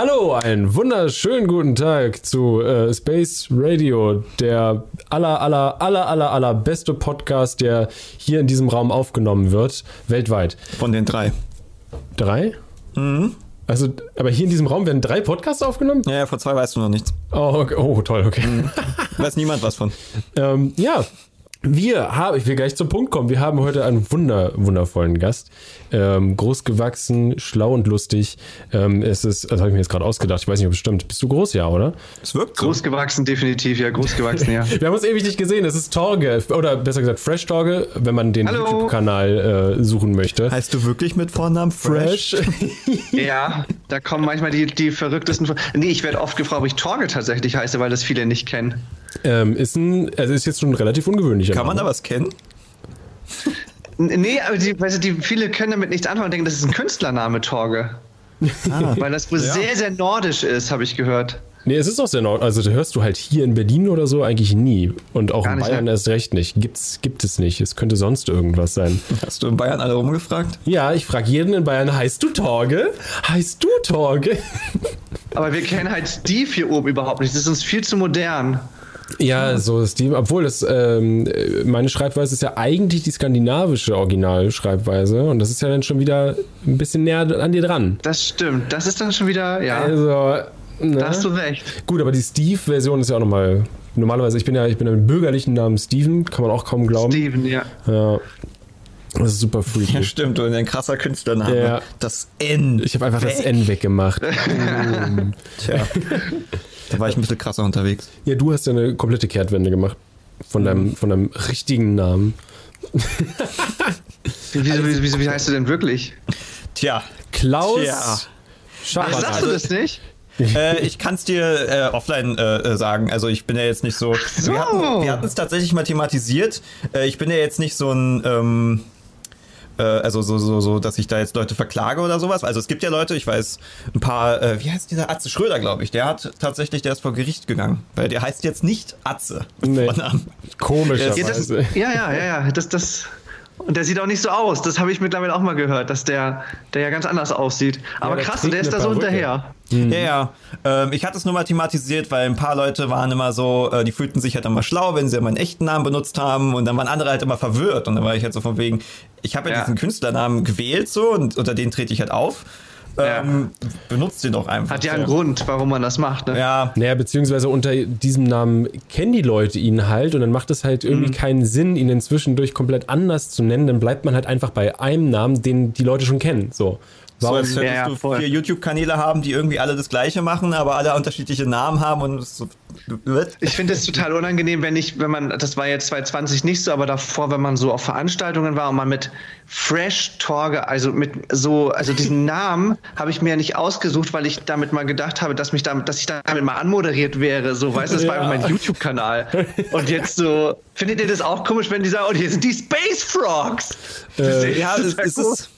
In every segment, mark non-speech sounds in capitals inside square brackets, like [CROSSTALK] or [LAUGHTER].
Hallo, einen wunderschönen guten Tag zu äh, Space Radio, der aller, aller, aller, aller, aller beste Podcast, der hier in diesem Raum aufgenommen wird, weltweit. Von den drei. Drei? Mhm. Also, aber hier in diesem Raum werden drei Podcasts aufgenommen? Ja, ja vor zwei weißt du noch nichts. Oh, okay. oh toll, okay. Mhm. Weiß niemand was von. [LAUGHS] ähm, ja, wir haben, ich will gleich zum Punkt kommen, wir haben heute einen wunder, wundervollen Gast. Ähm, großgewachsen, schlau und lustig. Ähm, es ist, das habe ich mir jetzt gerade ausgedacht, ich weiß nicht, ob es stimmt. Bist du groß, ja, oder? Es wirkt so. Großgewachsen, definitiv, ja, großgewachsen, ja. [LAUGHS] wir haben uns ewig nicht gesehen, es ist Torge, oder besser gesagt Fresh Torge, wenn man den YouTube-Kanal äh, suchen möchte. Heißt du wirklich mit Vornamen Fresh? Fresh? [LAUGHS] ja, da kommen manchmal die, die verrücktesten. Nee, ich werde oft gefragt, ob ich Torge tatsächlich heiße, weil das viele nicht kennen. Ähm, ist ein, also ist jetzt schon relativ ungewöhnlich. Kann man da was kennen? Nee, aber die, weißt du, die, viele können damit nichts anfangen und denken, das ist ein Künstlername, Torge. Ah. Weil das wohl ja. sehr, sehr nordisch ist, habe ich gehört. Nee, es ist auch sehr nordisch. Also, da hörst du halt hier in Berlin oder so eigentlich nie. Und auch Gar in Bayern erst recht nicht. Gibt's, gibt es nicht. Es könnte sonst irgendwas sein. Hast du in Bayern alle rumgefragt? Ja, ich frage jeden in Bayern: Heißt du Torge? Heißt du Torge? Aber wir kennen halt Steve hier oben überhaupt nicht. Das ist uns viel zu modern. Ja, so ist die, obwohl es, ähm, meine Schreibweise ist ja eigentlich die skandinavische Originalschreibweise und das ist ja dann schon wieder ein bisschen näher an dir dran. Das stimmt, das ist dann schon wieder, ja. Also, ne? da hast du recht. Gut, aber die Steve-Version ist ja auch nochmal, normalerweise, ich bin ja, ich bin ja mit bürgerlichen Namen Steven, kann man auch kaum glauben. Steven, ja. Ja. Das ist super freaky. Ja, stimmt, und ein krasser Künstlername. Ja. Das N. Ich habe einfach Weg. das N weggemacht. [LAUGHS] Tja. [LAUGHS] Da war ich ein bisschen krasser unterwegs. Ja, du hast ja eine komplette Kehrtwende gemacht. Von deinem, mhm. von deinem richtigen Namen. [LAUGHS] wie, wie, wie, wie, heißt du denn wirklich? Tja. Klaus. Tja. Ach, sagst du das nicht? äh, ich kann es dir äh, offline äh, sagen. Also ich bin ja jetzt nicht so. so. Wir hatten es tatsächlich mal thematisiert. Äh, ich bin ja jetzt nicht so ein. Ähm, äh, also so, so, so, dass ich da jetzt Leute verklage oder sowas. Also es gibt ja Leute, ich weiß, ein paar, äh, wie heißt dieser Atze Schröder, glaube ich, der hat tatsächlich, der ist vor Gericht gegangen. Weil der heißt jetzt nicht Atze. Nee. Komischerweise. Ja, ja, ja, ja. Das, das, und der sieht auch nicht so aus. Das habe ich mittlerweile auch mal gehört, dass der, der ja ganz anders aussieht. Aber ja, krass, und der ist da so hinterher. Mhm. Ja, ja. Ähm, ich hatte es nur mal thematisiert, weil ein paar Leute waren immer so, äh, die fühlten sich halt immer schlau, wenn sie meinen echten Namen benutzt haben. Und dann waren andere halt immer verwirrt. Und dann war ich halt so von wegen, ich habe ja, ja, diesen Künstlernamen gewählt so und unter den trete ich halt auf. Ähm, benutzt den doch einfach. Hat ja einen Grund, warum man das macht, ne? Ja. Naja, beziehungsweise unter diesem Namen kennen die Leute ihn halt und dann macht es halt irgendwie mhm. keinen Sinn, ihn inzwischen durch komplett anders zu nennen. Dann bleibt man halt einfach bei einem Namen, den die Leute schon kennen. So. Warum so, als könntest ja, du voll. vier YouTube-Kanäle haben, die irgendwie alle das Gleiche machen, aber alle unterschiedliche Namen haben und so, Ich finde es total unangenehm, wenn ich, wenn man, das war jetzt 2020 nicht so, aber davor, wenn man so auf Veranstaltungen war und man mit Fresh Torge, also mit so, also diesen [LAUGHS] Namen habe ich mir ja nicht ausgesucht, weil ich damit mal gedacht habe, dass mich damit, dass ich damit mal anmoderiert wäre. So, weißt du, das ja. war mein YouTube-Kanal. Und jetzt so, findet ihr das auch komisch, wenn die sagen, oh, hier sind die Space Frogs? Äh, ja, das, das ist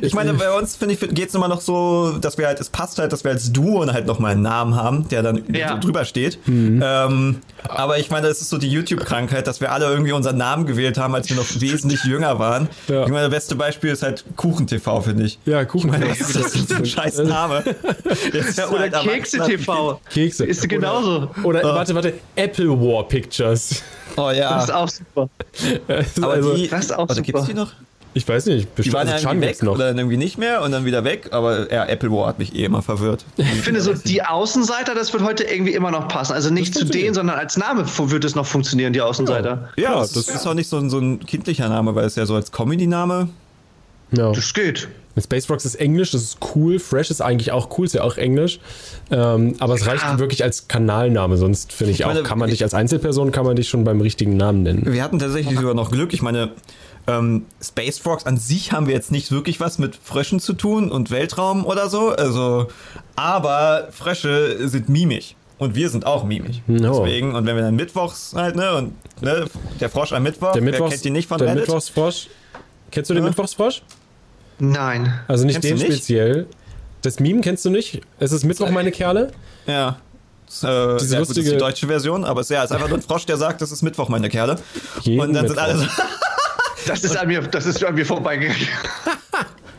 ich meine, bei uns, finde ich, geht es immer noch so, dass wir halt, es passt halt, dass wir als Duo halt noch mal einen Namen haben, der dann ja. drüber steht. Mhm. Ähm, aber ich meine, das ist so die YouTube-Krankheit, dass wir alle irgendwie unseren Namen gewählt haben, als wir noch wesentlich [LAUGHS] jünger waren. Ja. Ich meine, das beste Beispiel ist halt KuchenTV, finde ich. Ja, KuchenTV. Ich meine, das ist ein [LAUGHS] scheiß Name. Ja, oder halt Kekse-TV. Kekse. Ist genauso. Oder, oder warte, warte, Apple War Pictures. Oh ja. Das ist auch super. [LAUGHS] Aber also, die, das ist auch super. Gibt's die noch? Ich weiß nicht. Die waren ja irgendwie weg noch. oder dann irgendwie nicht mehr und dann wieder weg, aber ja, Apple War hat mich eh immer verwirrt. Ich finde so, die Außenseiter, das wird heute irgendwie immer noch passen. Also nicht zu denen, sondern als Name wird es noch funktionieren, die Außenseiter. Ja, ja das, das ist auch nicht so ein, so ein kindlicher Name, weil es ja so als Comedy-Name. Ja. Das geht. Space Rocks ist Englisch, das ist cool. Fresh ist eigentlich auch cool, ist ja auch Englisch. Ähm, aber es reicht ja. wirklich als Kanalname, sonst finde ich, ich meine, auch, kann man dich als Einzelperson, kann man dich schon beim richtigen Namen nennen. Wir hatten tatsächlich sogar noch Glück. Ich meine, ähm, Space Frogs an sich haben wir jetzt nicht wirklich was mit Fröschen zu tun und Weltraum oder so. Also, aber Frösche sind mimisch. Und wir sind auch mimisch. No. Deswegen, und wenn wir dann mittwochs halt, ne, und ne, der Frosch am Mittwoch, der Mittwochs, wer kennt die nicht von Der Reddit? Mittwochsfrosch. Kennst du den ja. Mittwochsfrosch? Nein. Also nicht kennst den speziell. Das Meme kennst du nicht? Es ist Mittwoch, meine Kerle. Ja. Äh, Diese ja, lustige gut, ist die deutsche Version, aber es ist, ja, es ist einfach nur ein Frosch, der sagt, das ist Mittwoch, meine Kerle. Jeden und dann Mittwoch. sind alle so. Das ist an mir, das ist an mir vorbeigegangen.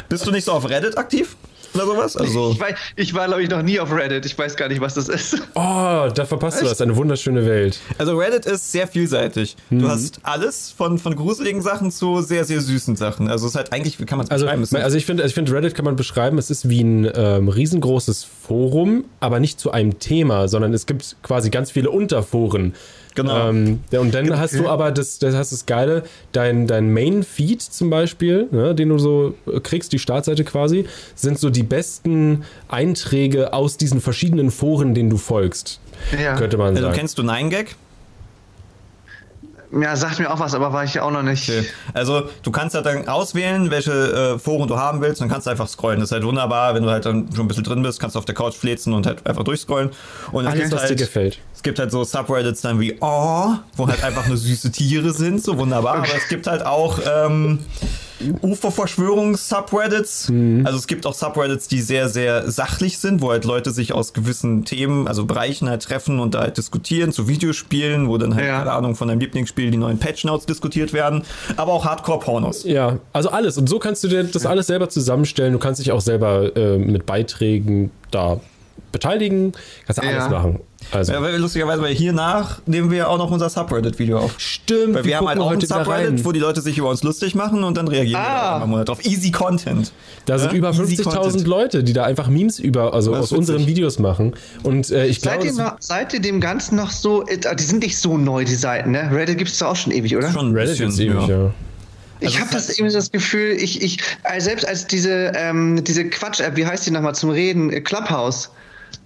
Bist du nicht so auf Reddit aktiv? Oder sowas. Also Ich, weiß, ich war, glaube ich, noch nie auf Reddit. Ich weiß gar nicht, was das ist. [LAUGHS] Oh, da verpasst du was. Eine wunderschöne Welt. Also Reddit ist sehr vielseitig. Mhm. Du hast alles von, von gruseligen Sachen zu sehr, sehr süßen Sachen. Also es ist halt eigentlich, wie kann man es Also, beschreiben? Also ich finde, ich finde, Reddit kann man beschreiben, es ist wie ein ähm, riesengroßes Forum, aber nicht zu einem Thema, sondern es gibt quasi ganz viele Unterforen. Genau. Ähm, ja, und dann hast du aber das, das hast das Geile, dein, dein Main-Feed zum Beispiel, ne, den du so äh, kriegst, die Startseite quasi, sind so die besten Einträge aus diesen verschiedenen Foren, denen du folgst. Ja. Könnte man also, sagen. kennst du 9gag? Ja, sagt mir auch was, aber war ich auch noch nicht. Okay. Also du kannst halt dann auswählen, welche äh, Foren du haben willst und kannst einfach scrollen. Das ist halt wunderbar, wenn du halt dann schon ein bisschen drin bist, kannst du auf der Couch fläzen und halt einfach durchscrollen. Und es Alles, gibt was dir halt, gefällt. Es gibt halt so Subreddits dann wie Oh, wo halt einfach nur süße Tiere sind, so wunderbar. Aber es gibt halt auch ähm, Uferverschwörungs-Subreddits. Also es gibt auch Subreddits, die sehr, sehr sachlich sind, wo halt Leute sich aus gewissen Themen, also Bereichen halt treffen und da halt diskutieren, zu Videospielen, wo dann halt, Ja. keine Ahnung, von deinem Lieblingsspiel die neuen Patch Notes diskutiert werden. Aber auch Hardcore-Pornos. Ja, also alles. Und so kannst du dir das alles selber zusammenstellen. Du kannst dich auch selber äh, mit Beiträgen da beteiligen. Kannst alles Ja. machen. Also. Ja, weil lustigerweise, weil hier nach nehmen wir auch noch unser Subreddit-Video auf. Stimmt, Weil wir, haben halt auch ein Subreddit, wo die Leute sich über uns lustig machen und dann reagieren wir Ah. da einmal im Monat drauf. Easy Content. Da sind Ja? über Easy 50.000 Content. Leute, die da einfach Memes über, also Das aus unseren. Videos machen. Und äh, ich Seid glaube, seid ihr dem Ganzen noch so. äh, Die sind nicht so neu, die Seiten, ne? Reddit gibt es doch auch schon ewig, oder? Schon Reddit bisschen, ist ewig, ja. Ich Also habe es das irgendwie das Gefühl, ich, ich, äh, selbst als diese, ähm, diese Quatsch-App, wie heißt die nochmal zum Reden, äh, Clubhouse,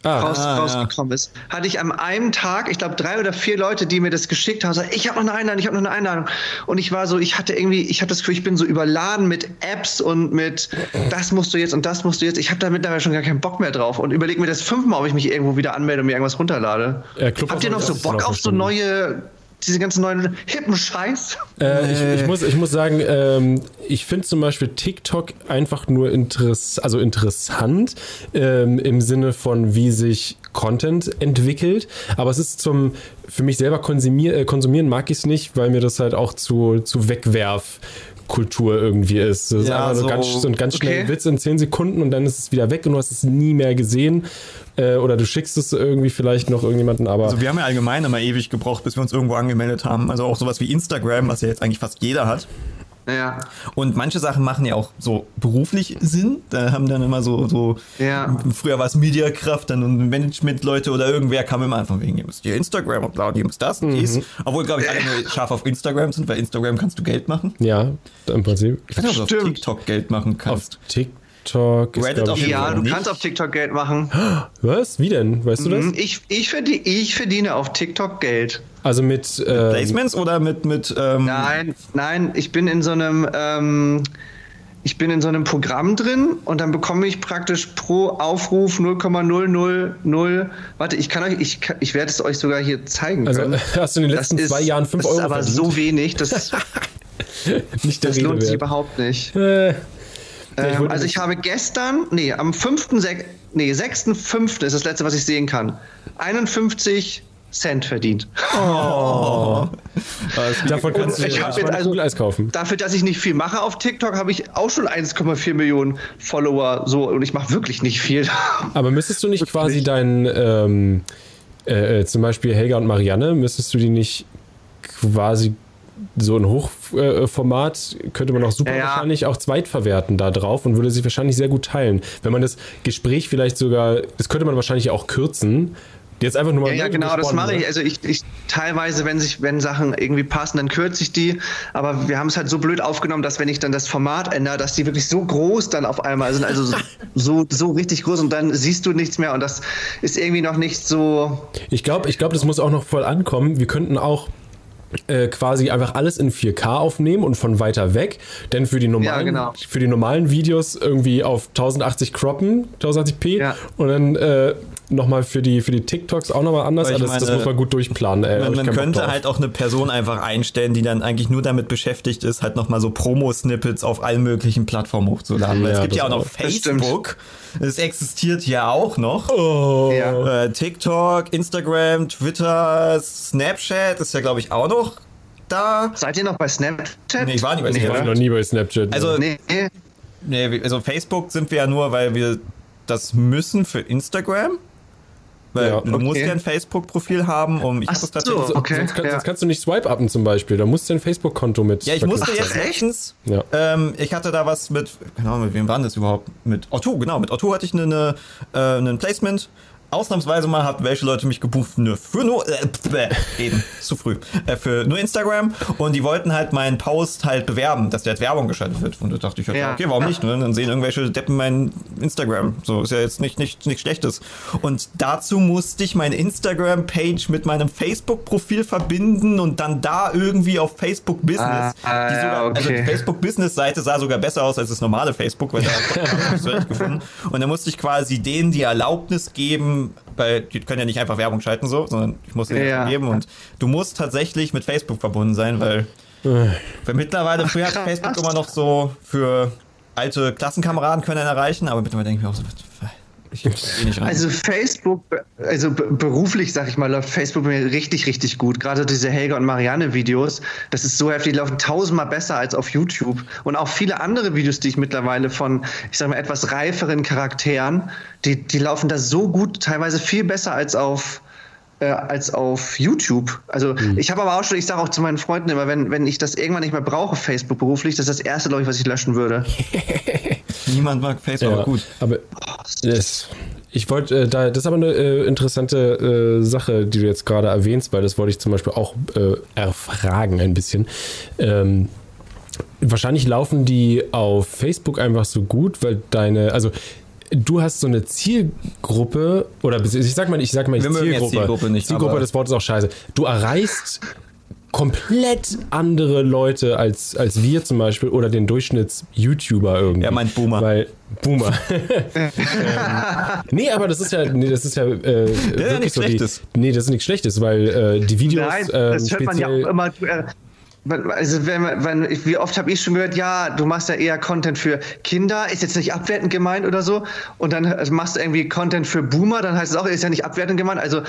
Ah, raus, Ah, ja. rausgekommen ist, hatte ich am einem Tag, ich glaube, drei oder vier Leute, die mir das geschickt haben, sagen, ich habe noch eine Einladung, ich habe noch eine Einladung. Und ich war so, ich hatte irgendwie, ich habe das Gefühl, ich bin so überladen mit Apps und mit, das musst du jetzt und das musst du jetzt. Ich habe da mittlerweile schon gar keinen Bock mehr drauf und überlege mir das fünfmal, ob ich mich irgendwo wieder anmelde und mir irgendwas runterlade. Ja, Clubhouse Habt ihr noch so Bock noch auf so neue, diese ganzen neuen hippen Scheiß? Äh, ich, ich, muss, ich muss sagen, ähm, ich finde zum Beispiel TikTok einfach nur interess also interessant ähm, im Sinne von, wie sich Content entwickelt. Aber es ist zum, für mich selber konsumier, äh, konsumieren mag ich es nicht, weil mir das halt auch zu, zu Wegwerf. Kultur irgendwie ist. Das ist Ja, einfach so, so- ganz, so ein ganz schnell okay. Witz in 10 Sekunden und dann ist es wieder weg und du hast es nie mehr gesehen. Äh, oder du schickst es irgendwie vielleicht noch irgendjemanden, aber. Also wir haben ja allgemein immer ewig gebraucht, bis wir uns irgendwo angemeldet haben. Also auch sowas wie Instagram, was ja jetzt eigentlich fast jeder hat. Ja. Und manche Sachen machen ja auch so beruflich Sinn. Da haben dann immer so, so Ja. früher war es Mediakraft, dann Management-Leute oder irgendwer kam immer einfach wegen, ihr müsst ihr Instagram und bla, und ihr müsst das und dies. Obwohl, glaube ich, alle nur scharf auf Instagram sind, weil Instagram kannst du Geld machen. ja, im Prinzip. Ich weiß nicht, ob du auf. TikTok Geld machen Auf kannst. TikTok. ist, Reddit glaub auf Ja, du nicht. kannst auf TikTok Geld machen. [GASPS] Was? Wie denn? Weißt du das? Mhm, Ich, ich, verdiene, ich verdiene auf TikTok Geld. Also mit. Ähm, Placements oder mit, mit ähm, Nein, nein, ich bin in so einem, ähm, ich bin in so einem Programm drin und dann bekomme ich praktisch pro Aufruf 0,000. Warte, ich kann euch, ich, kann- ich werde es euch sogar hier zeigen also können. [LAUGHS] hast du in den letzten Das ist- zwei Jahren 5 das Euro ist aber verdient? so wenig, das, [LAUGHS] [LAUGHS] Nicht der das Rede lohnt sich wert. überhaupt nicht. Äh, Ähm, wollte also ich habe gestern, nee, am 5., Sek- nee, 6.5. ist das letzte, was ich sehen kann, 51 Cent verdient. davon kannst du ich ich jetzt also- Eis kaufen. Dafür, dass ich nicht viel mache auf TikTok, habe ich auch schon 1,4 Millionen Follower. So, und ich mache wirklich nicht viel. Aber müsstest du nicht quasi deinen, ähm, äh, äh, zum Beispiel Helga und Marianne, müsstest du die nicht quasi so ein Hochformat, könnte man auch super Ja, wahrscheinlich auch zweitverwerten da drauf und würde sich wahrscheinlich sehr gut teilen. Wenn man das Gespräch vielleicht sogar, das könnte man wahrscheinlich auch kürzen. Jetzt einfach nur mal Ja, ja, ne, genau, das mache ich. ne? Also ich, ich teilweise, wenn sich, wenn Sachen irgendwie passen, dann kürze ich die. Aber wir haben es halt so blöd aufgenommen, dass wenn ich dann das Format ändere, dass die wirklich so groß dann auf einmal sind, also so, [LAUGHS] so, richtig groß und dann siehst du nichts mehr und das ist irgendwie noch nicht so. Ich glaube, ich glaub, das muss auch noch voll ankommen. Wir könnten auch äh, quasi einfach alles in 4K aufnehmen und von weiter weg. Denn für die normalen, genau. für die normalen Videos irgendwie auf 1080 croppen, 1080p Ja. und dann äh, nochmal für die, für die TikToks auch nochmal anders. Also das, muss man gut durchplanen. Ey. Man, ich man könnte halt auch eine Person einfach einstellen, die dann eigentlich nur damit beschäftigt ist, halt nochmal so Promo-Snippets auf allen möglichen Plattformen hochzuladen. Weil Ja, es gibt ja auch noch. Facebook. Es existiert ja auch noch. Oh. Ja. Äh, TikTok, Instagram, Twitter, Snapchat ist ja, glaube ich, auch noch da. Seid ihr noch bei Snapchat? Nee, ich war nie bei Ich war Snapchat. noch nie bei Snapchat. Also, Nee, Nee, also Facebook sind wir ja nur, weil wir das müssen für Instagram. Weil Ja, du okay. musst ja ein Facebook-Profil haben, um. Ich Ach hab das so, okay. sonst, kann, ja. sonst kannst du nicht swipe-uppen zum Beispiel. Da musst du ein Facebook-Konto mit. Ja, ich musste jetzt letztens. Ja. Ähm, ich hatte da was mit, genau, mit wem war denn das überhaupt? Mit Otto, genau, mit Otto hatte ich eine, eine, äh, ein Placement. Ausnahmsweise mal hat welche Leute mich gebucht nur für nur äh, bäh, eben zu früh äh, für nur Instagram und die wollten halt meinen Post halt bewerben, dass der als Werbung geschaltet wird und da dachte ich halt, Ja. okay, warum nicht? Ne? Dann sehen irgendwelche Deppen mein Instagram, so ist ja jetzt nicht nicht nichts Schlechtes und dazu musste ich meine Instagram Page mit meinem Facebook Profil verbinden und dann da irgendwie auf Facebook Business, Ah, die ja, sogar, also die okay. Facebook Business Seite sah sogar besser aus als das normale Facebook, weil da ich gefunden. Und dann musste ich quasi denen die Erlaubnis geben, weil die können ja nicht einfach Werbung schalten so, sondern ich muss denen Ja. geben und du musst tatsächlich mit Facebook verbunden sein, weil, weil mittlerweile früher hat. Facebook immer noch so für alte Klassenkameraden können einen erreichen, aber mittlerweile denke ich mir auch so, ich geh nicht rein. Also Facebook, also be- beruflich, sag ich mal, läuft Facebook mir richtig, richtig gut. Gerade diese Helga und Marianne Videos, das ist so heftig, die laufen tausendmal besser als auf YouTube. Und auch viele andere Videos, die ich mittlerweile von, ich sag mal, etwas reiferen Charakteren, die, die laufen da so gut, teilweise viel besser als auf äh, als auf YouTube. Also ich habe aber auch schon, ich sage auch zu meinen Freunden immer, wenn, wenn ich das irgendwann nicht mehr brauche, Facebook beruflich, das ist das erste, glaube ich, was ich löschen würde. [LAUGHS] Niemand mag Facebook, Ja, gut. Aber das, ich wollte, äh, da, das ist aber eine äh, interessante äh, Sache, die du jetzt gerade erwähnst, weil das wollte ich zum Beispiel auch äh, erfragen ein bisschen. Ähm, wahrscheinlich laufen die auf Facebook einfach so gut, weil deine, also du hast so eine Zielgruppe oder ich sag mal, ich sag mal jetzt Zielgruppe. Zielgruppe nicht, Zielgruppe, das Wort ist auch scheiße. Du erreichst komplett andere Leute als, als wir zum Beispiel oder den Durchschnitts-YouTuber irgendwie. Er meint Boomer. Weil Boomer. ähm, [LAUGHS] nee, aber das ist ja, nee, das ist ja, äh, wirklich nichts so Schlechtes. Die, nee, das ist nichts Schlechtes, weil äh, die Videos Nein, ähm, das hört man ja speziell auch immer. äh, Also wenn, wenn, wie oft habe ich schon gehört, ja, du machst ja eher Content für Kinder, ist jetzt nicht abwertend gemeint oder so. Und dann machst du irgendwie Content für Boomer, dann heißt es auch, ist ja nicht abwertend gemeint. Also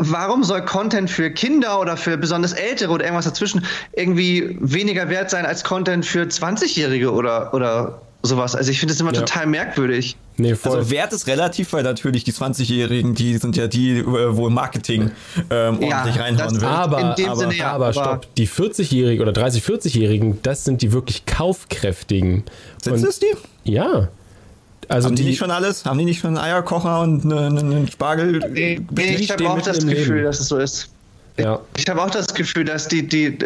warum soll Content für Kinder oder für besonders Ältere oder irgendwas dazwischen irgendwie weniger wert sein als Content für 20-Jährige oder, oder sowas? Also ich finde das immer Ja. total merkwürdig. Nee, voll. Also Wert ist relativ, weil natürlich die 20-Jährigen, die sind ja die, äh, wo Marketing ähm, Ja, ordentlich reinhauen will. aber, in dem aber, Sinne ja, aber aber- stopp. Die 40-Jährigen oder 30-, 40-Jährigen, das sind die wirklich kaufkräftigen. Sind es die? Ja. Also Haben die, die, nicht schon alles? Haben die nicht schon einen Eierkocher und einen, einen Spargel? Nee, ich habe auch das Gefühl, Leben. dass es so ist. Ja. Ich habe auch das Gefühl, dass die, die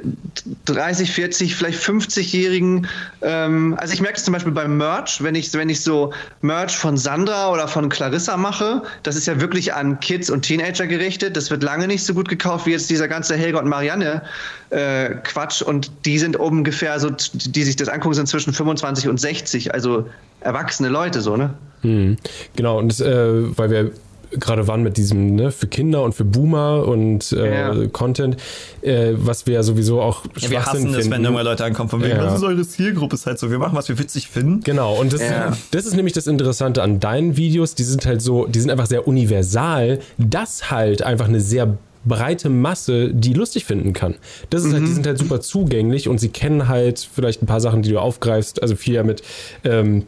30, 40, vielleicht 50-Jährigen, ähm, also ich merke es zum Beispiel beim Merch, wenn ich, wenn ich so Merch von Sandra oder von Clarissa mache, das ist ja wirklich an Kids und Teenager gerichtet. Das wird lange nicht so gut gekauft wie jetzt dieser ganze Helga und Marianne äh, Quatsch. Und die sind ungefähr so, die sich das angucken, sind zwischen 25 und 60, also erwachsene Leute so, ne? Mhm. Genau, und das, äh, weil wir gerade waren mit diesem, ne, für Kinder und für Boomer und äh, Ja. Content, äh, was wir ja sowieso auch Ja, wir hassen es, finden. wenn immer Leute ankommen von wegen, Ja. das ist eure Zielgruppe, ist halt so, wir machen, was wir witzig finden. Genau, und das, Ja. das ist nämlich das Interessante an deinen Videos. Die sind halt so, die sind einfach sehr universal, dass halt einfach eine sehr breite Masse die lustig finden kann. Das ist halt, die sind halt super zugänglich und sie kennen halt vielleicht ein paar Sachen, die du aufgreifst. Also viel ja mit ähm,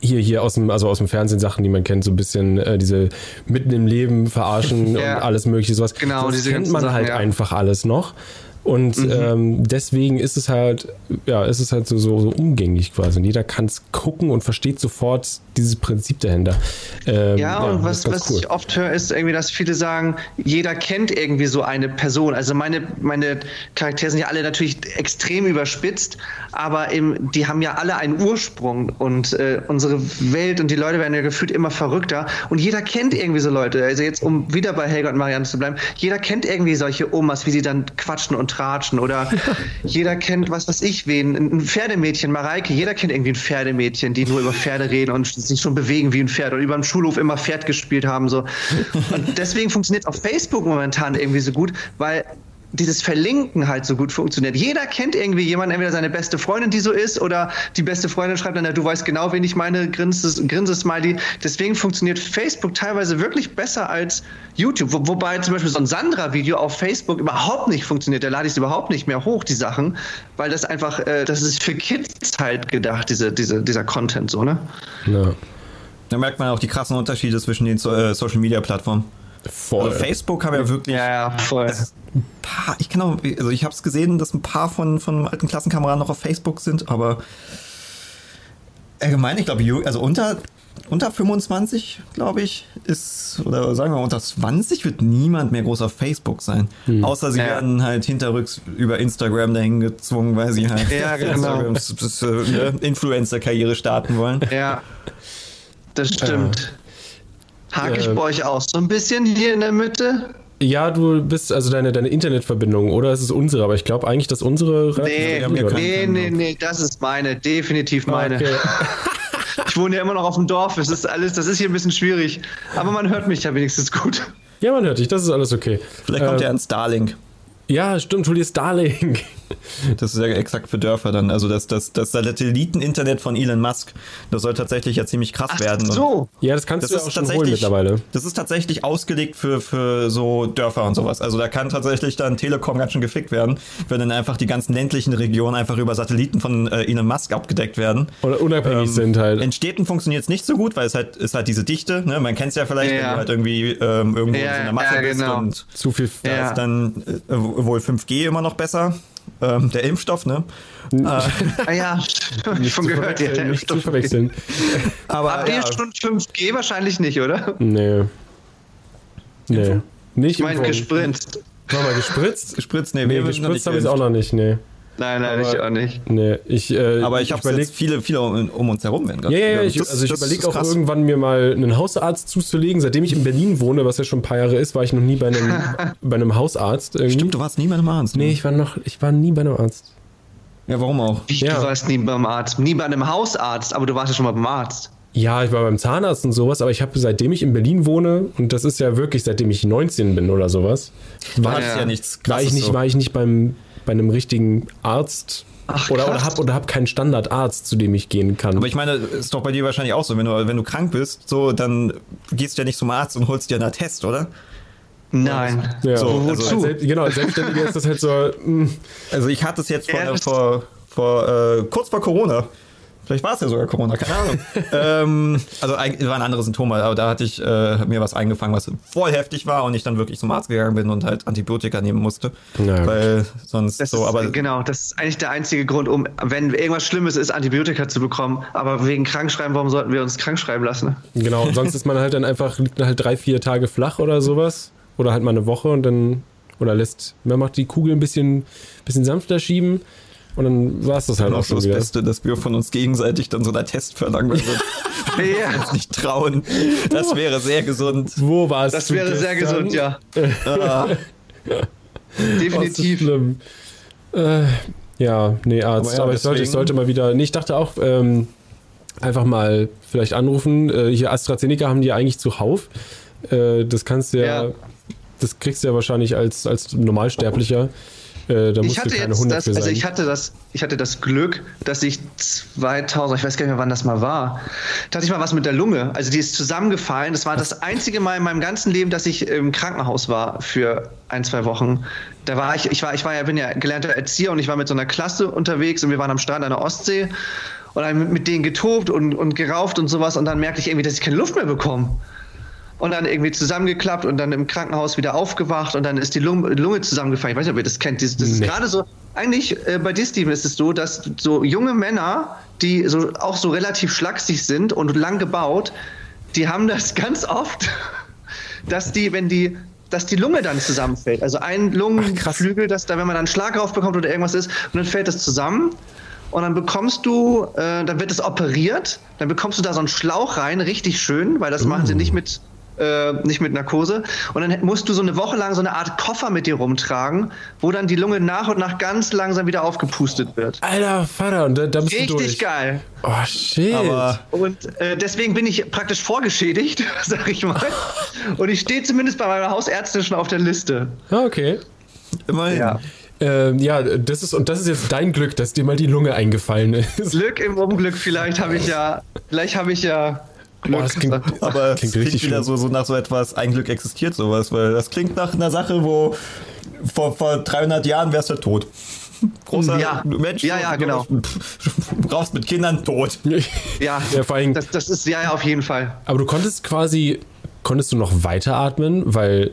hier, hier aus dem, also aus dem Fernsehen Sachen, die man kennt, so ein bisschen äh, diese mitten im Leben verarschen [LAUGHS] Ja. und alles mögliche sowas. Genau, das diese kennt man Sachen, halt ja. einfach alles noch. Und ähm, deswegen ist es halt, ja, ist es halt so, so, so umgänglich quasi. Und jeder kann es gucken und versteht sofort dieses Prinzip dahinter. Ähm, Ja, und das was, was ich oft höre, ist irgendwie, dass viele sagen, jeder kennt irgendwie so eine Person. Also meine, meine Charaktere sind ja alle natürlich extrem überspitzt, aber eben, die haben ja alle einen Ursprung und äh, unsere Welt und die Leute werden ja gefühlt immer verrückter und jeder kennt irgendwie so Leute. Also jetzt, um wieder bei Helga und Marianne zu bleiben, jeder kennt irgendwie solche Omas, wie sie dann quatschen und tratschen oder [LAUGHS] jeder kennt, was weiß ich, wen, ein Pferdemädchen, Mareike, jeder kennt irgendwie ein Pferdemädchen, die nur über Pferde reden und sich schon bewegen wie ein Pferd und über dem Schulhof immer Pferd gespielt haben. So. Und deswegen funktioniert auf Facebook momentan irgendwie so gut, weil dieses Verlinken halt so gut funktioniert. Jeder kennt irgendwie jemanden, entweder seine beste Freundin, die so ist, oder die beste Freundin schreibt dann, ja, du weißt genau, wen ich meine, Grinses- Grinsesmiley. Deswegen funktioniert Facebook teilweise wirklich besser als YouTube. Wo, wobei zum Beispiel so ein Sandra-Video auf Facebook überhaupt nicht funktioniert. Da lade ich es überhaupt nicht mehr hoch, die Sachen, weil das einfach, äh, das ist für Kids halt gedacht, diese, diese, dieser Content so, ne? Ja. Da merkt man auch die krassen Unterschiede zwischen den äh, Social Media Plattformen. Voll. Also Facebook haben ja wirklich. Ja, ja, voll. Ein paar, ich kann auch, also ich habe es gesehen, dass ein paar von, von alten Klassenkameraden noch auf Facebook sind, aber allgemein, ich glaube, also unter, unter 25, glaube ich, ist, oder sagen wir unter 20 wird niemand mehr groß auf Facebook sein. Hm. Außer sie Ja. werden halt hinterrücks über Instagram dahin gezwungen, weil sie halt Ja, [LAUGHS] genau. Instagram s- s- äh, Influencer-Karriere starten wollen. Ja, das stimmt. Hake ich Äh, bei euch aus. So ein bisschen hier in der Mitte? Ja, du bist also deine, deine Internetverbindung oder ist es unsere, aber ich glaube eigentlich, dass unsere Nee, war. kann- nee, nee, nee, das ist meine, definitiv meine. Okay. [LAUGHS] Ich wohne ja immer noch auf dem Dorf, es ist alles, das ist hier ein bisschen schwierig. Aber man hört mich ja wenigstens gut. Ja, man hört dich, das ist alles okay. Vielleicht kommt Ähm, ja ein Starlink. Ja, stimmt, dir Starlink. Das ist ja exakt für Dörfer dann. Also das, das, das Satelliten-Internet von Elon Musk, das soll tatsächlich ja ziemlich krass Ach werden. Und so. Ja, das kannst Das du ja ist auch schon holen tatsächlich, mittlerweile. das ist tatsächlich ausgelegt für, für so Dörfer und sowas. Also da kann tatsächlich dann Telekom ganz schön gefickt werden, wenn dann einfach die ganzen ländlichen Regionen einfach über Satelliten von äh, Elon Musk abgedeckt werden. Oder unabhängig sind halt. In Städten funktioniert es nicht so gut, weil es halt ist halt diese Dichte. Ne? Man kennt es ja vielleicht, wenn Ja. du halt irgendwie ähm, irgendwo Ja, in so einer Masse ja, bist genau. und Zu viel. da Ja. ist dann äh, wohl 5G immer noch besser. Ähm, der Impfstoff, ne? [LAUGHS] Ah ja, Nicht schon gehört. Ja, der nicht zu Impfstoff. verwechseln. [LAUGHS] Aber Habt ihr ja, schon 5G wahrscheinlich nicht, oder? Nee. Nee. Nicht Ich meine, gespritzt. War mal gespritzt? gespritzt, nee, Nee, gespritzt habe ich auch noch nicht, nee. Nein, nein, Aber- ich auch nicht. Nee, ich, äh, Aber ich habe überleg- jetzt viele, viele um, um uns herum werden gerade. Ja, ja, ja, ich, Das- also ich überlege auch krass. irgendwann mir mal einen Hausarzt zuzulegen. Seitdem ich in Berlin wohne, was ja schon ein paar Jahre ist, war ich noch nie bei einem, [LAUGHS] bei einem Hausarzt. Irgendwie. Stimmt, du warst nie bei einem Arzt. ne? Nee, ich war noch, ich war nie bei einem Arzt. Ja, warum auch? Wie, Ja. Du warst nie beim Arzt. Nie bei einem Hausarzt, aber du warst ja schon mal beim Arzt. Ja, ich war beim Zahnarzt und sowas, aber ich habe seitdem ich in Berlin wohne, und das ist ja wirklich seitdem ich 19 bin oder sowas, war, ja. ja nichts war ich nicht, so. war ich nicht beim, bei einem richtigen Arzt Ach, oder, oder habe oder hab keinen Standardarzt, zu dem ich gehen kann. Aber ich meine, ist doch bei dir wahrscheinlich auch so, wenn du, wenn du krank bist, so, dann gehst du ja nicht zum Arzt und holst dir einen Attest, oder? Nein. ja, so, also, also- als genau, als Selbstständiger ist das halt so, mh, Also ich hatte es jetzt vor, vor, vor äh, kurz vor Corona. Vielleicht war es ja sogar Corona, keine Ahnung. [LAUGHS] ähm, also eigentlich waren andere Symptome, aber da hatte ich äh, mir was eingefangen, was voll heftig war und ich dann wirklich zum Arzt gegangen bin und halt Antibiotika nehmen musste. Na gut. weil sonst Das so, ist, aber genau, das ist eigentlich der einzige Grund, um, wenn irgendwas Schlimmes ist, Antibiotika zu bekommen. Aber wegen Krankschreiben, warum sollten wir uns krankschreiben lassen? genau, und sonst ist man halt dann einfach, liegt dann halt drei, vier Tage flach oder sowas. Oder halt mal eine Woche und dann, oder lässt, man macht die Kugel ein bisschen, bisschen sanfter schieben und dann war es das halt auch auch so schon das wieder. Beste, dass wir von uns gegenseitig dann so einen Test verlangen, [LAUGHS] weil wir Ja, uns nicht trauen. Das wäre sehr gesund. Wo war es? das wäre sehr gesund, ja. [LAUGHS] Ah, Oh, Definitiv. schlimm. Äh, ja, nee, Arzt. Aber Aber, ja, ich, sollte, ich sollte mal wieder. Nee, ich dachte auch, ähm, einfach mal vielleicht anrufen. Äh, hier AstraZeneca haben die ja eigentlich zuhauf. Äh, das kannst du ja, Ja. Das kriegst du ja wahrscheinlich als, als Normalsterblicher. Äh, da Ich hatte jetzt 100 das, also ich hatte das, ich hatte das Glück, dass ich 2000, ich weiß gar nicht mehr, wann das mal war, da hatte ich mal was mit der Lunge. Also die ist zusammengefallen. Das war das einzige Mal in meinem ganzen Leben, dass ich im Krankenhaus war für ein, zwei Wochen. Da war ich, ich war, ich war ja, bin ja gelernter Erzieher und ich war mit so einer Klasse unterwegs und wir waren am Strand an der Ostsee und dann mit, mit denen getobt und, und gerauft und sowas und dann merkte ich irgendwie, dass ich keine Luft mehr bekomme. Und dann irgendwie zusammengeklappt und dann im Krankenhaus wieder aufgewacht und dann ist die Lunge, zusammengefallen. Ich weiß nicht, ob ihr das kennt. Das, das ist Nee. gerade so, eigentlich äh, bei dir, Steven, ist es so, dass so junge Männer, die so, auch so relativ schlaksig sind und lang gebaut, die haben das [LAUGHS] ganz oft, dass die, wenn die dass die Lunge dann zusammenfällt. Also ein Lungenflügel, dass da, wenn man dann einen Schlag drauf bekommt oder irgendwas ist, und dann fällt das zusammen. Und dann bekommst du, äh, dann wird es operiert, dann bekommst du da so einen Schlauch rein, richtig schön, weil das machen sie nicht mit, äh, nicht mit Narkose. Und dann musst du so eine Woche lang so eine Art Koffer mit dir rumtragen, wo dann die Lunge nach und nach ganz langsam wieder aufgepustet wird. Alter Vater, und da, da bist du Richtig durch. geil. Oh, shit. aber Und äh, deswegen bin ich praktisch vorgeschädigt, [LAUGHS] sag ich mal. Und ich stehe zumindest bei meiner Hausärztin schon auf der Liste. ah, okay. immerhin. Ja. Ähm, ja, das ist, und das ist jetzt dein Glück, dass dir mal die Lunge eingefallen ist. Glück im Unglück, vielleicht habe ich ja, vielleicht habe ich ja Glück. Boah, das klingt, Aber es klingt klingt richtig wieder so, so nach so etwas, ein Glück existiert sowas, weil das klingt nach einer Sache, wo vor, vor 300 Jahren wärst du tot. großer Ja. Mensch. Ja, ja, genau. Raus mit Kindern, tot. Ja, [LAUGHS] Ja, vor allem, das, das ist ja, ja auf jeden Fall. aber du konntest quasi, konntest du noch weiteratmen, weil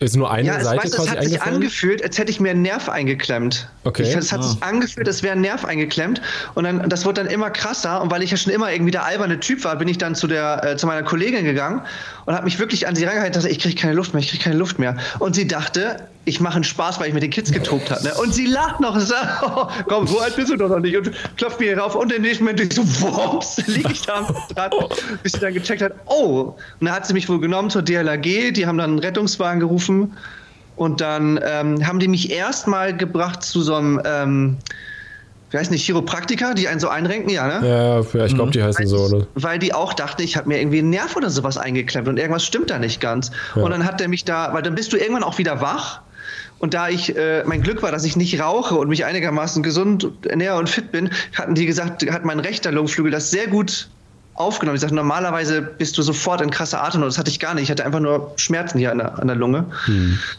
ist nur eine Ja, es, Seite es quasi hat sich angefühlt, als hätte ich mir einen Nerv eingeklemmt. Okay. Ich, es hat sich angefühlt, als wäre ein Nerv eingeklemmt. Und dann, das wurde dann immer krasser. Und weil ich ja schon immer irgendwie der alberne Typ war, bin ich dann zu, der, äh, zu meiner Kollegin gegangen und habe mich wirklich an sie rangehalten und dachte, ich kriege keine Luft mehr, ich kriege keine Luft mehr. Und sie dachte, ich mache einen Spaß, weil ich mit den Kids getobt habe. Ne? Und sie lacht noch und sagt, [LAUGHS] oh, komm, so alt bist du doch noch nicht. Und klopft mir rauf. Und im nächsten Moment ich so, wumps, [LAUGHS] liege ich da am Draht, bis sie dann gecheckt hat, oh. Und dann hat sie mich wohl genommen zur DLAG, die haben dann einen Rettungswagen gerufen. Und dann ähm, haben die mich erstmal gebracht zu so einem, ähm, wie heißt nicht, Chiropraktiker, die einen so einrenken, ja, ne? Ja, ja, ich glaube, die heißen so, oder? Weil die auch dachten, ich habe mir irgendwie einen Nerv oder sowas eingeklemmt und irgendwas stimmt da nicht ganz. Ja. Und dann hat der mich da, weil dann bist du irgendwann auch wieder wach. Und da ich, äh, mein Glück war, dass ich nicht rauche und mich einigermaßen gesund ernähre und fit bin, hatten die gesagt, hat mein rechter Lungenflügel das sehr gut aufgenommen. Ich sagte, normalerweise bist du sofort in krasser Atemnot. Das hatte ich gar nicht. Ich hatte einfach nur Schmerzen hier an der, an der Lunge.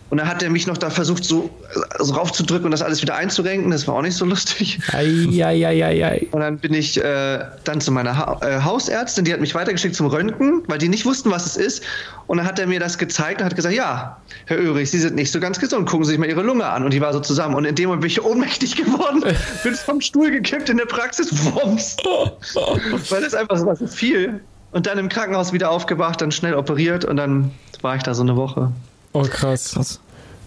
Und dann hat er mich noch da versucht, so, so raufzudrücken und das alles wieder einzurenken. Das war auch nicht so lustig. Eieieiei. Und dann bin ich äh, dann zu meiner ha äh, Hausärztin, die hat mich weitergeschickt zum Röntgen, weil die nicht wussten, was es ist. Und dann hat er mir das gezeigt und hat gesagt, ja, Herr Oehrig, Sie sind nicht so ganz gesund, gucken Sie sich mal Ihre Lunge an. Und die war so zusammen. Und in dem Moment bin ich ohnmächtig geworden, [LAUGHS] bin vom Stuhl gekippt in der Praxis, wumms. [LAUGHS] weil das einfach so was ist viel. Und dann im Krankenhaus wieder aufgewacht, dann schnell operiert und dann war ich da so eine Woche. Oh, krass. Krass.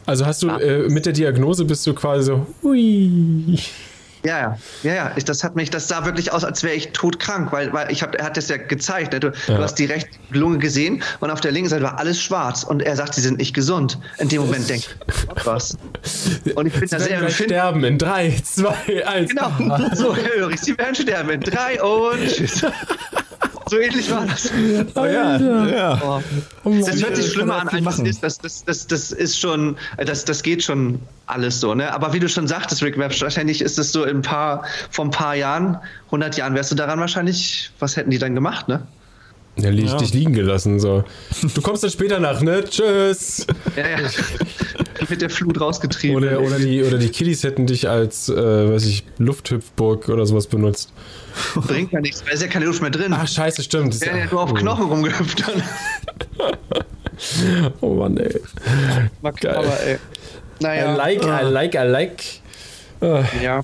Also hast du äh, mit der Diagnose bist du quasi so, hui. Ja, ja, ja, ja. Ich, das hat mich, das sah wirklich aus, als wäre ich todkrank, weil, weil ich hab, er hat das ja gezeigt. Ne? Du, Ja. du hast die rechte Lunge gesehen und auf der linken Seite war alles schwarz und er sagt, sie sind nicht gesund. In dem Moment denke ich, was? Und ich bin da Sie sehr empfindlich. sterben in 3, 2, 1. Genau, [LAUGHS] so höre ich. Sie werden sterben in drei und tschüss. So ähnlich war das. Oh ja, ja. Oh. Das hört sich schlimmer an, als es ist. Das, das, das, das ist schon, das, das geht schon alles so, ne? Aber wie du schon sagtest, Rick, wahrscheinlich ist es so in ein paar, vor ein paar Jahren, 100 Jahren, wärst du daran wahrscheinlich, was hätten die dann gemacht, ne? Ja, li Ja. dich liegen gelassen. So. Du kommst dann später nach, ne? Tschüss. Ja, ja. [LAUGHS] Mit der Flut rausgetrieben. Oder, oder, die, oder die Kiddies hätten dich als, äh, weiß ich, Lufthüpfburg oder sowas benutzt. Bringt ja nichts, weil ist ja keine Luft mehr drin. Ach, scheiße, stimmt. Wären ja nur auf Knochen rumgehüpft dann. [LAUGHS] Oh Mann, ey. Geil. Aber ey. Naja. I like, I like, I like. Äh, Ja.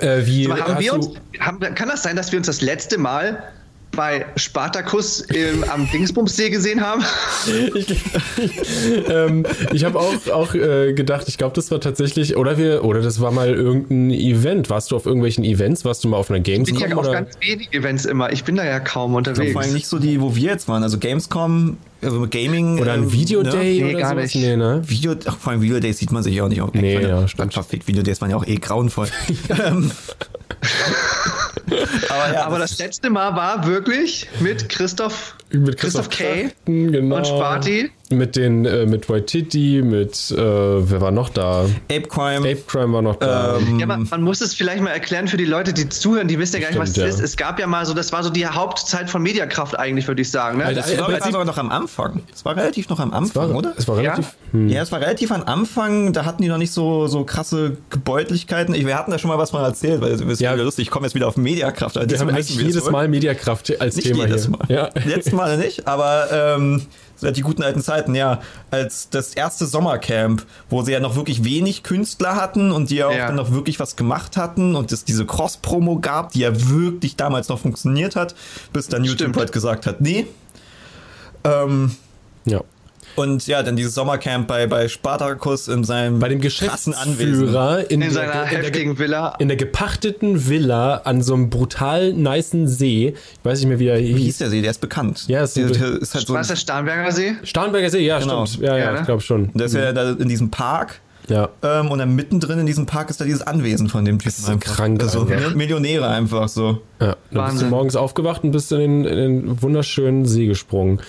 äh, wie haben wir uns, haben, kann das sein, dass wir uns das letzte Mal bei Spartacus im, am Dingsbumssee gesehen haben? ich [LAUGHS] ähm, ich habe auch, auch äh, gedacht, ich glaube, das war tatsächlich, oder wir, oder das war mal irgendein Event. Warst du auf irgendwelchen Events? Warst du mal auf einer Ich bin Gamescom? ja auf oder? ganz wenigen Events immer. Ich bin da ja kaum unterwegs. Vor allem nicht so die, wo wir jetzt waren. Also Gamescom, also Gaming. Oder ein ähm, Videoday Nee, oder gar sowas? nicht. Nee, ne? Video, ach, vor allem Videodays sieht man sich ja auch nicht auf. Nee, meine, ja, stimmt. Verfickt, Videodays waren ja auch eh grauenvoll. [LAUGHS] Ähm, [LAUGHS] aber ja, Aber das letzte Mal war wirklich mit Christoph, Mit Christoph K. Krachten, genau. und Sparty. Mit den, äh, mit Waititi, mit, äh, wer war noch da? Ape Crime. Ape Crime war noch da. ähm, Ja, man, man muss es vielleicht mal erklären für die Leute, die zuhören, die wissen ja gar nicht, was Stimmt, es ja. ist. Es gab ja mal so, das war so die Hauptzeit von Mediakraft eigentlich, würde ich sagen. Ne? Alter, das im war, war sogar noch am Anfang. Es war relativ noch am es Anfang, war, oder? Es war relativ. Ja? Hm. Ja, es war relativ am Anfang, da hatten die noch nicht so, so krasse Gebäudlichkeiten. Ich, wir hatten da schon mal was mal erzählt, weil es ist Ja. wieder lustig. Ich komme jetzt wieder auf Mediakraft. Also Wir haben deswegen eigentlich jedes. Mal Mediakraft als Nicht Thema jedes hier. Mal. Ja. Letztes Mal [LAUGHS] nicht, aber ähm, seit die guten alten Zeiten, ja. Als das erste Sommercamp, wo sie ja noch wirklich wenig Künstler hatten und die ja auch Ja. dann noch wirklich was gemacht hatten und es diese Cross-Promo gab, die ja wirklich damals noch funktioniert hat, bis dann YouTube Stimmt. halt gesagt hat, nee. Ähm, ja. Und ja, dann dieses Sommercamp bei, bei Spartacus in seinem Bei dem krassen Anwesen. Geschäftsführer in, in der, seiner in, der, heftigen Villa. in der gepachteten Villa an so einem brutal nicen See. Ich weiß nicht mehr, wie er Wie hieß. hieß der See? Der ist bekannt. Ja, ist der, der ist halt so. War es der Starnberger See? Starnberger See, ja, Genau. stimmt. Ja, ja, Ja, ne? ich glaube schon. Der ist ja da in diesem Park. Ja. Ähm, und dann mittendrin in diesem Park ist da dieses Anwesen von dem Typen. ist so krank, Also. Millionäre einfach so. Ja, dann bist du Wahnsinn. morgens aufgewacht und bist in den, in den wunderschönen See gesprungen.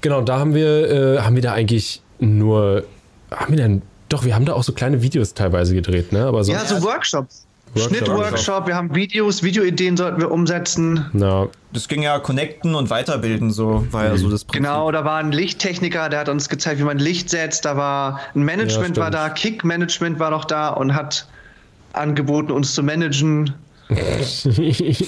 Genau, da haben wir, äh, haben wir da eigentlich nur, haben wir denn, doch, wir haben da auch so kleine Videos teilweise gedreht, ne? Aber sonst, Ja, so Workshops. Workshop. Schnittworkshop, wir haben Videos, Videoideen sollten wir umsetzen. na, Das ging ja connecten und weiterbilden, so war ja so das Prinzip. Genau, da war ein Lichttechniker, der hat uns gezeigt, wie man Licht setzt. Da war ein Ja, Management stimmt. war da, Kick-Management war noch da und hat angeboten, uns zu managen. [LAUGHS] Ganz schwierig.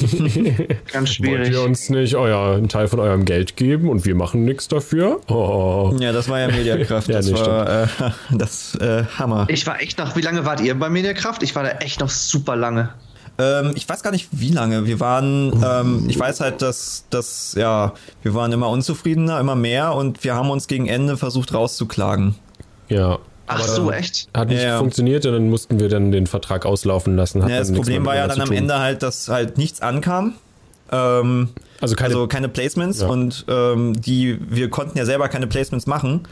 Wollt ihr uns nicht euer, einen Teil von eurem Geld geben und wir machen nichts dafür? Oh. Ja, das war ja Mediakraft. [LAUGHS] Ja, das nee, war äh, [LAUGHS] das äh, Hammer. Ich war echt noch, wie lange wart ihr bei Mediakraft? Ich war da echt noch super lange. Ähm, ich weiß gar nicht, wie lange. Wir waren, ähm, ich weiß halt, dass, dass, ja, wir waren immer unzufriedener, immer mehr und wir haben uns gegen Ende versucht rauszuklagen. Ja. Ach so, echt? Hat nicht Ja, ja. funktioniert und dann mussten wir dann den Vertrag auslaufen lassen. Hat Ja, das Problem war ja dann am. Ende halt, dass halt nichts ankam. Ähm, Also keine, also keine Placements Ja. und ähm, die, wir konnten ja selber keine Placements machen,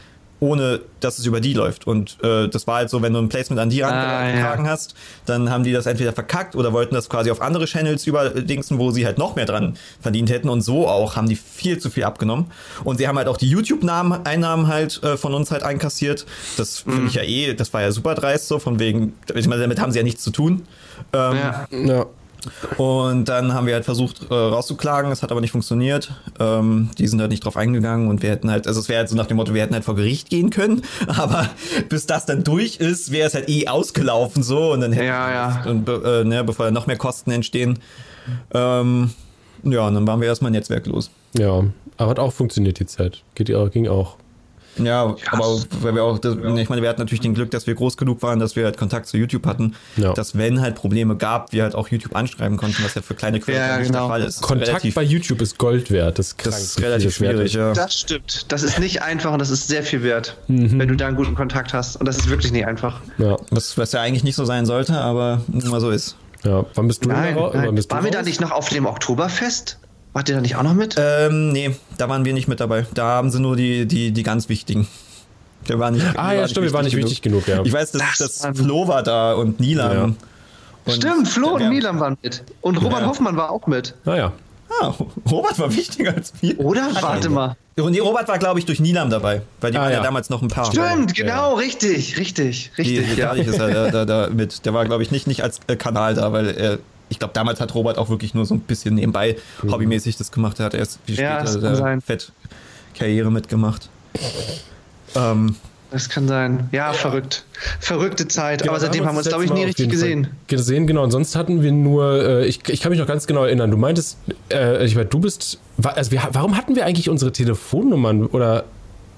ohne dass es über die läuft. Und äh, das war halt so, wenn du ein Placement an die Ah, rangetragen ja. hast, dann haben die das entweder verkackt oder wollten das quasi auf andere Channels überdingsen, wo sie halt noch mehr dran verdient hätten. Und so auch haben die viel zu viel abgenommen. Und sie haben halt auch die YouTube-Einnahmen halt äh, von uns halt einkassiert. Das Mhm. finde ich ja eh, das war ja super dreist so, von wegen, ich meine, damit haben sie ja nichts zu tun. Ähm, Ja. ja. Und dann haben wir halt versucht äh, rauszuklagen, es hat aber nicht funktioniert. Ähm, die sind halt nicht drauf eingegangen und wir hätten halt, also es wäre halt so nach dem Motto, wir hätten halt vor Gericht gehen können, [LAUGHS] aber bis das dann durch ist, wäre es halt eh ausgelaufen so und dann hätten Ja, ja. und be- äh, ne, bevor dann noch mehr Kosten entstehen. Ähm, ja, und dann waren wir erstmal netzwerklos. ja. Aber hat auch funktioniert die Zeit. Geht ja, ging auch. Ja, aber weil wir auch, das, ich meine, wir hatten natürlich den Glück, dass wir groß genug waren, dass wir halt Kontakt zu YouTube hatten, Ja. dass wenn halt Probleme gab, wir halt auch YouTube anschreiben konnten, was ja für kleine Quellen Ja, nicht genau. der Fall ist. Kontakt Relativ- bei YouTube ist Gold wert. Das ist, krank, das ist relativ schwierig, ja. Das stimmt. Das ist nicht einfach und das ist sehr viel wert, Mhm. wenn du da einen guten Kontakt hast. Und das ist wirklich nicht einfach. Ja, Was, was ja eigentlich nicht so sein sollte, aber mal so ist. ja. Wann bist du Nein, nein. wann bist du Waren wir da nicht noch auf dem Oktoberfest? Wart ihr da nicht auch noch mit? Ähm, nee, da waren wir nicht mit dabei. Da haben sie nur die, die, die ganz wichtigen. Der war nicht. Ah ja, stimmt, wir waren nicht wichtig genug, ja. Ich weiß, dass, Das dass war- Flo war da und Nilam. Ja. Stimmt, Flo und Ja, Milan waren mit. Und Robert Ja. Hoffmann war auch mit. Naja. Ah, Robert war wichtiger als wir. Oder? Warte mal. Und nee, Robert war, glaube ich, durch Nilam dabei, weil die Ah, waren ja. ja. damals noch ein Paar. Stimmt, genau, richtig, richtig, richtig. die ja. Ist er da, da, da mit. Der war, glaube ich, nicht, nicht als Kanal da, weil er. Ich glaube, damals hat Robert auch wirklich nur so ein bisschen nebenbei hobbymäßig das gemacht. Er hat erst viel Ja, später kann da sein. fett Karriere mitgemacht. Ähm, Das kann sein. Ja, verrückt. Verrückte Zeit. Genau, Aber seitdem haben wir uns, glaube ich, nie richtig gesehen. Fall Gesehen, genau. Und sonst hatten wir nur, äh, ich, ich kann mich noch ganz genau erinnern, du meintest, äh, ich meine, du bist, also wir, warum hatten wir eigentlich unsere Telefonnummern oder,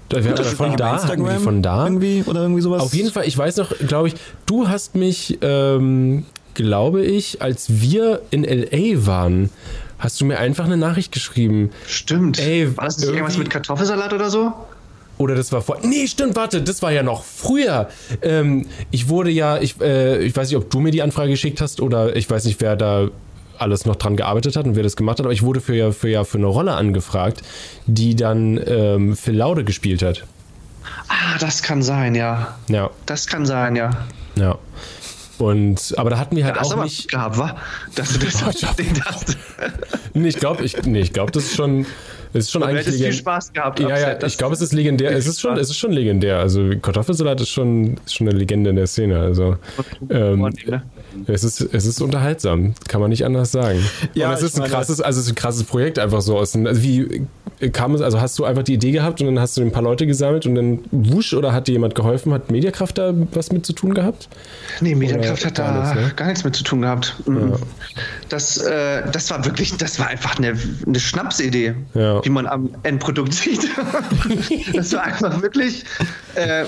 wir, oder von da, hatten wir die von da? Irgendwie oder irgendwie sowas. Auf jeden Fall, ich weiß noch, glaube ich, du hast mich, ähm, glaube ich, als wir in L.A. waren, hast du mir einfach eine Nachricht geschrieben. Stimmt. Ey, war das nicht irgendwas mit Kartoffelsalat oder so? Oder das war vor. Nee, stimmt, warte, das war ja noch früher. Ähm, ich wurde ja, ich, äh, ich weiß nicht, ob du mir die Anfrage geschickt hast oder ich weiß nicht, wer da alles noch dran gearbeitet hat und wer das gemacht hat, aber ich wurde für ja für, ja, für eine Rolle angefragt, die dann ähm, Phil Laude gespielt hat. Ah, das kann sein, ja. Ja, Das kann sein, ja. ja. Und, aber da hatten wir halt Da hast auch aber nicht. gehabt, wa? Dass du das [LAUGHS] [LAUGHS] den hast. [LAUGHS] Nee, ich glaube, ich, nee, ich glaube, das ist schon, das ist schon eigentlich hättest viel legend- Spaß gehabt. Ja, ja, ich glaube, es ist legendär. Es ist schon, es ist schon legendär. Also Kartoffelsalat ist schon, ist schon eine Legende in der Szene. Also ähm, ne? es ist, es ist unterhaltsam, kann man nicht anders sagen. Ja, und es ist ein krasses, also es ist ein krasses Projekt einfach so aus. Also wie kam es? Also hast du einfach die Idee gehabt und dann hast du ein paar Leute gesammelt und dann wusch oder hat dir jemand geholfen? Hat Mediakraft da was mit zu tun gehabt? Nee, Mediakraft hat da gar nichts, ne? gar nichts mit zu tun gehabt. Mhm. Das, äh, das war wirklich, das war einfach eine, eine Schnapsidee, Ja. wie man am Endprodukt sieht. [LAUGHS] das war einfach wirklich. Äh,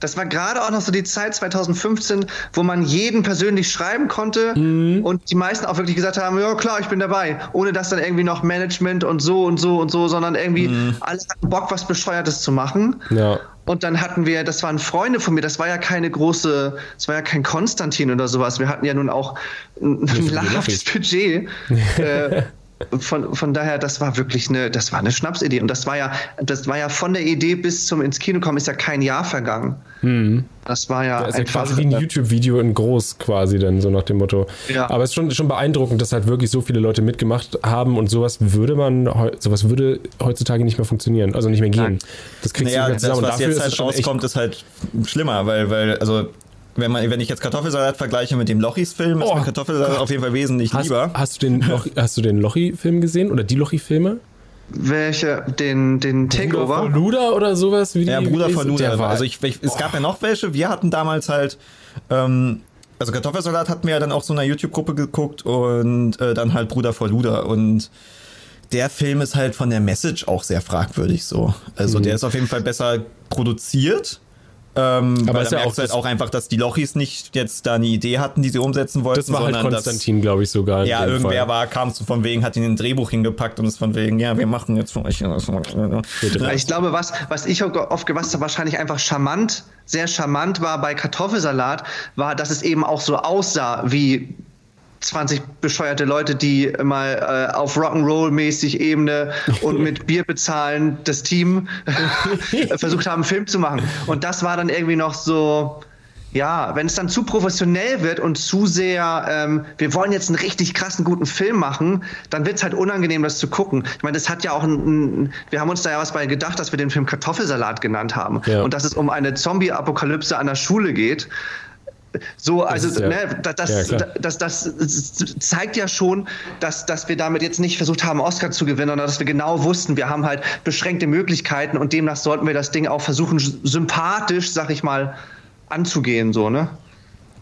das war gerade auch noch so die Zeit 2015, wo man jeden persönlich schreiben konnte Mhm. und die meisten auch wirklich gesagt haben, ja klar, ich bin dabei, ohne dass dann irgendwie noch Management und so und so und so, sondern irgendwie alle hatten Bock, was Bescheuertes zu machen. Ja. Und dann hatten wir, das waren Freunde von mir, das war ja keine große, das war ja kein Konstantin oder sowas. Wir hatten ja nun auch ein, ein lachhaftes Budget. [LAUGHS] äh, von, von daher, das war wirklich eine, das war eine Schnapsidee. Und das war ja, das war ja von der Idee bis zum ins Kino kommen, ist ja kein Jahr vergangen. Das war ja, Das ist ja einfach. quasi wie ein YouTube-Video in groß quasi dann, so nach dem Motto. Ja. Aber es ist schon, schon beeindruckend, dass halt wirklich so viele Leute mitgemacht haben und sowas würde man, sowas würde heutzutage nicht mehr funktionieren, also nicht mehr gehen. Nein. Das kriegst Naja, du das, nicht mehr zusammen. Und was dafür jetzt ist halt es schon echt rauskommt, ist halt schlimmer, weil, weil, also, wenn man, wenn ich jetzt Kartoffelsalat vergleiche mit dem Lochis-Film, ist Oh mir Kartoffelsalat auf jeden Fall wesentlich Hast, lieber. hast du den, [LAUGHS] hast du den Lochi-Film gesehen oder die Lochi-Filme? Welche, den, den Bruder Takeover? von Luda oder sowas? Wie Ja, die Bruder von Luda. Also ich, ich, es gab ja noch welche. Wir hatten damals halt ähm, also Kartoffelsalat hatten wir ja dann auch so in einer YouTube-Gruppe geguckt und äh, dann halt Bruder vor Luder und der Film ist halt von der Message auch sehr fragwürdig so. Also mhm. der ist auf jeden Fall besser produziert ähm, aber es ist ja auch, halt auch einfach, dass die Lochis nicht jetzt da eine Idee hatten, die sie umsetzen wollten. Das war halt Konstantin, glaube ich, sogar. Ja, irgendwer Fall. war, kam zu von wegen, hat ihn in ein Drehbuch hingepackt und ist von wegen, ja, wir machen jetzt von euch. Ich glaube, was, was ich oft gewasst habe, wahrscheinlich einfach charmant, sehr charmant war bei Kartoffelsalat, war, dass es eben auch so aussah wie 20 bescheuerte Leute, die mal äh, auf Rock'n'Roll-mäßig Ebene und [LAUGHS] mit Bier bezahlen das Team [LAUGHS] versucht haben, einen Film zu machen. Und das war dann irgendwie noch so, ja, wenn es dann zu professionell wird und zu sehr, ähm, wir wollen jetzt einen richtig krassen, guten Film machen, dann wird es halt unangenehm, das zu gucken. Ich meine, das hat ja auch ein, ein, wir haben uns da ja was bei gedacht, dass wir den Film Kartoffelsalat genannt haben. Ja. Und dass es um eine Zombie-Apokalypse an der Schule geht. So, also das, ja, ne, das, ja, das, das, das, zeigt ja schon, dass, dass wir damit jetzt nicht versucht haben, Oscar zu gewinnen, sondern dass wir genau wussten, wir haben halt beschränkte Möglichkeiten und demnach sollten wir das Ding auch versuchen, sympathisch, sag ich mal, anzugehen, so, ne?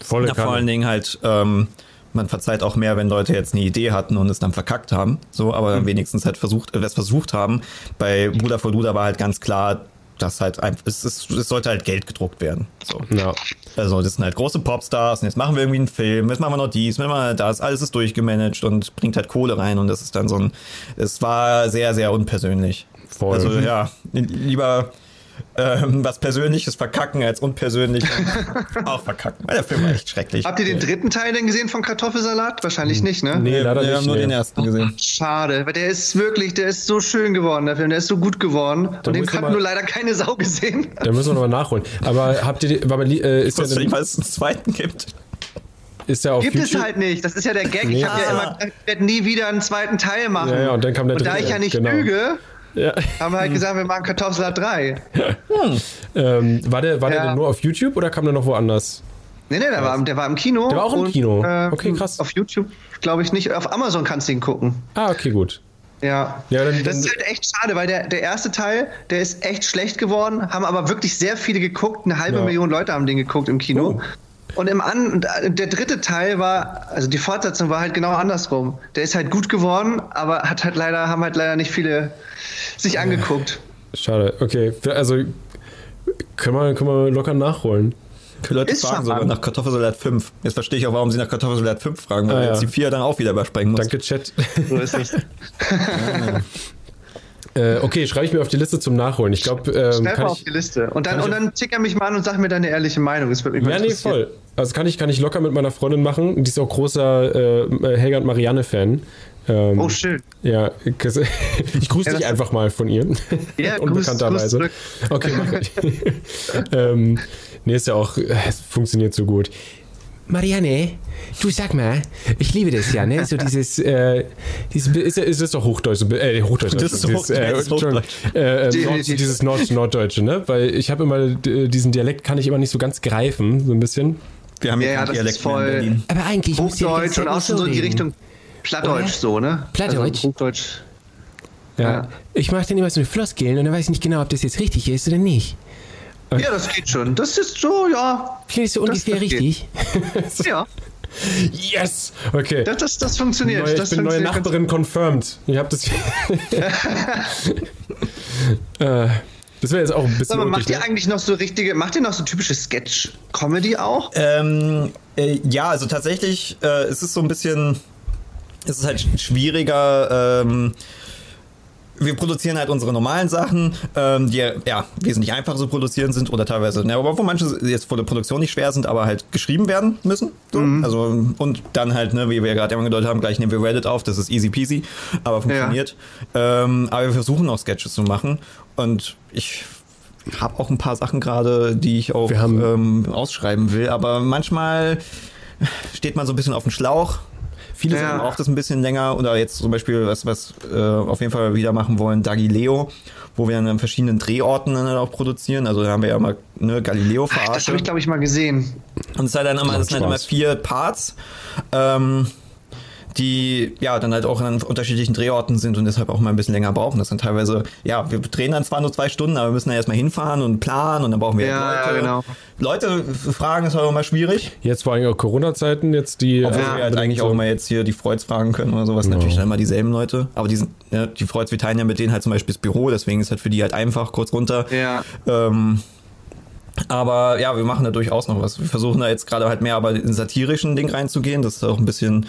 Volle Na, vor allen Dingen halt, ähm, man verzeiht auch mehr, wenn Leute jetzt eine Idee hatten und es dann verkackt haben, so, aber mhm. wenigstens halt versucht, äh, es versucht haben. Bei Bruder vor Luder war halt ganz klar, dass halt einfach, es, es, es sollte halt Geld gedruckt werden. So. Ja. Also das sind halt große Popstars und jetzt machen wir irgendwie einen Film, jetzt machen wir noch dies, jetzt machen wir das, alles ist durchgemanagt und bringt halt Kohle rein und das ist dann so ein, es war sehr, sehr unpersönlich. Voll. Also ja, lieber ähm, was Persönliches verkacken als unpersönlich [LAUGHS] auch verkacken. Weil der Film war echt schrecklich. Habt ihr den dritten Teil denn gesehen von Kartoffelsalat? Wahrscheinlich nicht, ne? Nee, leider wir nicht. Wir haben nur nee. den ersten gesehen. Schade, weil der ist wirklich, der ist so schön geworden, der Film, der ist so gut geworden. Da und den hat nur leider keine Sau gesehen. Da müssen wir nochmal nachholen. Aber habt ihr, aber, äh, ist der nicht, weil es einen zweiten gibt? Gibt YouTube? es halt nicht. Das ist ja der Gag. Nee. Ich habe ja immer, ich werde nie wieder einen zweiten Teil machen. Ja, ja, und dann kam der dritte. Und da ich ja nicht genau. lüge, ja. Haben wir halt gesagt, wir machen Kartoffelsalat 3. Hm. Ähm, war der, war ja. der denn nur auf YouTube oder kam der noch woanders? Nee, nee, der war, der war im Kino. Der war auch im und, Kino. Äh, okay, krass. Auf YouTube glaube ich nicht. Auf Amazon kannst du ihn gucken. Ah, okay, gut. Ja. ja dann, das ist halt echt schade, weil der, der erste Teil, der ist echt schlecht geworden, haben aber wirklich sehr viele geguckt. Eine halbe ja. Million Leute haben den geguckt im Kino. Oh. Und im An der dritte Teil war, also die Fortsetzung war halt genau andersrum. Der ist halt gut geworden, aber hat halt leider, haben halt leider nicht viele sich angeguckt. Schade, okay. Also können wir, können wir locker nachholen. Leute ist fragen sogar nach Kartoffelsalat 5. Jetzt verstehe ich auch, warum sie nach Kartoffelsalat 5 fragen, weil ah, ja. jetzt die 4 dann auch wieder überspringen muss. Danke, Chat. So ist es. [LAUGHS] [LAUGHS] Äh, okay, schreibe ich mir auf die Liste zum Nachholen. Ich glaube, ähm, Schreib auf die Liste. Und dann, und dann ticker mich mal an und sag mir deine ehrliche Meinung. Das würde mich Ja, nee, voll. Also kann ich, kann ich locker mit meiner Freundin machen. Die ist auch großer äh, Helga und Marianne-Fan. Ähm, oh, schön. Ja, [LAUGHS] ich grüße dich einfach mal von ihr. Ja, [LAUGHS] Unbekannterweise. Gruß, gruß okay, mach ich. [LAUGHS] ähm, nee, ist ja auch, es funktioniert so gut. Marianne, du sag mal, ich liebe das ja, ne? So [LAUGHS] dieses, äh, dieses ist, ist das doch Hochdeutsch, äh, Hochdeutsch. Das ist dieses, äh, [LAUGHS] Hochdeutsch. Äh, äh, Nord, dieses Nord Norddeutsche, ne? Weil ich habe immer diesen Dialekt kann ich immer nicht so ganz greifen, so ein bisschen. Wir haben ja, ja Dialekt voll in Berlin. Aber eigentlich Hochdeutsch und auch schon so in die Richtung Plattdeutsch, Oder? so, ne? Plattdeutsch. Also Hochdeutsch. Ja. ja. Ich mache dann immer so eine Floskeln und dann weiß ich nicht genau, ob das jetzt richtig ist oder nicht. Ja, das geht schon. Das ist so, ja. Vielleicht so ungefähr das, das richtig. [LAUGHS] ja. Yes! Okay. Das, das, das funktioniert. Neue, das ich bin neue Nachbarin confirmed. Ich habe das. [LAUGHS] äh, das wäre jetzt auch ein bisschen. Aber macht ihr ne? eigentlich noch so richtige, macht ihr noch so typische Sketch-Comedy auch? Ähm, äh, ja, also tatsächlich äh, ist es so ein bisschen. Es ist halt schwieriger. Ähm, wir produzieren halt unsere normalen Sachen, ähm, die ja wesentlich einfacher zu produzieren sind oder teilweise, ne, wo manche jetzt vor der Produktion nicht schwer sind, aber halt geschrieben werden müssen. So. Mhm. Also und dann halt, ne, wie wir gerade angedeutet haben, gleich nehmen wir Reddit auf, das ist easy peasy, aber funktioniert. Ja. Ähm, aber wir versuchen auch Sketches zu machen und ich habe auch ein paar Sachen gerade, die ich auch ähm, ausschreiben will, aber manchmal steht man so ein bisschen auf dem Schlauch Viele ja. sagen auch das ein bisschen länger oder jetzt zum Beispiel, was, was äh, auf jeden Fall wieder machen wollen, Dagileo, wo wir an verschiedenen Drehorten dann auch produzieren. Also da haben wir ja mal ne, Galileo verarscht. Das habe ich, glaube ich, mal gesehen. Und es ist halt dann immer, das sind halt immer vier Parts. Ähm, die ja dann halt auch an unterschiedlichen Drehorten sind und deshalb auch mal ein bisschen länger brauchen. Das sind teilweise, ja, wir drehen dann zwar nur zwei Stunden, aber wir müssen dann erstmal hinfahren und planen und dann brauchen wir Ja, Leute. ja, genau. Leute fragen ist auch immer schwierig. Jetzt vor allem auch Corona-Zeiten, jetzt die. Obwohl äh, wir halt eigentlich auch immer jetzt hier die Freuds fragen können oder sowas. Natürlich dann immer dieselben Leute. Aber die, sind, ja, die Freuds, wir teilen ja mit denen halt zum Beispiel das Büro, deswegen ist halt für die halt einfach kurz runter. Ja. Ähm, aber ja, wir machen da durchaus noch was. Wir versuchen da jetzt gerade halt mehr aber in satirischen Ding reinzugehen, dass da auch ein bisschen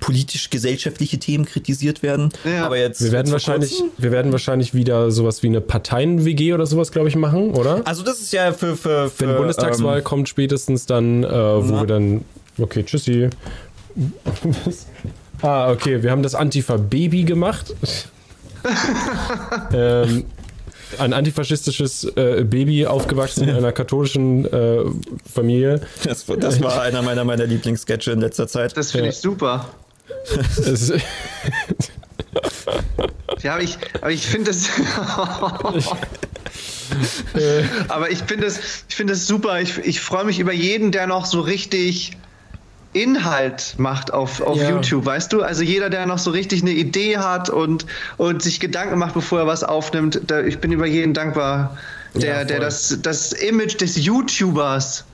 politisch-gesellschaftliche Themen kritisiert werden. Ja. Aber jetzt Wir werden wahrscheinlich, wir werden wahrscheinlich wieder sowas wie eine Parteien-WG oder sowas, glaube ich, machen, oder? Also das ist ja für, für, für Wenn Bundestagswahl ähm, kommt spätestens dann, äh, wo na. wir dann. Okay, tschüssi. ah, okay, wir haben das Antifa-Baby gemacht. [LAUGHS] ähm, ein antifaschistisches äh, Baby aufgewachsen in einer katholischen äh, Familie. das, das war einer meiner, meiner Lieblingssketche in letzter Zeit. Das finde ich super. [LAUGHS] Ja, aber ich, aber ich finde das. [LAUGHS] aber ich finde es, ich finde es super. Ich, ich freue mich über jeden, der noch so richtig Inhalt macht auf, auf Ja. YouTube, weißt du? Also jeder, der noch so richtig eine Idee hat und, und sich Gedanken macht, bevor er was aufnimmt. Da, ich bin über jeden dankbar, der, Ja, der das, das Image des YouTubers.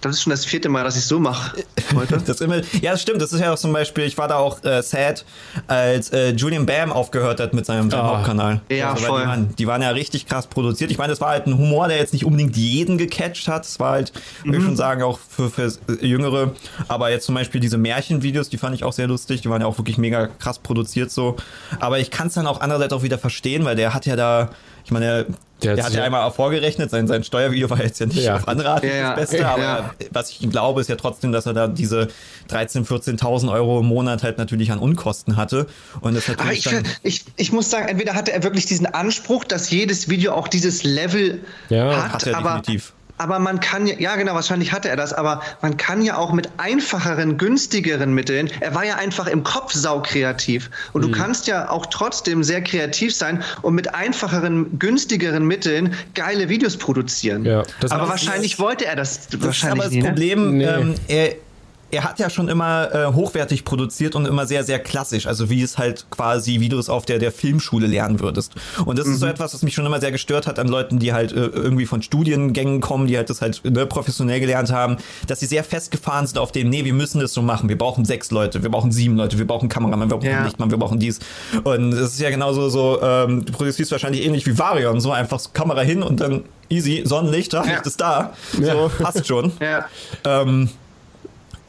Das ist schon das vierte Mal, dass ich so mache [LAUGHS] heute. Das immer, ja, das stimmt. Das ist ja auch zum Beispiel, ich war da auch äh, sad, als äh, Julian Bam aufgehört hat mit seinem, seinem Ah. Hauptkanal. Ja, weil voll. Die waren, die waren ja richtig krass produziert. Ich meine, das war halt ein Humor, der jetzt nicht unbedingt jeden gecatcht hat. Es war halt, würde Mhm. ich schon sagen, auch für, für äh, Jüngere. Aber jetzt zum Beispiel diese Märchenvideos, die fand ich auch sehr lustig. Die waren ja auch wirklich mega krass produziert so. Aber ich kann es dann auch andererseits auch wieder verstehen, weil der hat ja da, ich meine, Der der, hat ja einmal auch vorgerechnet, sein, sein Steuervideo war jetzt ja nicht Ja. auf Anraten Ja, ja. das Beste, Ja. aber was ich ihm glaube, ist ja trotzdem, dass er da diese 13.000, 14.000 Euro im Monat halt natürlich an Unkosten hatte. Und das Aber natürlich ich, dann, ich, ich muss sagen, entweder hatte er wirklich diesen Anspruch, dass jedes Video auch dieses Level Ja. hat, Hat er aber, definitiv. Aber man kann ja, ja genau, wahrscheinlich hatte er das, aber man kann ja auch mit einfacheren, günstigeren Mitteln, er war ja einfach im Kopf saukreativ und Mhm. du kannst ja auch trotzdem sehr kreativ sein und mit einfacheren, günstigeren Mitteln geile Videos produzieren. Ja, das aber wahrscheinlich wollte er das, das ist wahrscheinlich aber das nie, ne? Problem, Nee. ähm, er, er hat ja schon immer äh, hochwertig produziert und immer sehr, sehr klassisch. Also wie es halt quasi, wie du es auf der, der Filmschule lernen würdest. Und das ist so etwas, was mich schon immer sehr gestört hat an Leuten, die halt äh, irgendwie von Studiengängen kommen, die halt das halt ne, professionell gelernt haben, dass sie sehr festgefahren sind auf dem, nee, wir müssen das so machen. Wir brauchen sechs Leute, wir brauchen sieben Leute, wir brauchen Kameramann, wir brauchen Ja. Lichtmann, wir brauchen dies. Und es ist ja genauso so, ähm, du produzierst wahrscheinlich ähnlich wie Varion, so einfach Kamera hin und dann easy, Sonnenlicht, da, Ja. Licht ist da. Ja. So, passt schon. Ja. Ähm,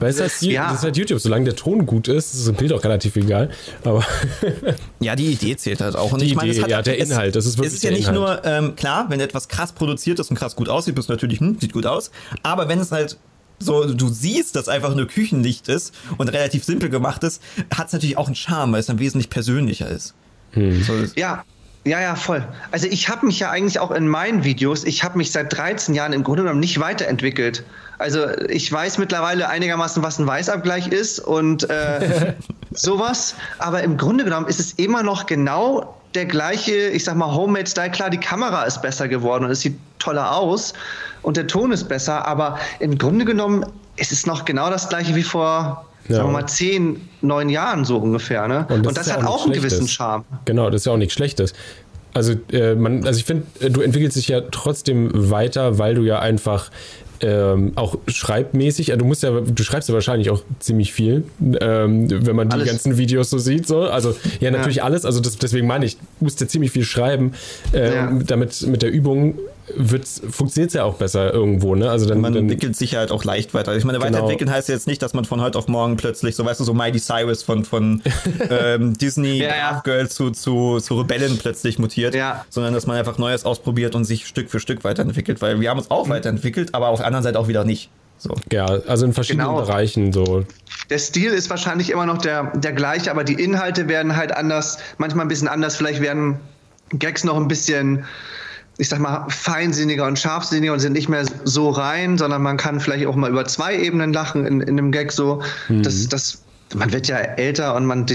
Weil es Das- halt, ja. das ist halt YouTube, solange der Ton gut ist, ist das Bild auch relativ egal. Aber [LAUGHS] Ja, die Idee zählt halt auch. Und Die ich meine, es Idee, hat ja, halt- der es, Inhalt, das ist wirklich Es ist ja nicht Inhalt. nur, ähm, klar, wenn etwas krass produziert ist und krass gut aussieht, bist du natürlich, hm, sieht gut aus. Aber wenn es halt so, du siehst, dass einfach nur Küchenlicht ist und relativ simpel gemacht ist, hat es natürlich auch einen Charme, weil es dann wesentlich persönlicher ist. Hm. So, Ja, ja, ja, voll. Also ich habe mich ja eigentlich auch in meinen Videos, ich habe mich seit 13 Jahren im Grunde genommen nicht weiterentwickelt. Also ich weiß mittlerweile einigermaßen, was ein Weißabgleich ist und äh, [LAUGHS] sowas. Aber im Grunde genommen ist es immer noch genau der gleiche, ich sag mal, Homemade-Style. Klar, die Kamera ist besser geworden und es sieht toller aus und der Ton ist besser, aber im Grunde genommen ist es noch genau das gleiche wie vor, Ja. sagen wir mal, 10, 9 Jahren so ungefähr. Ne? Und das, ist ja hat auch auch einen gewissen. Charme. Genau, das ist ja auch nichts Schlechtes. Also, äh, man, also ich finde, äh, du entwickelst dich ja trotzdem weiter, weil du ja einfach ähm, auch schreibmäßig, also du musst ja, du schreibst ja wahrscheinlich auch ziemlich viel, ähm, wenn man die Alles. ganzen Videos so sieht. So. Also ja, natürlich alles, also das, deswegen meine ich, du musst ja ziemlich viel schreiben, ähm, Ja. damit mit der Übung funktioniert es ja auch besser irgendwo, ne? Also dann, man dann entwickelt sich halt auch leicht weiter. Ich meine, Genau. weiterentwickeln heißt jetzt nicht, dass man von heute auf morgen plötzlich, so weißt du, so Miley Cyrus von, von [LAUGHS] ähm, Disney Ja, ja. Girl zu, zu, zu Rebellen plötzlich mutiert, Ja. sondern dass man einfach Neues ausprobiert und sich Stück für Stück weiterentwickelt, weil wir haben uns auch Mhm. weiterentwickelt, aber auf der anderen Seite auch wieder nicht. So. ja, also in verschiedenen Genau. Bereichen so. Der Stil ist wahrscheinlich immer noch der, der gleiche, aber die Inhalte werden halt anders, manchmal ein bisschen anders. Vielleicht werden Gags noch ein bisschen, ich sag mal, feinsinniger und scharfsinniger und sind nicht mehr so rein, sondern man kann vielleicht auch mal über zwei Ebenen lachen in, in einem Gag so. Das, das, man wird ja älter und man.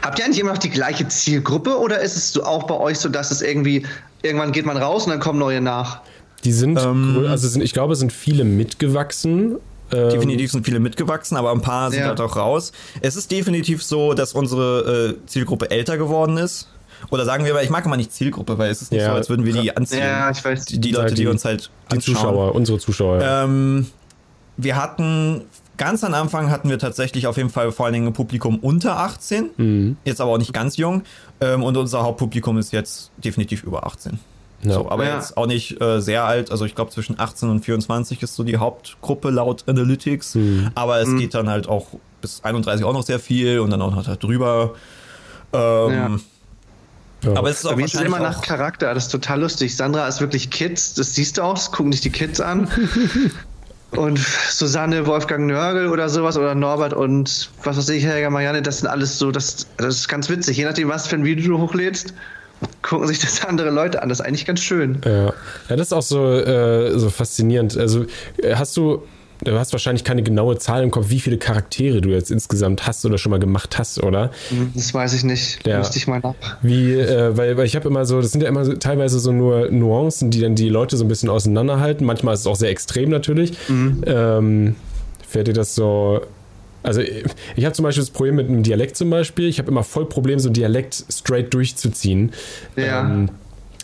Habt ihr eigentlich immer noch die gleiche Zielgruppe oder ist es so auch bei euch so, dass es irgendwie, irgendwann geht man raus und dann kommen neue nach? Die sind, Ähm. also sind, ich glaube, es sind viele mitgewachsen. Ähm, Definitiv sind viele mitgewachsen, aber ein paar sind Ja. halt auch raus. Es ist definitiv so, dass unsere äh, Zielgruppe älter geworden ist. Oder sagen wir, weil ich mag immer nicht Zielgruppe, weil es ist nicht Ja. so, als würden wir die anziehen. Ja, ich weiß. Die, die Leute, die, Die- uns halt die anschauen. Zuschauer, unsere Zuschauer. ja. Ähm, wir hatten ganz am Anfang hatten wir tatsächlich auf jeden Fall vor allen Dingen ein Publikum unter 18, Mhm. jetzt aber auch nicht ganz jung. Ähm, und unser Hauptpublikum ist jetzt definitiv über 18. Ja. So, aber Ja. jetzt auch nicht äh, sehr alt. Also ich glaube zwischen 18 und 24 ist so die Hauptgruppe laut Analytics. Mhm. Aber es geht dann halt auch bis 31 auch noch sehr viel und dann auch noch halt drüber. Ähm, Ja. Aber es ist auch Bei immer nach auch, Charakter, das ist total lustig. Sandra ist wirklich Kids, das siehst du auch, das gucken dich die Kids an. [LAUGHS] und Susanne, Wolfgang Nörgel oder sowas oder Norbert und was weiß ich, Helga Marianne, das sind alles so, das, das ist ganz witzig. Je nachdem, was für ein Video du hochlädst, gucken sich das andere Leute an. Das ist eigentlich ganz schön. Ja, ja das ist auch so, äh, so faszinierend. Also äh, hast du, du hast wahrscheinlich keine genaue Zahl im Kopf, wie viele Charaktere du jetzt insgesamt hast oder schon mal gemacht hast, oder? Das weiß ich nicht. Ja. Müsste ich mal nach. Wie, äh, weil, weil ich habe immer so, das sind ja immer so, teilweise so nur Nuancen, die dann die Leute so ein bisschen auseinanderhalten. Manchmal ist es auch sehr extrem natürlich. Ähm, fällt dir das so. Also ich habe zum Beispiel das Problem mit einem Dialekt zum Beispiel. Ich habe immer voll Problem, so einen Dialekt straight durchzuziehen. Ja. Ähm,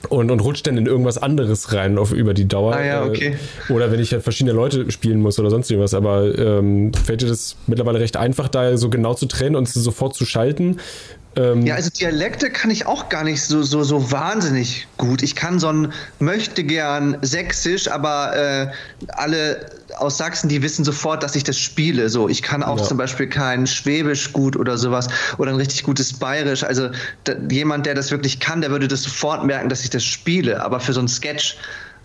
und, und rutscht dann in irgendwas anderes rein auf, über die Dauer. Ah ja, Äh, okay. Oder wenn ich halt verschiedene Leute spielen muss oder sonst irgendwas. Aber ähm, fällt dir das mittlerweile recht einfach, da so genau zu trennen und sofort zu schalten? Ähm, Ja, also Dialekte kann ich auch gar nicht so, so, so wahnsinnig gut. Ich kann so ein möchte gern sächsisch, aber äh, alle aus Sachsen, die wissen sofort, dass ich das spiele. So, ich kann auch Ja. zum Beispiel kein Schwäbisch gut oder sowas oder ein richtig gutes Bayerisch. Also da, jemand, der das wirklich kann, der würde das sofort merken, dass ich das spiele. Aber für so einen Sketch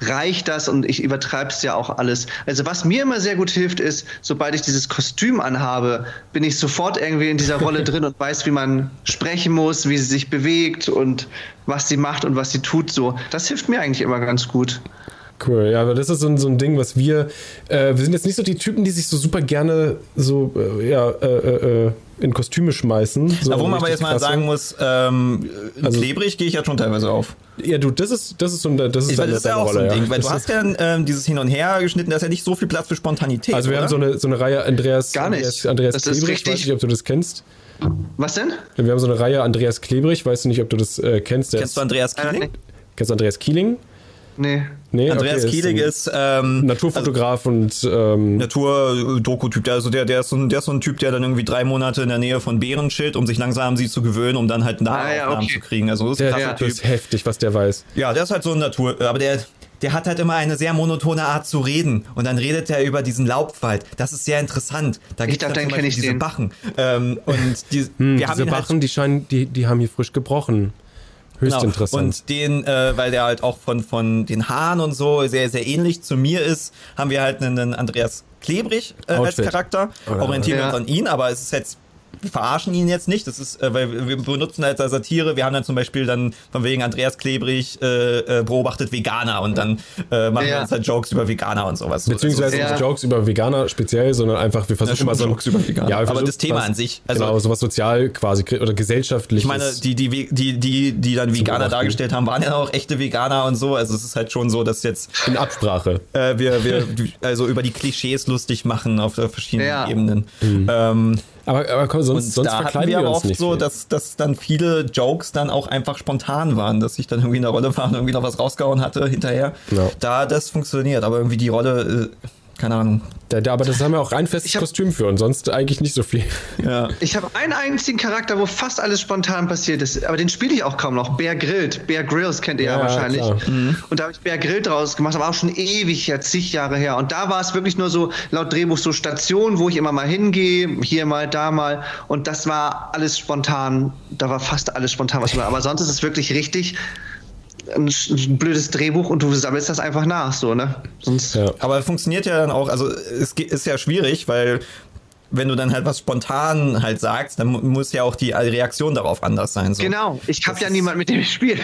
reicht das und ich übertreibe es ja auch alles. Also was mir immer sehr gut hilft, ist, sobald ich dieses Kostüm anhabe, bin ich sofort irgendwie in dieser Rolle [LAUGHS] drin und weiß, wie man sprechen muss, wie sie sich bewegt und was sie macht und was sie tut. So, das hilft mir eigentlich immer ganz gut. Cool, ja, aber das ist so ein, so ein Ding, was wir, äh, wir sind jetzt nicht so die Typen, die sich so super gerne so, äh, ja, äh, äh, in Kostüme schmeißen. So da wo man aber jetzt mal sagen muss, ähm, Also- klebrig gehe ich ja schon teilweise auf. Ja, du, das ist, das ist so ein, das ist, Ich, das ist ja auch so ein Rolle, Ding, weil du hast ja ähm, dieses Hin und Her geschnitten, da ist ja nicht so viel Platz für Spontanität. Also wir oder? haben so eine, so eine Reihe Andreas, Gar nicht. Andreas, Andreas Das ist Klebrich, ich weiß nicht, ob du das kennst. Was denn? Wir haben so eine Reihe Andreas Klebrich, weißt du nicht, ob du das äh, kennst. Kennst du Andreas Kieling? kennst du Andreas Kieling? Nee. Nee, Andreas okay, Kieling ein ist ähm, Naturfotograf und ähm, Natur-Doku-Typ. Also der, der, ist so ein, der ist so ein Typ, der dann irgendwie drei Monate in der Nähe von Bären chillt, um sich langsam an sie zu gewöhnen, um dann halt Ah, ja, Nahaufnahmen okay. zu kriegen. Also das ist der, ein der krasser ist Typ. heftig, was der weiß. Ja, der ist halt so ein Natur... Aber der... Der hat halt immer eine sehr monotone Art zu reden. Und dann redet er über diesen Laubwald. Das ist sehr interessant. Da gibt es dachte, dann zum diese den. Bachen. Ähm, und die, Hm, wir haben diese halt Bachen, die scheinen, die, die haben hier frisch gebrochen. Höchst Genau. interessant. Und den, äh, weil der halt auch von, von den Haaren und so sehr, sehr ähnlich zu mir ist, haben wir halt einen Andreas Klebrich äh, als. Charakter. Oder- Orientieren wir Ja. uns an ihn, aber es ist jetzt. Wir verarschen ihn jetzt nicht, das ist, äh, weil wir- wir benutzen halt als Satire, wir haben dann zum Beispiel dann von wegen Andreas Klebrich äh, äh, beobachtet Veganer und dann äh, machen wir Ja. uns halt Jokes über Veganer und sowas. Beziehungsweise Ja. nicht Jokes über Veganer speziell, sondern einfach, wir versuchen mal so Jokes über Veganer. Ja, wir Aber das Thema was- an sich, also- genau, sowas sozial quasi oder gesellschaftlich. Ich meine, die, die, die, die, die dann Veganer beobachten. dargestellt haben, waren ja auch echte Veganer und so. Also es ist halt schon so, dass jetzt in Absprache. äh, wir, wir also über die Klischees lustig machen auf verschiedenen Ja. Ebenen. Ähm, Aber, aber komm, und sonst, sonst da hatten wir aber oft so, viel. dass, dass dann viele Jokes dann auch einfach spontan waren, dass ich dann irgendwie in der Rolle war und irgendwie noch was rausgehauen hatte hinterher. Ja. Da das funktioniert, aber irgendwie die Rolle, äh, keine Ahnung. Da, da, aber das haben wir auch ein festes hab- Kostüm für und sonst eigentlich nicht so viel. Ja. Ich habe einen einzigen Charakter, wo fast alles spontan passiert ist, aber den spiele ich auch kaum noch. Bear Gryllt. Bear Grylls kennt ihr ja, Ja, wahrscheinlich. klar. Und da habe ich Bear Gryllt draus gemacht, aber auch schon ewig, ja zig Jahre her. Und da war es wirklich nur so, laut Drehbuch, so Stationen, wo ich immer mal hingehe, hier mal, da mal. Und das war alles spontan. Da war fast alles spontan, was man. Aber sonst ist es wirklich richtig ein, ein blödes Drehbuch und du sammelst das einfach nach, so, ne? Sonst. Ja. Aber funktioniert ja dann auch, also es ist ja schwierig, weil wenn du dann halt was spontan halt sagst, dann mu- muss ja auch die Reaktion darauf anders sein. So. Genau, ich habe Das ja niemand, mit dem ich spiele.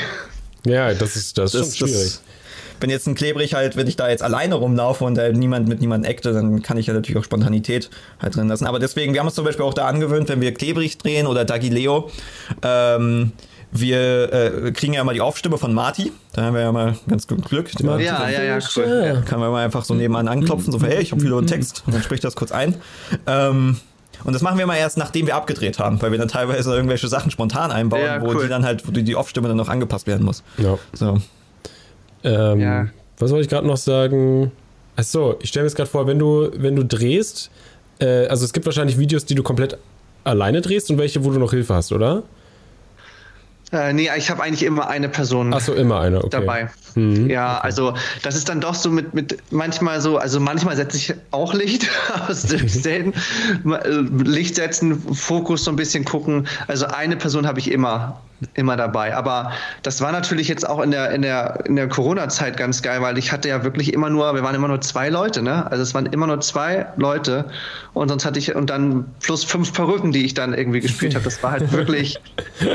Ja, das ist, das ist Das, schon schwierig. das, wenn jetzt ein Klebrig halt, wenn ich da jetzt alleine rumlaufe und da niemand mit niemandem acte, dann kann ich ja natürlich auch Spontanität halt drin lassen. Aber deswegen, wir haben uns zum Beispiel auch da angewöhnt, wenn wir Klebrig drehen oder Dagi Leo, ähm, wir äh, kriegen ja immer die Aufstimme von Marty. Da haben wir ja mal ganz gut Glück. Ja, ja, ja, cool. Kann man mal einfach so nebenan anklopfen, so, hey, ich habe wieder einen Text. Und dann spricht das kurz ein. Ähm, und das machen wir mal erst, nachdem wir abgedreht haben, weil wir dann teilweise irgendwelche Sachen spontan einbauen, Ja, wo cool. die dann halt, wo die, die Aufstimme dann noch angepasst werden muss. Ja. So. Ähm, Ja. Was wollte ich gerade noch sagen? Achso, ich stelle mir jetzt gerade vor, wenn du, wenn du drehst, äh, also es gibt wahrscheinlich Videos, die du komplett alleine drehst und welche, wo du noch Hilfe hast, oder? Äh, nee, ich habe eigentlich immer eine Person Achso, immer eine, okay. dabei. Mhm. Ja, also das ist dann doch so mit, mit manchmal so, also manchmal setze ich auch Licht, [LAUGHS] aber es ist selten. Äh, Licht setzen, Fokus so ein bisschen gucken. Also eine Person habe ich immer, immer dabei. Aber das war natürlich jetzt auch in der, in der, in der Corona-Zeit ganz geil, weil ich hatte ja wirklich immer nur, wir waren immer nur zwei Leute, ne? Also es waren immer nur zwei Leute und sonst hatte ich, und dann plus fünf Perücken, die ich dann irgendwie gespielt [LAUGHS] habe. Das war halt wirklich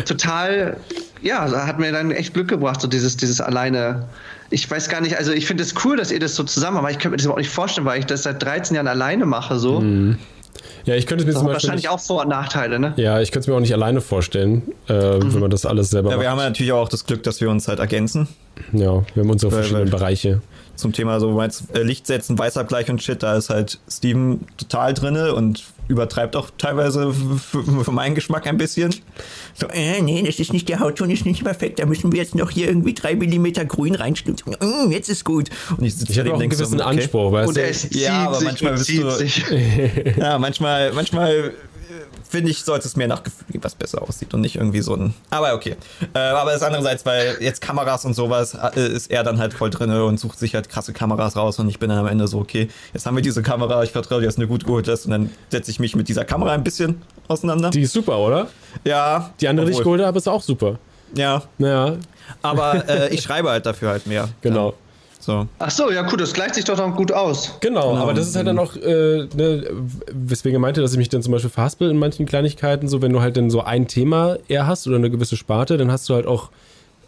total, ja, hat mir dann echt Glück gebracht, so dieses, dieses alleine. Ich weiß gar nicht, also ich finde es cool, dass ihr das so zusammen macht, aber ich könnte mir das überhaupt nicht vorstellen, weil ich das seit 13 Jahren alleine mache, so. Ja, ich könnte es mir Das zum hat Beispiel. wahrscheinlich Nicht, auch Vor- und Nachteile, ne? ja, ich könnte es mir auch nicht alleine vorstellen, äh, wenn man das alles selber Ja, wir macht. haben ja natürlich auch das Glück, dass wir uns halt ergänzen. Ja, wir haben unsere Weil- verschiedenen weil- Bereiche. Zum Thema so meinst, äh, Licht setzen, Weißabgleich und Shit, da ist halt Steven total drinne und übertreibt auch teilweise für meinen Geschmack ein bisschen. So, äh, nee, das ist nicht, der Hautton ist nicht perfekt, da müssen wir jetzt noch hier irgendwie drei Millimeter grün reinschnitzen. Mm, jetzt ist gut. Und ich sitze Ich habe auch einen denk so, gewissen okay. Anspruch, weißt Und du? Ja, aber manchmal bist du-. [LAUGHS] Ja, manchmal, manchmal äh, finde ich, sollte es mehr nach Gefühl gehen, was besser aussieht und nicht irgendwie so ein. Aber okay. Äh, aber das andererseits, weil jetzt Kameras und sowas äh, ist er dann halt voll drinne und sucht sich halt krasse Kameras raus und ich bin dann am Ende so, okay, jetzt haben wir diese Kamera, ich vertraue dir, dass eine gut geholt ist und dann setze ich mich mit dieser Kamera ein bisschen auseinander. Die ist super, oder? ja. Die andere, die ich obwohl- geholt habe, ist auch super. Ja, Naja, aber [LAUGHS] äh, ich schreibe halt dafür halt mehr. genau. So. Ach so, ja gut, das gleicht sich doch dann gut aus. Genau, Genau, aber das ist halt dann auch, äh, ne, weswegen er meinte, dass ich mich dann zum Beispiel verhaspel in manchen Kleinigkeiten, so wenn du halt dann so ein Thema eher hast oder eine gewisse Sparte, dann hast du halt auch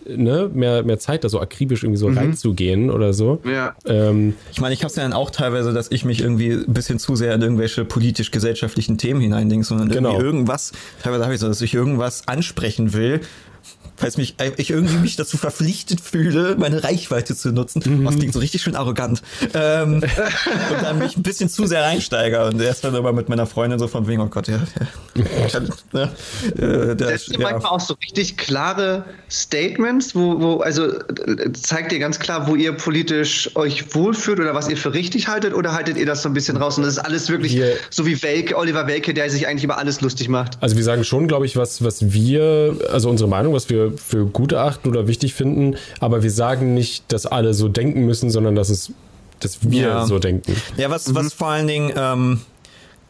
ne, mehr, mehr Zeit, da so akribisch irgendwie so reinzugehen oder so. Ja. Ähm, Ich meine, ich habe es ja dann auch teilweise, dass ich mich irgendwie ein bisschen zu sehr in irgendwelche politisch-gesellschaftlichen Themen hineindingse und dann Genau. irgendwie irgendwas, teilweise habe ich so, dass ich irgendwas ansprechen will, falls mich, äh, ich irgendwie mich dazu verpflichtet fühle, meine Reichweite zu nutzen. Was klingt so richtig schön arrogant. Ähm, [LAUGHS] und dann mich ein bisschen zu sehr reinsteiger und erst dann aber mit meiner Freundin so von wegen, oh Gott, ja, ja, [LAUGHS] ne, äh, der, Setzt ihr ja. manchmal auch so richtig klare Statements, wo, wo, also äh, zeigt ihr ganz klar, wo ihr politisch euch wohlfühlt oder was ihr für richtig haltet oder haltet ihr das so ein bisschen raus und das ist alles wirklich Wir- so wie Welke, Oliver Welke, der sich eigentlich über alles lustig macht. also wir sagen schon, glaube ich, was, was wir, also unsere Meinung, was wir für gut achten oder wichtig finden, aber wir sagen nicht, dass alle so denken müssen, sondern dass es, dass wir Ja. so denken. Ja, was, was vor allen Dingen ähm,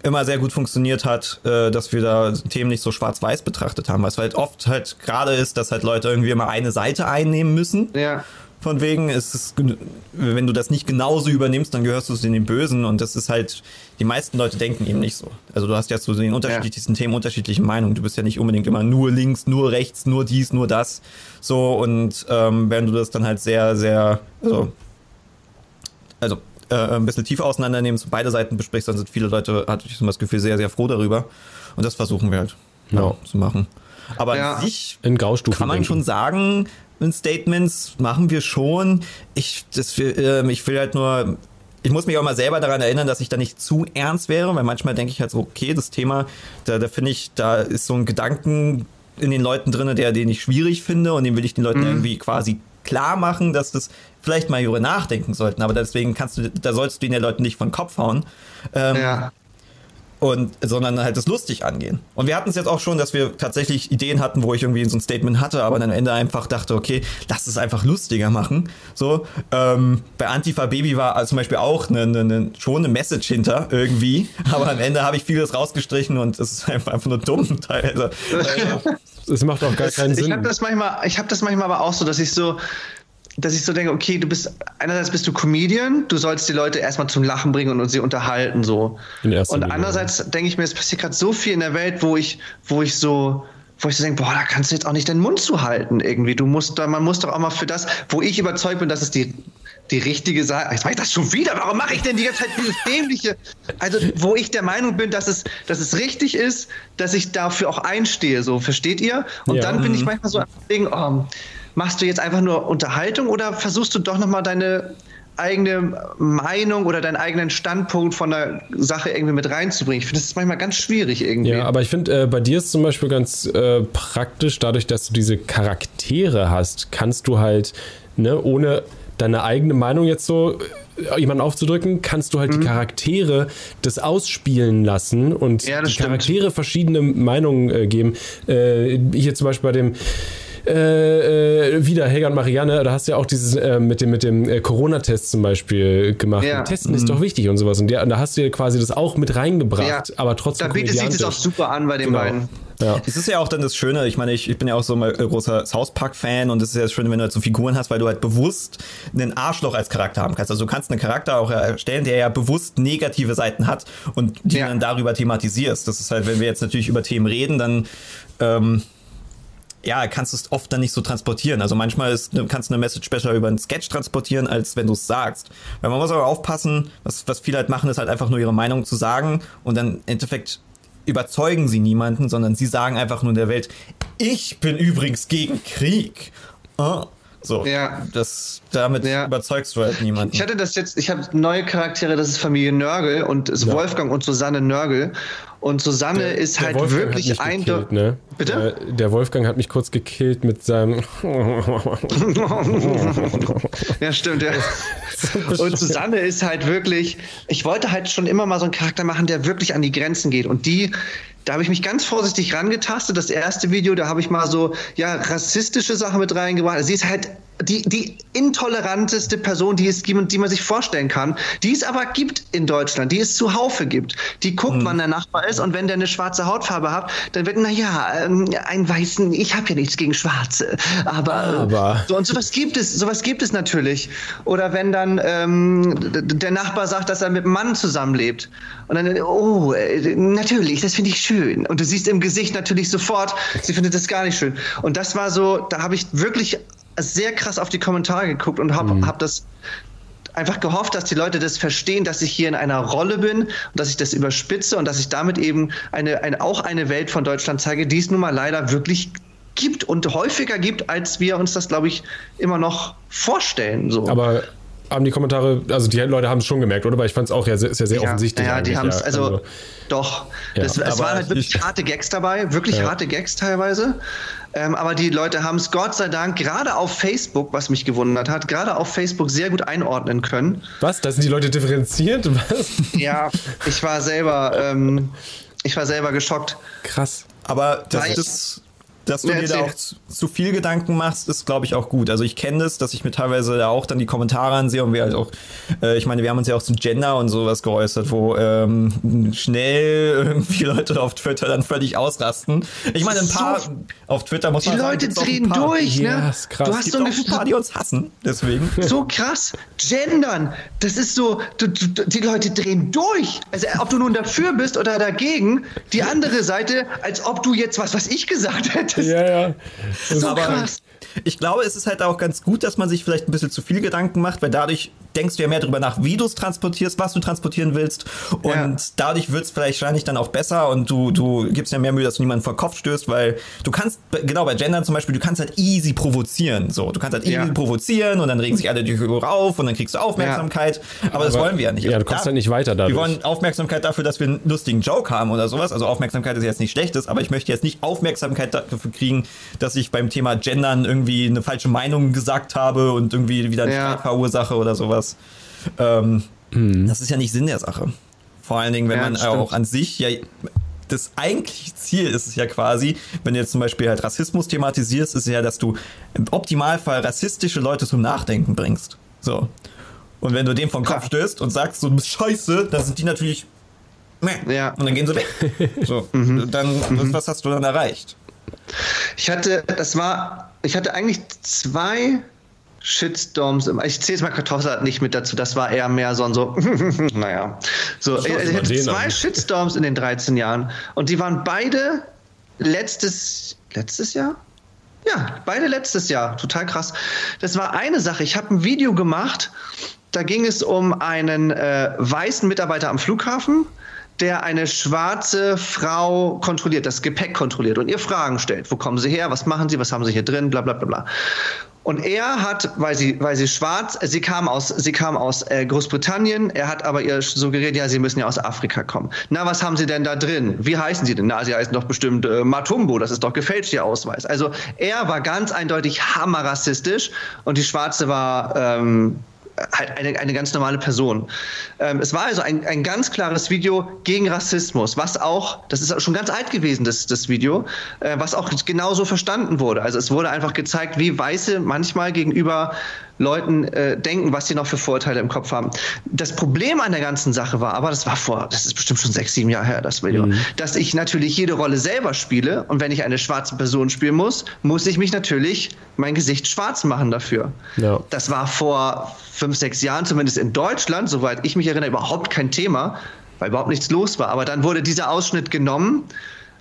immer sehr gut funktioniert hat, äh, dass wir da Themen nicht so schwarz-weiß betrachtet haben, was halt oft halt gerade ist, dass halt Leute irgendwie immer eine Seite einnehmen müssen. Ja. Von wegen ist es, wenn du das nicht genauso übernimmst, dann gehörst du zu den Bösen und das ist halt, die meisten Leute denken eben nicht so. Also du hast ja zu den unterschiedlichsten Themen unterschiedliche Meinungen. Du bist ja nicht unbedingt immer nur links, nur rechts, nur dies, nur das. So und ähm, wenn du das dann halt sehr, sehr, also, also äh, ein bisschen tiefer auseinander nimmst, beide Seiten besprichst, dann sind viele Leute, hatte ich so das Gefühl, sehr, sehr froh darüber. Und das versuchen wir halt Ja. zu machen. Aber Ja. an sich In kann man denken. schon sagen, Statements machen wir schon. Ich, das, ähm, ich will halt nur, ich muss mich auch mal selber daran erinnern, dass ich da nicht zu ernst wäre, weil manchmal denke ich halt so, okay, das Thema, da, da finde ich, da ist so ein Gedanken in den Leuten drin, der, den ich schwierig finde und den will ich den Leuten irgendwie quasi klar machen, dass das vielleicht mal darüber nachdenken sollten. Aber deswegen kannst du, da sollst du den Leuten nicht von Kopf hauen. Ähm, Ja. Und sondern halt das lustig angehen. Und wir hatten es jetzt auch schon, dass wir tatsächlich Ideen hatten, wo ich irgendwie so ein Statement hatte, aber dann am Ende einfach dachte, okay, lass es einfach lustiger machen. So ähm, bei Antifa Baby war also zum Beispiel auch eine, eine, eine, schon eine Message hinter irgendwie, [LAUGHS] aber am Ende habe ich vieles rausgestrichen und es ist einfach, einfach nur dumm [LAUGHS] teilweise. Es macht auch gar keinen Ich Sinn. habe das manchmal, ich habe das manchmal aber auch so, dass ich so, dass ich so denke, okay, du bist einerseits bist du Comedian, du sollst die Leute erstmal zum Lachen bringen und sie unterhalten so. Und Linie, andererseits denke ich mir, es passiert gerade so viel in der Welt, wo ich, wo ich so wo ich so denke, boah, da kannst du jetzt auch nicht deinen Mund zu halten irgendwie. Du musst da, man muss doch auch mal für das, wo ich überzeugt bin, dass es die die richtige Seite. Jetzt mache ich das schon wieder. Warum mache ich denn die ganze Zeit dieses dämliche? Also, wo ich der Meinung bin, dass es, dass es richtig ist, dass ich dafür auch einstehe. So, versteht ihr? Und Ja. dann bin ich manchmal so am Denken, oh, machst du jetzt einfach nur Unterhaltung oder versuchst du doch nochmal deine eigene Meinung oder deinen eigenen Standpunkt von der Sache irgendwie mit reinzubringen? Ich finde, das ist manchmal ganz schwierig irgendwie. Ja, aber ich finde, äh, bei dir ist zum Beispiel ganz äh, praktisch, dadurch, dass du diese Charaktere hast, kannst du halt, ne, ohne deine eigene Meinung jetzt so äh, jemanden aufzudrücken, kannst du halt die Charaktere das ausspielen lassen und Ja, die stimmt. Charaktere verschiedene Meinungen äh, geben. Äh, hier zum Beispiel bei dem äh, äh, wieder Helga und Marianne, da hast du ja auch dieses äh, mit dem, mit dem äh, Corona-Test zum Beispiel gemacht. Ja. Und Testen ist doch wichtig und sowas. Und der, da hast du ja quasi das auch mit reingebracht, Ja. aber trotzdem da bietet sich das auch super an bei den Genau. beiden. Ja. Es ist ja auch dann das Schöne, ich meine, ich, ich bin ja auch so mal äh, großer South Park-Fan und es ist ja das Schöne, wenn du halt so Figuren hast, weil du halt bewusst einen Arschloch als Charakter haben kannst. Also du kannst einen Charakter auch erstellen, der ja bewusst negative Seiten hat und die Ja. dann darüber thematisierst. Das ist halt, wenn wir jetzt natürlich über Themen reden, dann ähm, ja, kannst du es oft dann nicht so transportieren. Also manchmal ist, ne- kannst du eine Message besser über einen Sketch transportieren, als wenn du es sagst. Weil man muss aber aufpassen, was, was viele halt machen, ist halt einfach nur ihre Meinung zu sagen und dann im Endeffekt überzeugen sie niemanden, sondern sie sagen einfach nur der Welt, ich bin übrigens gegen Krieg. Ah. So, Ja. das, damit Ja. überzeugst du halt niemanden. Ich hatte das jetzt, ich habe neue Charaktere, das ist Familie Nörgel und ist Wolfgang und Susanne Nörgel. Und Susanne ist Der halt Wolfgang hat wirklich eindeutig. ne? Bitte? Der, der Wolfgang hat mich kurz gekillt mit seinem. [LAUGHS] ja, stimmt, ja. [LAUGHS] Und Susanne ist halt wirklich, ich wollte halt schon immer mal so einen Charakter machen, der wirklich an die Grenzen geht. Und die, da habe ich mich ganz vorsichtig rangetastet. Das erste Video, da habe ich mal so, ja, rassistische Sachen mit reingebracht. Sie ist halt die, die intoleranteste Person, die es die man sich vorstellen kann, die es aber gibt in Deutschland, die es zuhaufe gibt. Die guckt, wann der Nachbar ist und wenn der eine schwarze Hautfarbe hat, dann wird, na ja, ähm, ein weißen, ich habe ja nichts gegen Schwarze, aber, Aber. so und sowas gibt es, sowas gibt es natürlich. Oder wenn dann ähm, der Nachbar sagt, dass er mit einem Mann zusammenlebt. Und dann, oh, äh, natürlich, das finde ich schön. Und du siehst im Gesicht natürlich sofort, sie findet das gar nicht schön. Und das war so, da habe ich wirklich sehr krass auf die Kommentare geguckt und habe hab das einfach gehofft, dass die Leute das verstehen, dass ich hier in einer Rolle bin und dass ich das überspitze und dass ich damit eben eine, eine, auch eine Welt von Deutschland zeige, die es nun mal leider wirklich gibt und häufiger gibt, als wir uns das, glaube ich, immer noch vorstellen. So. Aber haben die Kommentare, also die Leute haben es schon gemerkt, oder? Weil ich fand es auch ja, sehr, ist ja sehr ja, offensichtlich. Ja, die haben es, ja. also, doch. Ja, das, es waren halt wirklich ich- harte Gags dabei, wirklich Ja. harte Gags teilweise. Ähm, aber die Leute haben es Gott sei Dank gerade auf Facebook, was mich gewundert hat, gerade auf Facebook sehr gut einordnen können. Was? Da sind die Leute differenziert? [LAUGHS] Was? Ja, ich war selber, ähm, ich war selber geschockt. Krass. Aber das, Weil- das, dass du Ja, dir da auch zu, zu viel Gedanken machst, ist, glaube ich, auch gut. Also ich kenne das, dass ich mir teilweise da auch dann die Kommentare ansehe und wir halt auch, äh, ich meine, wir haben uns ja auch zum Gender und sowas geäußert, wo ähm, schnell [LAUGHS] irgendwie Leute auf Twitter dann völlig ausrasten. Ich meine, ein So- paar auf Twitter muss Die man sagen, Leute drehen durch, Ja, ne? ist krass. Du hast so ein paar, die uns hassen, deswegen. [LAUGHS] so krass. Gendern, das ist so, du, du, die Leute drehen durch. Also ob du nun dafür bist oder dagegen, die andere Seite, als ob du jetzt was, was ich gesagt hättest. Ja, ja. Das so ist- krass. Ich glaube, es ist halt auch ganz gut, dass man sich vielleicht ein bisschen zu viel Gedanken macht, weil dadurch denkst du ja mehr darüber nach, wie du es transportierst, was du transportieren willst. Und Ja. dadurch wird es vielleicht wahrscheinlich dann auch besser und du, du gibst ja mehr Mühe, dass du niemanden vor den Kopf stößt, weil du kannst, genau bei Gendern zum Beispiel, du kannst halt easy provozieren. So, du kannst halt easy Ja. provozieren und dann regen sich alle darüber auf und dann kriegst du Aufmerksamkeit. Aber, das Aber- wollen wir ja nicht. ja, du kommst Da- halt nicht weiter dadurch. Wir wollen Aufmerksamkeit dafür, dass wir einen lustigen Joke haben oder sowas. Also Aufmerksamkeit ist jetzt nicht schlechtes, aber ich möchte jetzt nicht Aufmerksamkeit dafür kriegen, dass ich beim Thema Gendern irgendwie eine falsche Meinung gesagt habe und irgendwie wieder einen Ja. Streit verursache oder sowas. Ähm, Das ist ja nicht Sinn der Sache. Vor allen Dingen, wenn Ja, man stimmt. auch an sich ja das eigentliche Ziel ist es ja quasi, wenn du jetzt zum Beispiel halt Rassismus thematisierst, ist ja, dass du im Optimalfall rassistische Leute zum Nachdenken bringst. So. Und wenn du dem vom Kopf stößt und sagst, so, du bist scheiße, dann sind die natürlich. Meh. Ja. Und dann gehen sie weg. [LAUGHS] So. Dann, was hast du dann erreicht? Ich hatte, das war, ich hatte eigentlich zwei Shitstorms. im- Ich zähle jetzt mal Kartoffelsalat nicht mit dazu. Das war eher mehr so ein so, [LAUGHS] naja. So, ich, ich hatte zwei an. Shitstorms in den 13 Jahren und die waren beide letztes, letztes Jahr? Ja, beide letztes Jahr. Total krass. Das war eine Sache. Ich habe ein Video gemacht, da ging es um einen äh, weißen Mitarbeiter am Flughafen, der eine schwarze Frau kontrolliert, das Gepäck kontrolliert und ihr Fragen stellt. Wo kommen Sie her? Was machen Sie? Was haben Sie hier drin? Bla bla bla bla. Und er hat, weil sie, weil sie schwarz, sie kam aus, sie kam aus äh, Großbritannien. Er hat aber ihr suggeriert, ja, sie müssen ja aus Afrika kommen. Na, was haben sie denn da drin? Wie heißen sie denn? Na, sie heißen doch bestimmt äh, Matumbo. Das ist doch gefälscht ihr Ausweis. Also er war ganz eindeutig hammerrassistisch und die Schwarze war ähm, halt eine, eine ganz normale Person. Ähm, es war also ein, ein ganz klares Video gegen Rassismus, was auch, das ist schon ganz alt gewesen, das, das Video, äh, was auch genauso verstanden wurde. Also es wurde einfach gezeigt, wie Weiße manchmal gegenüber Leuten äh, denken, was sie noch für Vorurteile im Kopf haben. Das Problem an der ganzen Sache war, aber das war vor, das ist bestimmt schon sechs, sieben Jahre her, das Video, mhm. dass ich natürlich jede Rolle selber spiele und wenn ich eine schwarze Person spielen muss, muss ich mich natürlich mein Gesicht schwarz machen dafür. Ja. Das war vor fünf, sechs Jahren, zumindest in Deutschland, soweit ich mich erinnere, überhaupt kein Thema, weil überhaupt nichts los war. Aber dann wurde dieser Ausschnitt genommen,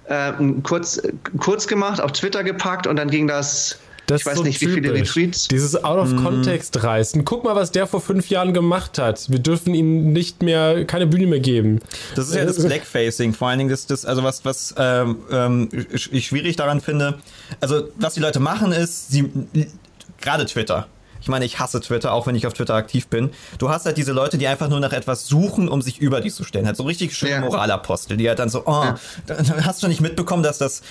äh, kurz, kurz gemacht, auf Twitter gepackt und dann ging das das ich weiß so nicht, wie viele Retweets. Dieses Out-of-Context mm. reißen. Guck mal, was der vor fünf Jahren gemacht hat. Wir dürfen ihm nicht mehr, keine Bühne mehr geben. Das ist ja das Blackfacing. Vor allen Dingen ist das, also was, was ähm, ähm, ich schwierig daran finde. Also, was die Leute machen ist, sie, gerade Twitter, ich meine, ich hasse Twitter, auch wenn ich auf Twitter aktiv bin. Du hast halt diese Leute, die einfach nur nach etwas suchen, um sich über die zu stellen. Halt so richtig schöne ja. Moralapostel, die halt dann so, oh, ja. hast du nicht mitbekommen, dass das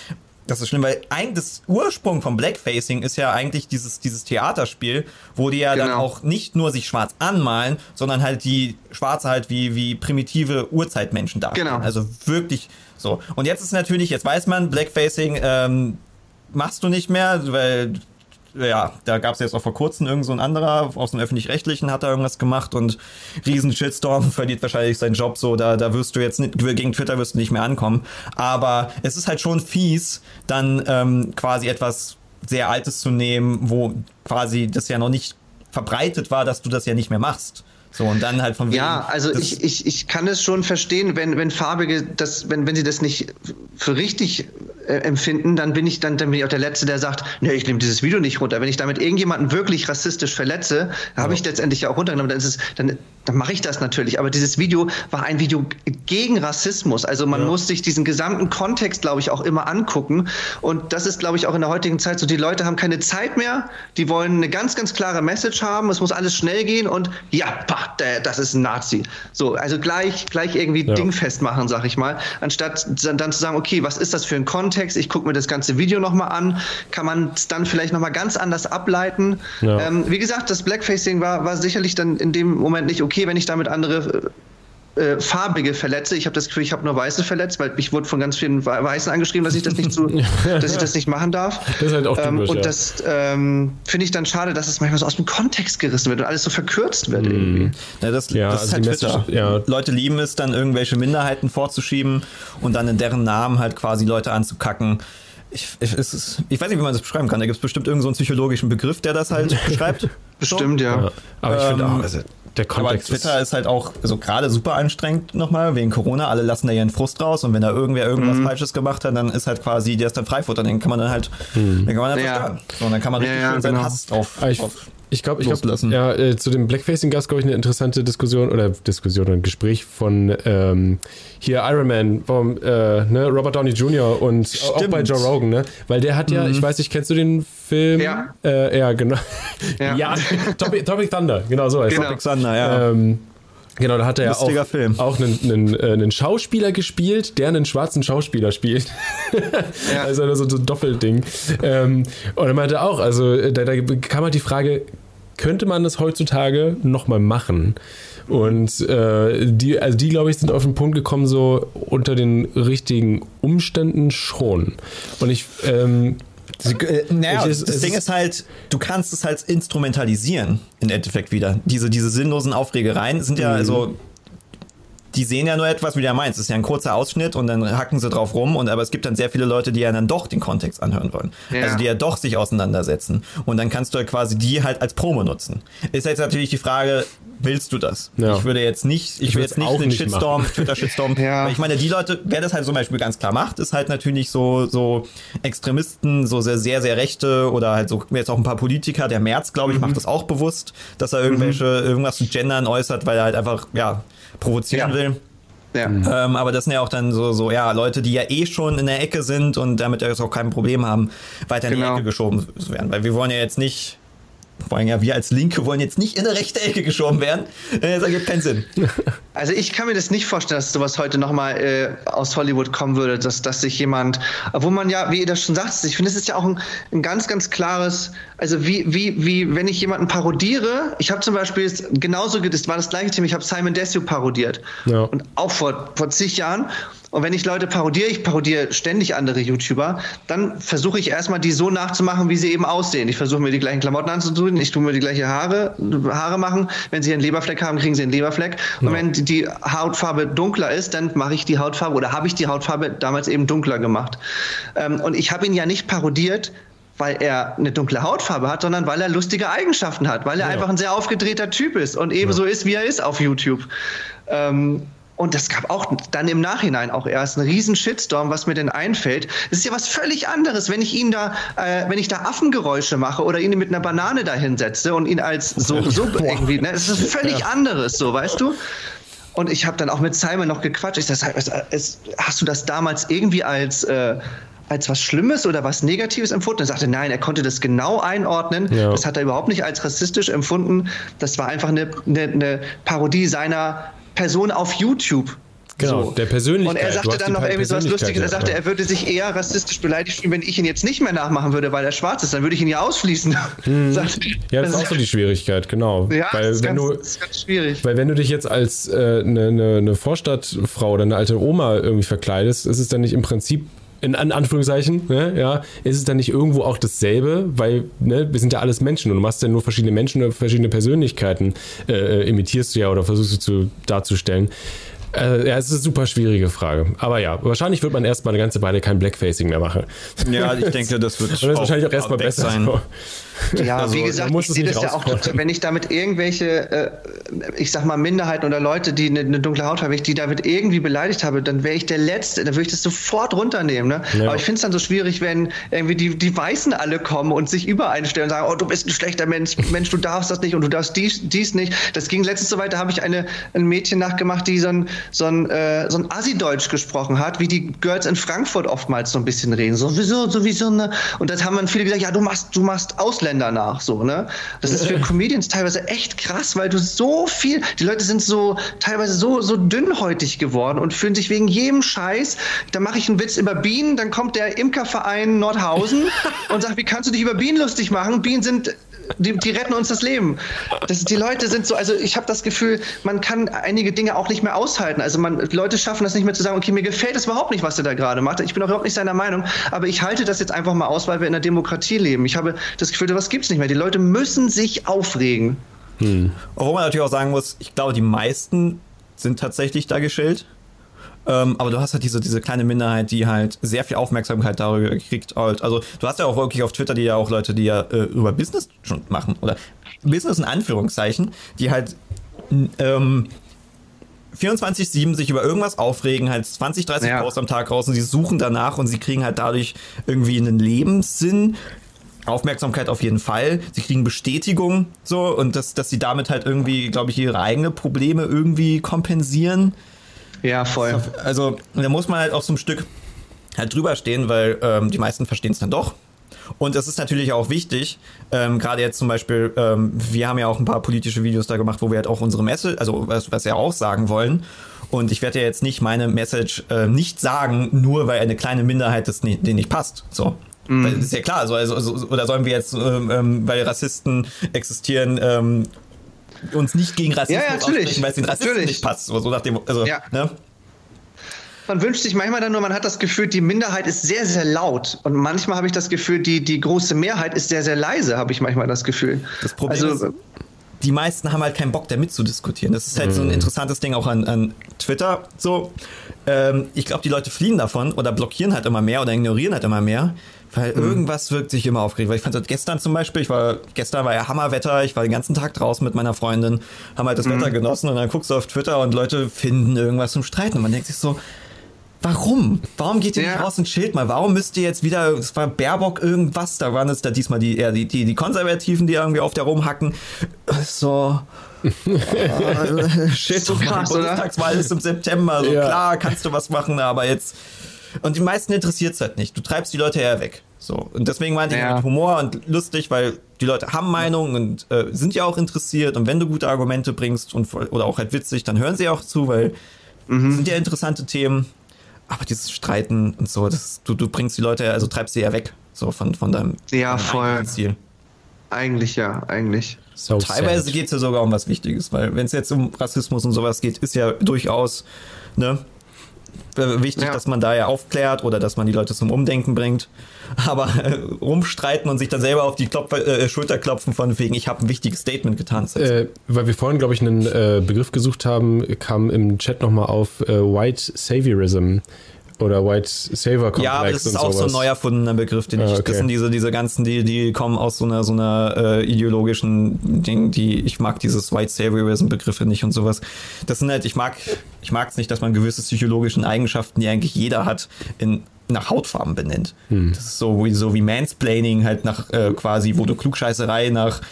das ist schlimm, weil eigentlich das Ursprung vom Blackfacing ist ja eigentlich dieses, dieses Theaterspiel, wo die ja genau. dann auch nicht nur sich schwarz anmalen, sondern halt die Schwarze halt wie, wie primitive Urzeitmenschen darstellen. Genau. Also wirklich so. Und jetzt ist natürlich, jetzt weiß man, Blackfacing ähm, machst du nicht mehr, weil ja, da gab es jetzt auch vor kurzem irgend so ein anderer aus dem öffentlich-rechtlichen hat da irgendwas gemacht und riesen Shitstorm [LAUGHS] verliert wahrscheinlich seinen Job so, da, da wirst du jetzt nicht, gegen Twitter wirst du nicht mehr ankommen. Aber es ist halt schon fies, dann ähm, quasi etwas sehr Altes zu nehmen, wo quasi das ja noch nicht verbreitet war, dass du das ja nicht mehr machst. So, und dann halt von wegen, Ja, also ich, ich, ich kann es schon verstehen, wenn, wenn Farbige das, wenn, wenn sie das nicht für richtig äh, empfinden, dann bin ich dann, dann bin ich auch der Letzte, der sagt, nee, ich nehme dieses Video nicht runter. Wenn ich damit irgendjemanden wirklich rassistisch verletze, ja. habe ich letztendlich ja auch runtergenommen. Dann ist es, dann, dann mache ich das natürlich. Aber dieses Video war ein Video gegen Rassismus. Also man ja. muss sich diesen gesamten Kontext, glaube ich, auch immer angucken. Und das ist, glaube ich, auch in der heutigen Zeit so. Die Leute haben keine Zeit mehr. Die wollen eine ganz, ganz klare Message haben. Es muss alles schnell gehen und ja, pah, das ist ein Nazi. So, also gleich, gleich irgendwie ja. dingfest machen, sag ich mal, anstatt dann zu sagen, okay, was ist das für ein Kontext? Ich gucke mir das ganze Video nochmal an. Kann man es dann vielleicht nochmal ganz anders ableiten? Ja. Ähm, wie gesagt, das Blackfacing war, war sicherlich dann in dem Moment nicht okay, wenn ich damit andere äh, farbige verletze. Ich habe das Gefühl, ich habe nur Weiße verletzt, weil ich wurde von ganz vielen Weißen angeschrieben, dass ich das nicht so, [LAUGHS] dass ich das nicht machen darf. Das ist halt auch ähm, typisch, Und ja. das ähm, finde ich dann schade, dass es manchmal so aus dem Kontext gerissen wird und alles so verkürzt wird mm. irgendwie. Ja, das, ja, das also ist halt Twitter. Ja. Leute lieben es, dann irgendwelche Minderheiten vorzuschieben und dann in deren Namen halt quasi Leute anzukacken. Ich, ich, ist, ich, weiß nicht, wie man das beschreiben kann. Da gibt es bestimmt irgendeinen so psychologischen Begriff, der das halt [LAUGHS] beschreibt. Bestimmt, so. ja. Aber ich finde ähm, auch, also der Kontext Aber Twitter ist, ist halt auch so gerade super anstrengend nochmal, wegen Corona. Alle lassen da ihren Frust raus und wenn da irgendwer irgendwas mhm. Falsches gemacht hat, dann ist halt quasi, der ist dann Freifutter, den kann man dann halt, mhm. den kann man dann ja. So, und dann kann man richtig ja, ja, schön seinen genau. Hass drauf, ich, drauf ich glaube, ich glaube, ja, äh, zu dem Blackfacing gab es, glaube ich, eine interessante Diskussion oder Diskussion, ein Gespräch von ähm, hier Iron Man, vom, äh, ne, Robert Downey Jr. und Stimmt. auch bei Joe Rogan, ne? Weil der hat ja, mhm. ich weiß nicht, kennst du den Film? Ja. Äh, ja, genau. Ja, ja Topic, Topic Thunder, genau so heißt genau. Topic Thunder, ja. Ähm, Genau, da hat er ja auch, Film. auch einen, einen, äh, einen, Schauspieler gespielt, der einen schwarzen Schauspieler spielt. [LAUGHS] ja. Also so, so ein Doppelding. Ähm, und er meinte auch, also da, da kam halt die Frage, könnte man das heutzutage nochmal machen? Und äh, die, also die, glaube ich, sind auf den Punkt gekommen, so unter den richtigen Umständen schon. Und ich, ähm, äh, naja, ist, das Ding ist halt, du kannst es halt instrumentalisieren, im Endeffekt wieder. Diese, diese sinnlosen Aufregereien sind ja, mhm. also die sehen ja nur etwas, wie der meint. Es ist ja ein kurzer Ausschnitt und dann hacken sie drauf rum. Und aber es gibt dann sehr viele Leute, die ja dann doch den Kontext anhören wollen. Ja. Also die ja doch sich auseinandersetzen. Und dann kannst du ja quasi die halt als Promo nutzen. Ist jetzt natürlich die Frage, willst du das? Ja. Ich würde jetzt nicht, ich, ich will jetzt nicht den Shitstorm, Twitter-Shitstorm. [LAUGHS] ja. Ich meine, die Leute, wer das halt zum Beispiel ganz klar macht, ist halt natürlich so, so Extremisten, so sehr, sehr, sehr Rechte oder halt so jetzt auch ein paar Politiker. Der März, glaube ich, mhm. macht das auch bewusst, dass er irgendwelche, mhm. irgendwas zu Gendern äußert, weil er halt einfach, ja, provozieren ja. will. Ja. Ähm, aber das sind ja auch dann so, so, ja, Leute, die ja eh schon in der Ecke sind und damit ja auch kein Problem haben, weiter in die genau. Ecke geschoben zu werden. Weil wir wollen ja jetzt nicht vor allem ja, wir als Linke wollen jetzt nicht in eine rechte Ecke geschoben werden. Äh, das ergibt keinen Sinn. [LAUGHS] Also ich kann mir das nicht vorstellen, dass sowas heute nochmal äh, aus Hollywood kommen würde, dass, dass sich jemand, wo man ja, wie ihr das schon sagt, ich finde, es ist ja auch ein, ein, ganz, ganz klares, also wie, wie, wie, wenn ich jemanden parodiere, ich habe zum Beispiel genauso, das war das gleiche Thema, ich habe Simon Desue parodiert. Ja. Und auch vor, vor zig Jahren. Und wenn ich Leute parodiere, ich parodiere ständig andere YouTuber, dann versuche ich erstmal die so nachzumachen, wie sie eben aussehen. Ich versuche mir die gleichen Klamotten anzutun, ich tue mir die gleiche Haare, Haare machen. Wenn sie einen Leberfleck haben, kriegen sie einen Leberfleck. Und ja. wenn die Hautfarbe dunkler ist, dann mache ich die Hautfarbe oder habe ich die Hautfarbe damals eben dunkler gemacht. Ähm, und ich habe ihn ja nicht parodiert, weil er eine dunkle Hautfarbe hat, sondern weil er lustige Eigenschaften hat, weil er ja. einfach ein sehr aufgedrehter Typ ist und ebenso ja. ist, wie er ist auf YouTube. Ähm, und das gab auch dann im Nachhinein auch erst einen riesen Shitstorm, was mir denn einfällt. Es ist ja was völlig anderes, wenn ich ihn da, äh, wenn ich da Affengeräusche mache oder ihn mit einer Banane dahin setze und ihn als so, so [LAUGHS] irgendwie, ne? Es ist völlig ja. anderes, so, weißt du? Und ich habe dann auch mit Simon noch gequatscht. Ich sag, hast du das damals irgendwie als äh, als was Schlimmes oder was Negatives empfunden. Er sagte, nein, er konnte das genau einordnen. Ja. Das hat er überhaupt nicht als rassistisch empfunden. Das war einfach eine, eine, eine Parodie seiner Person auf YouTube. Genau, so. der Persönlichkeit. Und er sagte dann noch irgendwie so was Lustiges. Er sagte, er würde sich eher rassistisch beleidigt fühlen, wenn ich ihn jetzt nicht mehr nachmachen würde, weil er schwarz ist. Dann würde ich ihn ja ausschließen. [LAUGHS] Hm. ja, das ist auch so die Schwierigkeit, genau. Ja, weil, das, ist wenn ganz, du, ist ganz schwierig. Weil wenn du dich jetzt als äh, eine, eine, eine Vorstadtfrau oder eine alte Oma irgendwie verkleidest, ist es dann nicht im Prinzip in, Anführungszeichen, ne, ja, ist es dann nicht irgendwo auch dasselbe, weil ne, wir sind ja alles Menschen und du machst ja nur verschiedene Menschen oder verschiedene Persönlichkeiten, äh, imitierst du ja oder versuchst du zu, darzustellen. Äh, ja, es ist eine super schwierige Frage. Aber ja, wahrscheinlich wird man erstmal eine ganze Weile kein Blackfacing mehr machen. Ja, ich denke, das wird [LAUGHS] das wahrscheinlich auch erstmal besser sein. So. Ja, [LAUGHS] also, wie gesagt, ich sehe das ja auch, wenn ich damit irgendwelche, äh, ich sag mal, Minderheiten oder Leute, die eine, eine dunkle Haut haben, wenn ich die damit irgendwie beleidigt habe, dann wäre ich der Letzte, dann würde ich das sofort runternehmen. Ne? Ja. Aber ich finde es dann so schwierig, wenn irgendwie die, die Weißen alle kommen und sich übereinstellen und sagen, oh, du bist ein schlechter Mensch, Mensch, du darfst das nicht und du darfst dies, dies nicht. Das ging letztens so weit, da habe ich eine, ein Mädchen nachgemacht, die so ein, so ein, äh, so ein Assi-Deutsch gesprochen hat, wie die Girls in Frankfurt oftmals so ein bisschen reden. So, wieso, sowieso, ne? Und das haben dann viele gesagt, ja, du machst, du machst Ausländer nach, so, ne? Das ist für Comedians teilweise echt krass, weil du so viel, die Leute sind so, teilweise so, so dünnhäutig geworden und fühlen sich wegen jedem Scheiß, da mache ich einen Witz über Bienen, dann kommt der Imkerverein Nordhausen [LAUGHS] und sagt, wie kannst du dich über Bienen lustig machen? Bienen sind die, die retten uns das Leben. Das, die Leute sind so, also ich habe das Gefühl, man kann einige Dinge auch nicht mehr aushalten. Also man, Leute schaffen das nicht mehr zu sagen, okay, mir gefällt es überhaupt nicht, was er da gerade macht. Ich bin auch überhaupt nicht seiner Meinung, aber ich halte das jetzt einfach mal aus, weil wir in einer Demokratie leben. Ich habe das Gefühl, was gibt es nicht mehr. Die Leute müssen sich aufregen. Hm. Obwohl man natürlich auch sagen muss, ich glaube, die meisten sind tatsächlich da geschillt. Ähm, aber du hast halt diese, diese kleine Minderheit, die halt sehr viel Aufmerksamkeit darüber kriegt. Also du hast ja auch wirklich auf Twitter die ja auch Leute, die ja äh, über Business schon machen. Oder Business in Anführungszeichen, die halt ähm, 24-7 sich über irgendwas aufregen, halt 20, 30 ja. Posts am Tag raus und sie suchen danach und sie kriegen halt dadurch irgendwie einen Lebenssinn. Aufmerksamkeit auf jeden Fall. Sie kriegen Bestätigung so und dass, dass sie damit halt irgendwie, glaube ich, ihre eigenen Probleme irgendwie kompensieren. Ja, voll. Also da muss man halt auch so ein Stück halt drüber stehen, weil ähm, die meisten verstehen es dann doch. Und es ist natürlich auch wichtig, ähm, gerade jetzt zum Beispiel, ähm, wir haben ja auch ein paar politische Videos da gemacht, wo wir halt auch unsere Message, also was, was wir auch sagen wollen. Und ich werde ja jetzt nicht meine Message äh, nicht sagen, nur weil eine kleine Minderheit das nicht, denen nicht passt. So. Mm. Das ist ja klar, so, also, also, oder sollen wir jetzt, ähm, ähm weil Rassisten existieren, ähm, uns nicht gegen Rassismus ja, ja, aussprechen, weil es den Rassisten natürlich. nicht passt. So, so nach dem, also, ja. ne? Man wünscht sich manchmal dann nur, man hat das Gefühl, die Minderheit ist sehr, sehr laut. Und manchmal habe ich das Gefühl, die, die große Mehrheit ist sehr, sehr leise, habe ich manchmal das Gefühl. Das Problem also, ist, die meisten haben halt keinen Bock, da mitzudiskutieren. Das ist halt mhm. so ein interessantes Ding auch an, an Twitter. So, ähm, ich glaube, die Leute fliehen davon oder blockieren halt immer mehr oder ignorieren halt immer mehr, weil mhm. irgendwas wirkt sich immer aufgeregt. Weil ich fand das gestern zum Beispiel, ich war, gestern war ja Hammerwetter, ich war den ganzen Tag draußen mit meiner Freundin, haben halt das mhm. Wetter genossen und dann guckst du auf Twitter und Leute finden irgendwas zum Streiten und man denkt sich so, Warum? Warum geht ihr ja. nicht raus und chillt mal? Warum müsst ihr jetzt wieder, es war Baerbock irgendwas, da waren es da diesmal die, eher die, die, die Konservativen, die irgendwie auf der rumhacken. So, [LAUGHS] äh, shit, so krass, Bundestagswahl ist im September, so ja. klar kannst du was machen, aber jetzt. Und die meisten interessiert es halt nicht. Du treibst die Leute ja weg. So. Und deswegen meinte ja. ich mit Humor und lustig, weil die Leute haben Meinungen und äh, sind ja auch interessiert. Und wenn du gute Argumente bringst und oder auch halt witzig, dann hören sie auch zu, weil mhm. sind ja interessante Themen. Aber dieses Streiten und so, das, du, du bringst die Leute, also treibst sie ja weg, so von, von deinem, ja, voll. Ziel. Eigentlich ja, eigentlich. So Teilweise geht es ja sogar um was Wichtiges, weil wenn es jetzt um Rassismus und sowas geht, ist ja durchaus ne, wichtig, ja. dass man da ja aufklärt oder dass man die Leute zum Umdenken bringt. [LAUGHS] Aber äh, rumstreiten und sich dann selber auf die Klopf äh, Schulter klopfen von wegen, ich habe ein wichtiges Statement getan. Äh, weil wir vorhin, glaube ich, einen äh, Begriff gesucht haben, kam im Chat nochmal auf äh, White Saviorism oder White Saver Complex. Ja, aber das ist auch sowas. so ein neu erfundener Begriff, den ah, ich. Okay. Das sind diese, diese ganzen, die, die kommen aus so einer, so einer äh, ideologischen Ding, die ich mag dieses White Saviorism Begriffe nicht und sowas. Das sind halt, ich mag, ich mag es nicht, dass man gewisse psychologischen Eigenschaften, die eigentlich jeder hat, in nach Hautfarben benennt. Hm. Das ist so wie, so wie Mansplaining halt nach äh, quasi, wo du Klugscheißerei nach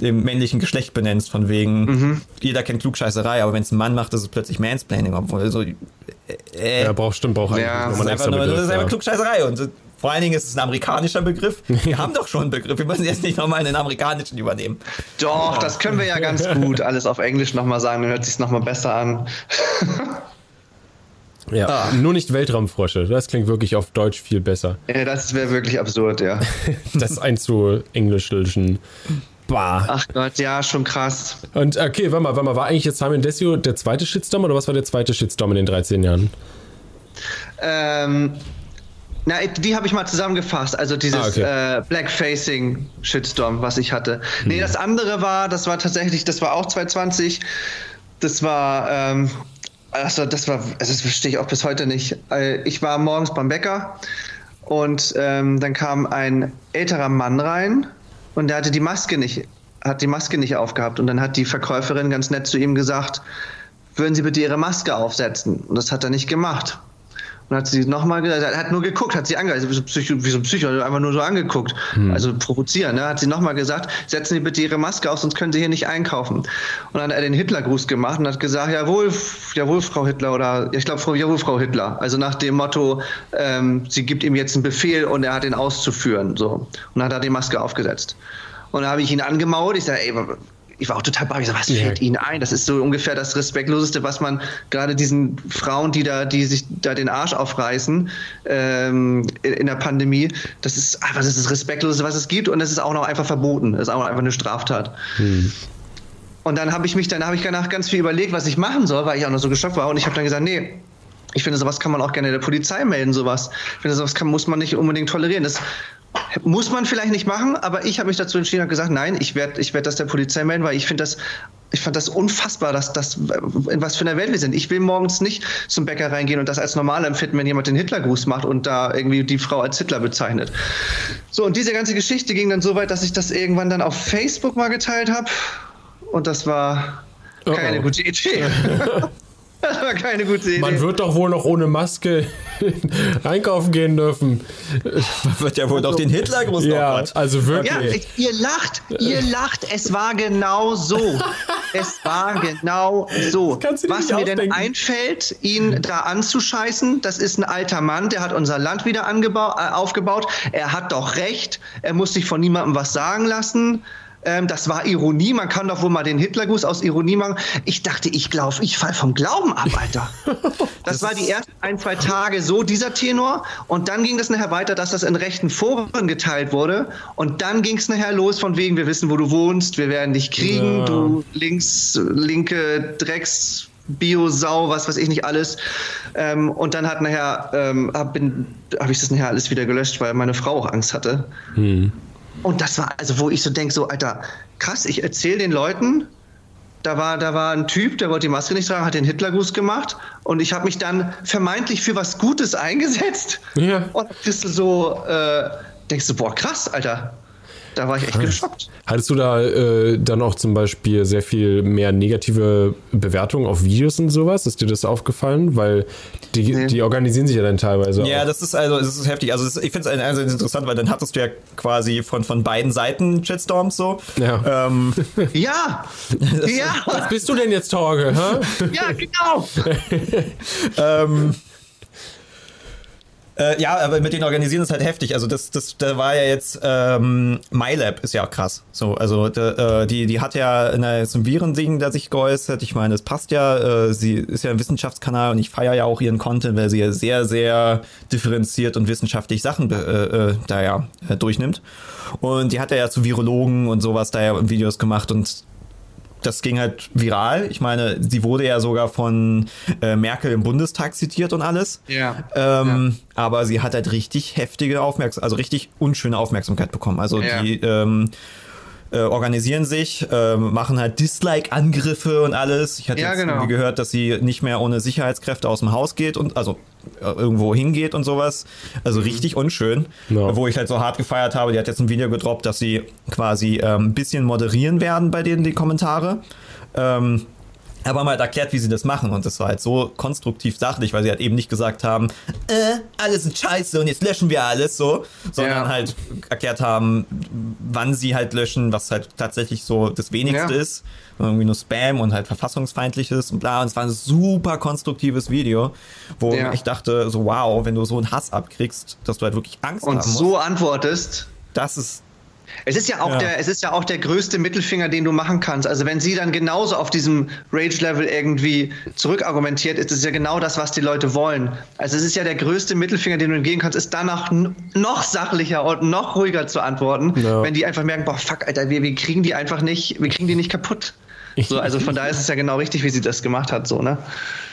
dem männlichen Geschlecht benennst, von wegen, mhm. jeder kennt Klugscheißerei, aber wenn es ein Mann macht, ist es plötzlich Mansplaining. Obwohl, so, äh, ja, braucht stimmt, braucht ja, das, ist einfach nur, Begriff, das ist einfach ja. Klugscheißerei. Und vor allen Dingen ist es ein amerikanischer Begriff. [LAUGHS] Wir haben doch schon einen Begriff. Wir müssen jetzt nicht nochmal einen amerikanischen übernehmen. Doch, das können wir ja ganz gut [LAUGHS] alles auf Englisch nochmal sagen. Dann hört sich nochmal besser an. [LAUGHS] Ja, ah. nur nicht Weltraumfrosche. Das klingt wirklich auf Deutsch viel besser. Ja, das wäre wirklich absurd, ja. das einzuenglischeln. Bah. Ach Gott, ja, schon krass. Und okay, warte mal, warte mal, war eigentlich jetzt Simon Desio der zweite Shitstorm oder was war der zweite Shitstorm in den 13 Jahren? Ähm, na, die habe ich mal zusammengefasst. Also dieses ah, okay. äh, Blackfacing Shitstorm, was ich hatte. Hm. Nee, das andere war, das war tatsächlich, das war auch 2020. Das war, ähm, also das war, also das verstehe ich auch bis heute nicht. Äh, ich war morgens beim Bäcker und ähm, dann kam ein älterer Mann rein und der hatte die Maske nicht, hat die Maske nicht aufgehabt. Und dann hat die Verkäuferin ganz nett zu ihm gesagt, würden Sie bitte Ihre Maske aufsetzen? Und das hat er nicht gemacht. Und hat sie nochmal gesagt, er hat nur geguckt, hat sie angeguckt, wie so Psycho, wie so Psycho einfach nur so angeguckt, hm. also provozieren. Ne? Hat sie nochmal gesagt, setzen Sie bitte Ihre Maske auf, sonst können Sie hier nicht einkaufen. Und dann hat er den Hitlergruß gemacht und hat gesagt, jawohl, jawohl, Frau Hitler, oder ich glaube, jawohl, Frau Hitler. Also nach dem Motto, ähm, sie gibt ihm jetzt einen Befehl und er hat ihn auszuführen. So. Und dann hat er die Maske aufgesetzt. Und dann habe ich ihn angemaut. Ich sage, ey, ich war auch total baff. Ich so, was yeah. fällt Ihnen ein? Das ist so ungefähr das Respektloseste, was man gerade diesen Frauen, die da, die sich da den Arsch aufreißen ähm, in, in, der Pandemie, das ist einfach das, ist das Respektloseste, was es gibt und es ist auch noch einfach verboten. Es ist auch einfach eine Straftat. Hm. Und dann habe ich mich, dann habe ich danach ganz viel überlegt, was ich machen soll, weil ich auch noch so geschockt war. Und ich habe dann gesagt, nee, ich finde, sowas kann man auch gerne der Polizei melden, sowas. Ich finde, sowas kann, muss man nicht unbedingt tolerieren. Das muss man vielleicht nicht machen, aber ich habe mich dazu entschieden und gesagt, nein, ich werde ich werd das der Polizei melden, weil ich finde das, ich fand das unfassbar, dass das, in was für einer Welt wir sind. Ich will morgens nicht zum Bäcker reingehen und das als normal empfinden, wenn jemand den Hitlergruß macht und da irgendwie die Frau als Hitler bezeichnet. So, und diese ganze Geschichte ging dann so weit, dass ich das irgendwann dann auf Facebook mal geteilt habe. Und das war keine oh oh. gute Idee. [LAUGHS] [LAUGHS] Das war keine gute Idee. Man wird doch wohl noch ohne Maske [LAUGHS] einkaufen gehen dürfen. Man wird ja wohl also, doch den Hitlergruß Ja, noch also wirklich. Ja, ihr lacht, ihr lacht. Es war genau so. es war genau so. Was mir ausdenken. denn einfällt, ihn da anzuscheißen, das ist ein alter Mann, der hat unser Land wieder äh, aufgebaut. Er hat doch recht. Er muss sich von niemandem was sagen lassen. Ähm, das war Ironie. Man kann doch wohl mal den Hitlergruß aus Ironie machen. Ich dachte, ich glaube, ich fall vom Glauben ab, Alter. [LAUGHS] Das, das war die ersten ein, zwei Tage so, dieser Tenor. Und dann ging das nachher weiter, dass das in rechten Foren geteilt wurde. Und dann ging es nachher los von wegen, wir wissen, wo du wohnst, wir werden dich kriegen, ja. du links, linke Drecks. Bio-Sau, was weiß ich nicht alles. Ähm, und dann hat nachher, ähm, habe hab ich das nachher alles wieder gelöscht, weil meine Frau auch Angst hatte. Hm. Und das war also, wo ich so denke, so, Alter, krass, ich erzähle den Leuten, Da war, da war ein Typ, der wollte die Maske nicht tragen, hat den Hitlergruß gemacht und ich habe mich dann vermeintlich für was Gutes eingesetzt. Ja. Und bist du so, äh, denkst du, boah, krass, Alter. Da war ich echt geschockt. Hattest du da äh, dann auch zum Beispiel sehr viel mehr negative Bewertungen auf Videos und sowas? Ist dir das aufgefallen? Weil die, Nee. die organisieren sich ja dann teilweise Ja, auch. das ist also, das ist heftig. Also das, ich finde es einerseits interessant, weil dann hattest du ja quasi von, von beiden Seiten Shitstorms so. Ja. Ähm, [LAUGHS] Ja, [LAUGHS] ja, Was bist du denn jetzt, Torge? Hä? ja, genau. [LAUGHS] ähm, äh, ja, aber mit den Organisieren ist halt heftig. Also das, das, da war ja jetzt ähm, MyLab ist ja krass. So, also da, äh, die, die hat ja so ein Virending da sich geäußert. Ich meine, es passt ja. Äh, sie ist ja ein Wissenschaftskanal und ich feiere ja auch ihren Content, weil sie ja sehr, sehr differenziert und wissenschaftlich Sachen äh, äh, da ja äh, durchnimmt. Und die hat ja zu Virologen und sowas da ja Videos gemacht und das ging halt viral. Ich meine, sie wurde ja sogar von äh, Merkel im Bundestag zitiert und alles. Ja. Ähm, Aber sie hat halt richtig heftige Aufmerksamkeit, also richtig unschöne Aufmerksamkeit bekommen. Also Ja. die ähm, äh, organisieren sich, ähm, machen halt Dislike-Angriffe und alles. Ich hatte Ja, jetzt genau. irgendwie gehört, dass sie nicht mehr ohne Sicherheitskräfte aus dem Haus geht und also äh, irgendwo hingeht und sowas. Also Mhm. richtig unschön. Ja. Wo ich halt so hart gefeiert habe. Die hat jetzt ein Video gedroppt, dass sie quasi ähm, ein bisschen moderieren werden bei denen die Kommentare. Ähm, aber haben halt erklärt, wie sie das machen. Und das war halt so konstruktiv sachlich, weil sie halt eben nicht gesagt haben, äh, alles ist scheiße und jetzt löschen wir alles so, sondern Ja. halt erklärt haben, wann sie halt löschen, was halt tatsächlich so das Wenigste Ja. ist. Irgendwie nur Spam und halt verfassungsfeindliches und bla. Und es war ein super konstruktives Video, wo Ja. ich dachte, so wow, wenn du so einen Hass abkriegst, dass du halt wirklich Angst Und haben musst. so antwortest. Das ist Es ist ja auch Ja. der, es ist ja auch der größte Mittelfinger, den du machen kannst. Also wenn sie dann genauso auf diesem Rage-Level irgendwie zurückargumentiert, ist es ja genau das, was die Leute wollen. Also es ist ja der größte Mittelfinger, den du entgehen kannst, ist danach noch sachlicher und noch ruhiger zu antworten, Ja. wenn die einfach merken, boah, fuck, Alter, wir, wir kriegen die einfach nicht, wir kriegen die nicht kaputt. So, also von daher ist es ja genau richtig, wie sie das gemacht hat, so, ne?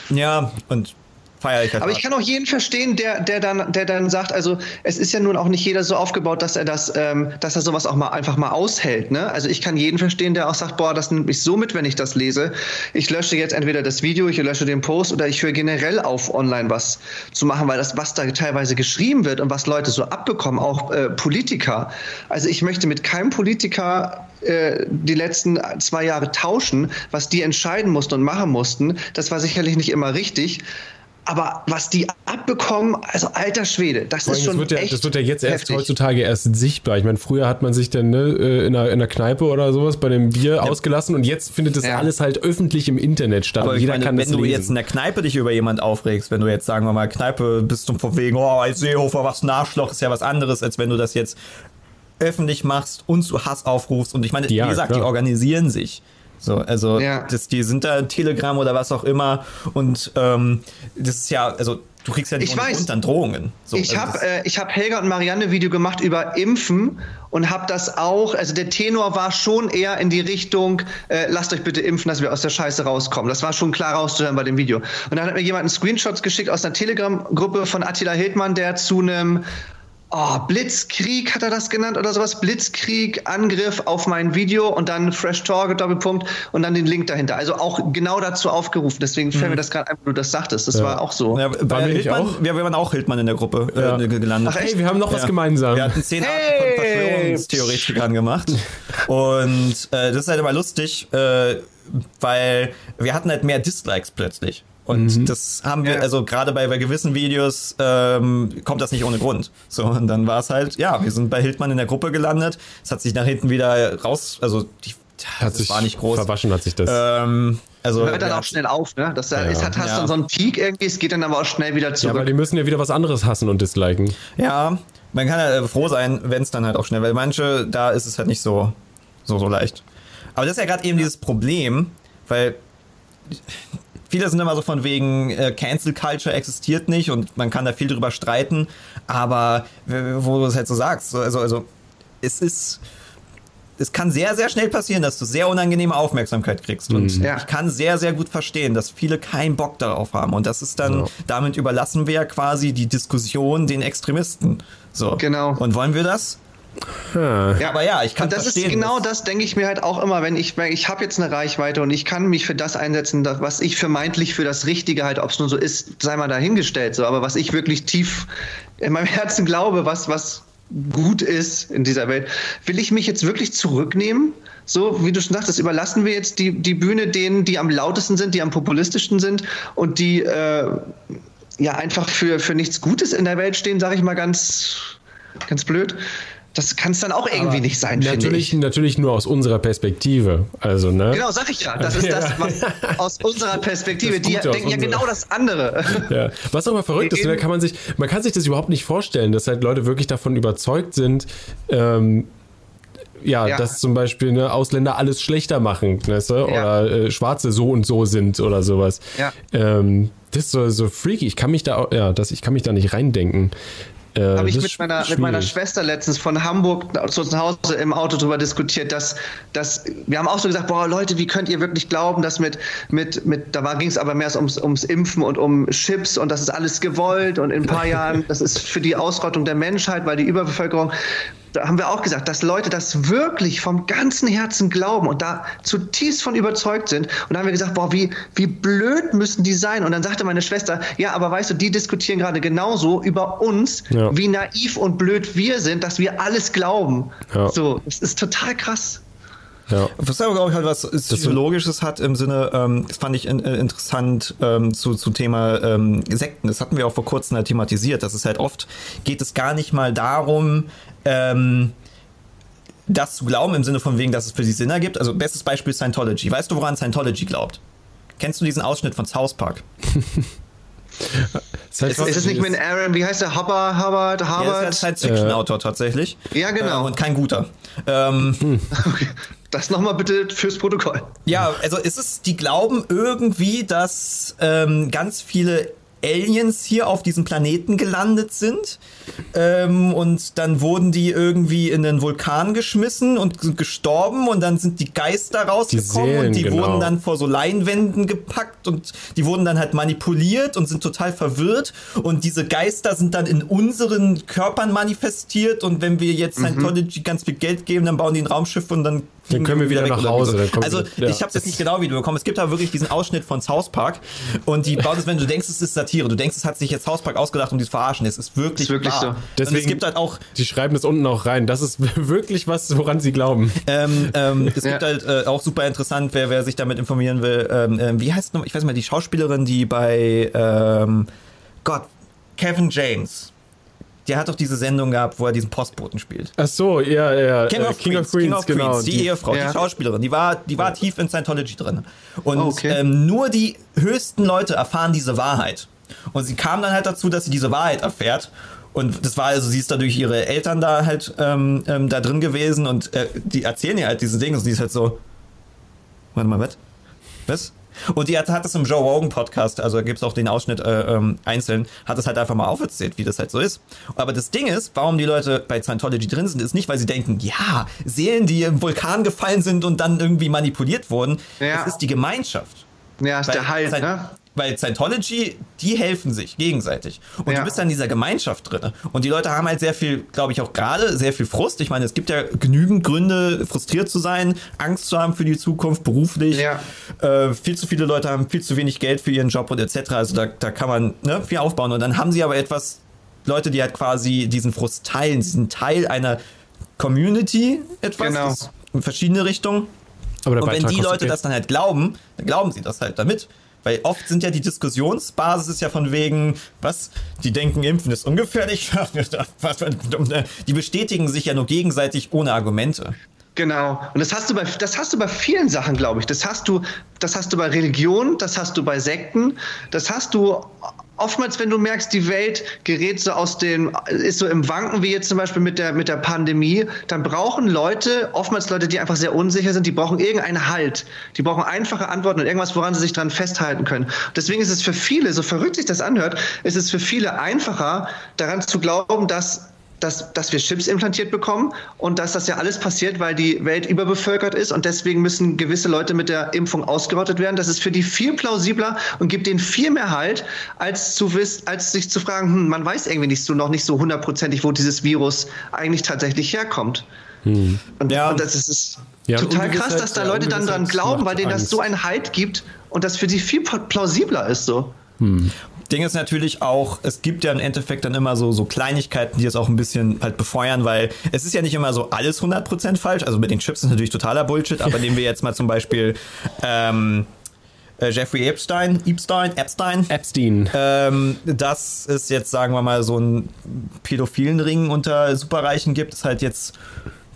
ja und feiere ich halt. Aber ich kann auch jeden verstehen, der, der, dann, der dann sagt, also es ist ja nun auch nicht jeder so aufgebaut, dass er das, ähm, dass er sowas auch mal einfach mal aushält. Ne? Also ich kann jeden verstehen, der auch sagt, boah, das nimmt mich so mit, wenn ich das lese. Ich lösche jetzt entweder das Video, ich lösche den Post oder ich höre generell auf, online was zu machen, weil das, was da teilweise geschrieben wird und was Leute so abbekommen, auch äh, Politiker. Also ich möchte mit keinem Politiker äh, die letzten zwei Jahre tauschen, was die entscheiden mussten und machen mussten. Das war sicherlich nicht immer richtig. Aber was die abbekommen, also alter Schwede, das Vor ist schon das, wird ja, echt das wird ja jetzt erst heftig. heutzutage erst sichtbar. Ich meine, früher hat man sich dann ne, äh, in, einer, in einer Kneipe oder sowas bei dem Bier ausgelassen und jetzt findet das Ja. alles halt öffentlich im Internet statt. Aber jeder meine, kann wenn das du lesen. jetzt in der Kneipe dich über jemand aufregst, wenn du jetzt, sagen wir mal, Kneipe bist und von wegen, oh, als Seehofer, was ein Arschloch, ist ja was anderes, als wenn du das jetzt öffentlich machst und zu Hass aufrufst. Und ich meine, Ja, wie gesagt, klar. die organisieren sich. So, also Ja. das, die sind da Telegram oder was auch immer. Und ähm, das ist ja, also du kriegst ja nicht dann Drohungen. So, ich also habe äh, ich hab Helga und Marianne Video gemacht über Impfen und habe das auch, also der Tenor war schon eher in die Richtung, äh, lasst euch bitte impfen, dass wir aus der Scheiße rauskommen. Das war schon klar rauszuhören bei dem Video. Und dann hat mir jemand einen Screenshot geschickt aus einer Telegram-Gruppe von Attila Hildmann, der zu einem Oh, Blitzkrieg hat er das genannt oder sowas. Blitzkrieg, Angriff auf mein Video und dann Fresh Talk, Doppelpunkt und dann den Link dahinter. Also auch genau dazu aufgerufen. Deswegen fällt mir das gerade ein, wo du das sagtest. Das Ja. war auch so. ja, bei Hildmann, auch? Wir, wir waren auch Hildmann in der Gruppe Ja. äh, gelandet. Ach, echt? hey, wir haben noch was Ja. gemeinsam. Wir hatten zehn Hey! Arten von Verschwörungstheoretikern gemacht. Und äh, das ist halt immer lustig, äh, weil wir hatten halt mehr Dislikes plötzlich. Und das haben wir, Ja. also gerade bei, bei gewissen Videos ähm, kommt das nicht ohne Grund. So, und dann war es halt, ja, wir sind bei Hildmann in der Gruppe gelandet. Es hat sich nach hinten wieder raus, also die, hat das sich war nicht groß. verwaschen, hat sich das. Ähm, also Hört dann ja, auch schnell auf, ne? Das Ja. ist, hat, hast Ja. dann so einen Peak irgendwie, es geht dann aber auch schnell wieder ja, zurück. aber die müssen ja wieder was anderes hassen und disliken. Ja, man kann ja äh, froh sein, wenn es dann halt auch schnell, weil manche, da ist es halt nicht so, so, so leicht. Aber das ist ja gerade eben dieses Problem, weil viele sind immer so von wegen, äh, Cancel Culture existiert nicht und man kann da viel drüber streiten, aber wo du es halt so sagst, so, also, also es ist, es kann sehr, sehr schnell passieren, dass du sehr unangenehme Aufmerksamkeit kriegst. Und Ja. ich kann sehr, sehr gut verstehen, dass viele keinen Bock darauf haben. Und das ist dann, Ja. damit überlassen wir ja quasi die Diskussion den Extremisten. So. Genau. Und wollen wir das? Ja, aber ja, ich kann Und das verstehen. ist genau das, denke ich mir halt auch immer, wenn ich merke, ich habe jetzt eine Reichweite und ich kann mich für das einsetzen, was ich vermeintlich für das Richtige halt, ob es nun so ist, sei mal dahingestellt, so, aber was ich wirklich tief in meinem [LAUGHS] Herzen glaube, was, was gut ist in dieser Welt, will ich mich jetzt wirklich zurücknehmen? So, wie du schon sagtest, überlassen wir jetzt die, die Bühne denen, die am lautesten sind, die am populistischsten sind und die äh, ja einfach für, für nichts Gutes in der Welt stehen, sage ich mal ganz, ganz blöd. Das kann es dann auch irgendwie nicht sein, Natürlich, ich. natürlich nur aus unserer Perspektive. Also, ne? Genau, sag ich ja. Das ist das, was aus unserer Perspektive, Das die denken ja genau das andere. Ja. Was aber verrückt ist, kann man sich, man kann sich das überhaupt nicht vorstellen, dass halt Leute wirklich davon überzeugt sind, ähm, ja, Ja. dass zum Beispiel ne, Ausländer alles schlechter machen, weißt du? oder äh, Schwarze so und so sind oder sowas. Ja. Ähm, das ist so, so freaky. Ich kann mich da, auch- ja, das, ich kann mich da nicht reindenken. Äh, Habe ich mit meiner, mit meiner. Schwester letztens von Hamburg zu Hause im Auto drüber diskutiert, dass, dass wir haben auch so gesagt, boah Leute, wie könnt ihr wirklich glauben, dass mit, mit, mit da ging es aber mehr ums, ums Impfen und um Chips und das ist alles gewollt und in ein paar [LAUGHS] Jahren, das ist für die Ausrottung der Menschheit, weil die Überbevölkerung, da haben wir auch gesagt, dass Leute das wirklich vom ganzen Herzen glauben und da zutiefst von überzeugt sind. Und da haben wir gesagt, boah, wie, wie blöd müssen die sein? Und dann sagte meine Schwester, ja, aber weißt du, die diskutieren gerade genauso über uns, Ja. wie naiv und blöd wir sind, dass wir alles glauben. Ja. So, das ist total krass. Ja. Was aber, glaube ich, halt was Psychologisches hat im Sinne, ähm, das fand ich in, äh, interessant ähm, zu, zu Thema ähm, Sekten. Das hatten wir auch vor kurzem halt thematisiert. Das ist halt oft, geht es gar nicht mal darum, ähm, das zu glauben im Sinne von wegen, dass es für sie Sinn ergibt. Also bestes Beispiel Scientology. Weißt du, woran Scientology glaubt? Kennst du diesen Ausschnitt von South Park? [LAUGHS] halt Ist es nicht mit Aaron, wie heißt der? Hubbard, Hubbard, Ja, das Harvard? ist ein Science-Fiction-Autor tatsächlich. Ja, genau. Äh, und kein guter. Ähm, [LAUGHS] Okay. Das nochmal bitte fürs Protokoll. Ja, also ist es, die glauben irgendwie, dass ähm, ganz viele Aliens hier auf diesem Planeten gelandet sind ähm, und dann wurden die irgendwie in den Vulkan geschmissen und sind gestorben und dann sind die Geister rausgekommen Seelen, und die genau. wurden dann vor so Leinwänden gepackt und die wurden dann halt manipuliert und sind total verwirrt und diese Geister sind dann in unseren Körpern manifestiert und wenn wir jetzt Scientology ganz viel Geld geben, dann bauen die ein Raumschiff und dann Dann können wir wieder nach oder Hause, so. Also ja. ich habe es jetzt nicht genau wieder bekommen. Es gibt da wirklich diesen Ausschnitt von South Park und die baut es, wenn du denkst, es ist Satire, du denkst, es hat sich jetzt South Park ausgedacht, um die zu verarschen. Es ist wirklich, Ist wirklich wahr. so. und Deswegen- es gibt halt auch Die schreiben das unten auch rein. Das ist [LAUGHS] wirklich was, woran sie glauben. ähm, ähm, [LAUGHS] es Ja. gibt halt äh, auch super interessant, wer, wer sich damit informieren will. Ähm, ähm, wie heißt noch, ich weiß nicht mehr, die Schauspielerin, die bei ähm, Gott, Kevin James. Der hat doch diese Sendung gehabt, wo er diesen Postboten spielt. Ach so, ja, ja. King äh, of Queens, King of genau. Queens, die, Ehefrau, Ja. die Schauspielerin, die war, die war tief in Scientology drin. Und Oh, okay. ähm, nur die höchsten Leute erfahren diese Wahrheit. Und sie kam dann halt dazu, dass sie diese Wahrheit erfährt. Und das war also, sie ist da durch ihre Eltern da halt ähm, ähm, da drin gewesen und äh, die erzählen ihr halt diese Dinge und sie ist halt so, warte mal, was? Was? Und die hat, hat das im Joe Rogan Podcast, also da gibt es auch den Ausschnitt äh, ähm, einzeln, hat es halt einfach mal aufgezählt, wie das halt so ist. Aber das Ding ist, warum die Leute bei Scientology drin sind, ist nicht, weil sie denken, ja, Seelen, die im Vulkan gefallen sind und dann irgendwie manipuliert wurden. Ja. Es ist die Gemeinschaft. Ja, ist der Halt, Scient- ne? Weil Scientology, die helfen sich gegenseitig. Und Ja. du bist dann in dieser Gemeinschaft drin. Und die Leute haben halt sehr viel, glaube ich, auch gerade sehr viel Frust. Ich meine, es gibt ja genügend Gründe, frustriert zu sein, Angst zu haben für die Zukunft, beruflich. Ja. Äh, viel zu viele Leute haben viel zu wenig Geld für ihren Job und etc. Also da, da kann man ne, viel aufbauen. Und dann haben sie aber etwas, Leute, die halt quasi diesen Frust teilen, sie sind Teil einer Community, etwas Genau. in verschiedene Richtungen. Und wenn die Leute Geld. das dann halt glauben, dann glauben sie das halt damit. Weil oft sind ja die Diskussionsbasis ja von wegen, was, die denken, Impfen ist ungefährlich. [LAUGHS] Ein- die bestätigen sich ja nur gegenseitig ohne Argumente. Genau. Und das hast du bei das hast du bei vielen Sachen, glaube ich. Das hast du das hast du bei Religion, das hast du bei Sekten, das hast du oftmals, wenn du merkst, die Welt gerät so aus dem ist so im Wanken wie jetzt zum Beispiel mit der mit der Pandemie, dann brauchen Leute, oftmals Leute, die einfach sehr unsicher sind, die brauchen irgendeinen Halt. Die brauchen einfache Antworten und irgendwas, woran sie sich dran festhalten können. Deswegen ist es für viele, so verrückt sich das anhört, ist es für viele einfacher daran zu glauben, dass dass, dass wir Chips implantiert bekommen und dass das ja alles passiert, weil die Welt überbevölkert ist und deswegen müssen gewisse Leute mit der Impfung ausgerottet werden. Das ist für die viel plausibler und gibt denen viel mehr Halt, als, zu wiss, als sich zu fragen, hm, man weiß irgendwie nicht so noch nicht so hundertprozentig, wo dieses Virus eigentlich tatsächlich herkommt. Hm. Und, ja. und das ist ja, total krass, dass da Leute dann dran glauben, weil denen das so einen Halt gibt und das für sie viel plausibler ist so. Hm. Ding ist natürlich auch, es gibt ja im Endeffekt dann immer so, so Kleinigkeiten, die es auch ein bisschen halt befeuern, weil es ist ja nicht immer so alles 100% falsch. Also mit den Chips ist natürlich totaler Bullshit, aber [LAUGHS] nehmen wir jetzt mal zum Beispiel ähm, äh, Jeffrey Epstein, Epstein, Epstein. Epstein. Ähm, dass es jetzt, sagen wir mal, so einen pädophilen Ring unter Superreichen gibt, ist halt jetzt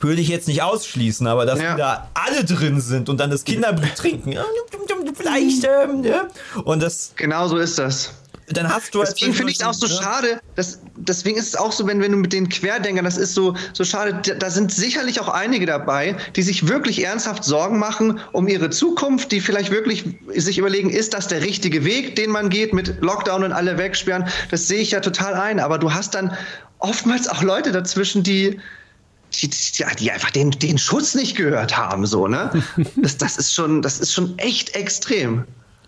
würde ich jetzt nicht ausschließen, aber dass ja. da alle drin sind und dann das Kinderblut trinken, [LAUGHS] vielleicht, ähm, ja. Und das. Genau so ist das dann hast du halt Deswegen finde ich es auch so ne? schade. Das, deswegen ist es auch so, wenn, wenn du mit den Querdenkern, das ist so, so schade. Da sind sicherlich auch einige dabei, die sich wirklich ernsthaft Sorgen machen um ihre Zukunft, die vielleicht wirklich sich überlegen, ist das der richtige Weg, den man geht mit Lockdown und alle wegsperren? Das sehe ich ja total ein. Aber du hast dann oftmals auch Leute dazwischen, die, die, die, die, einfach den, den Schutz nicht gehört haben, so, ne? [LAUGHS] Das, das ist schon, das ist schon echt extrem.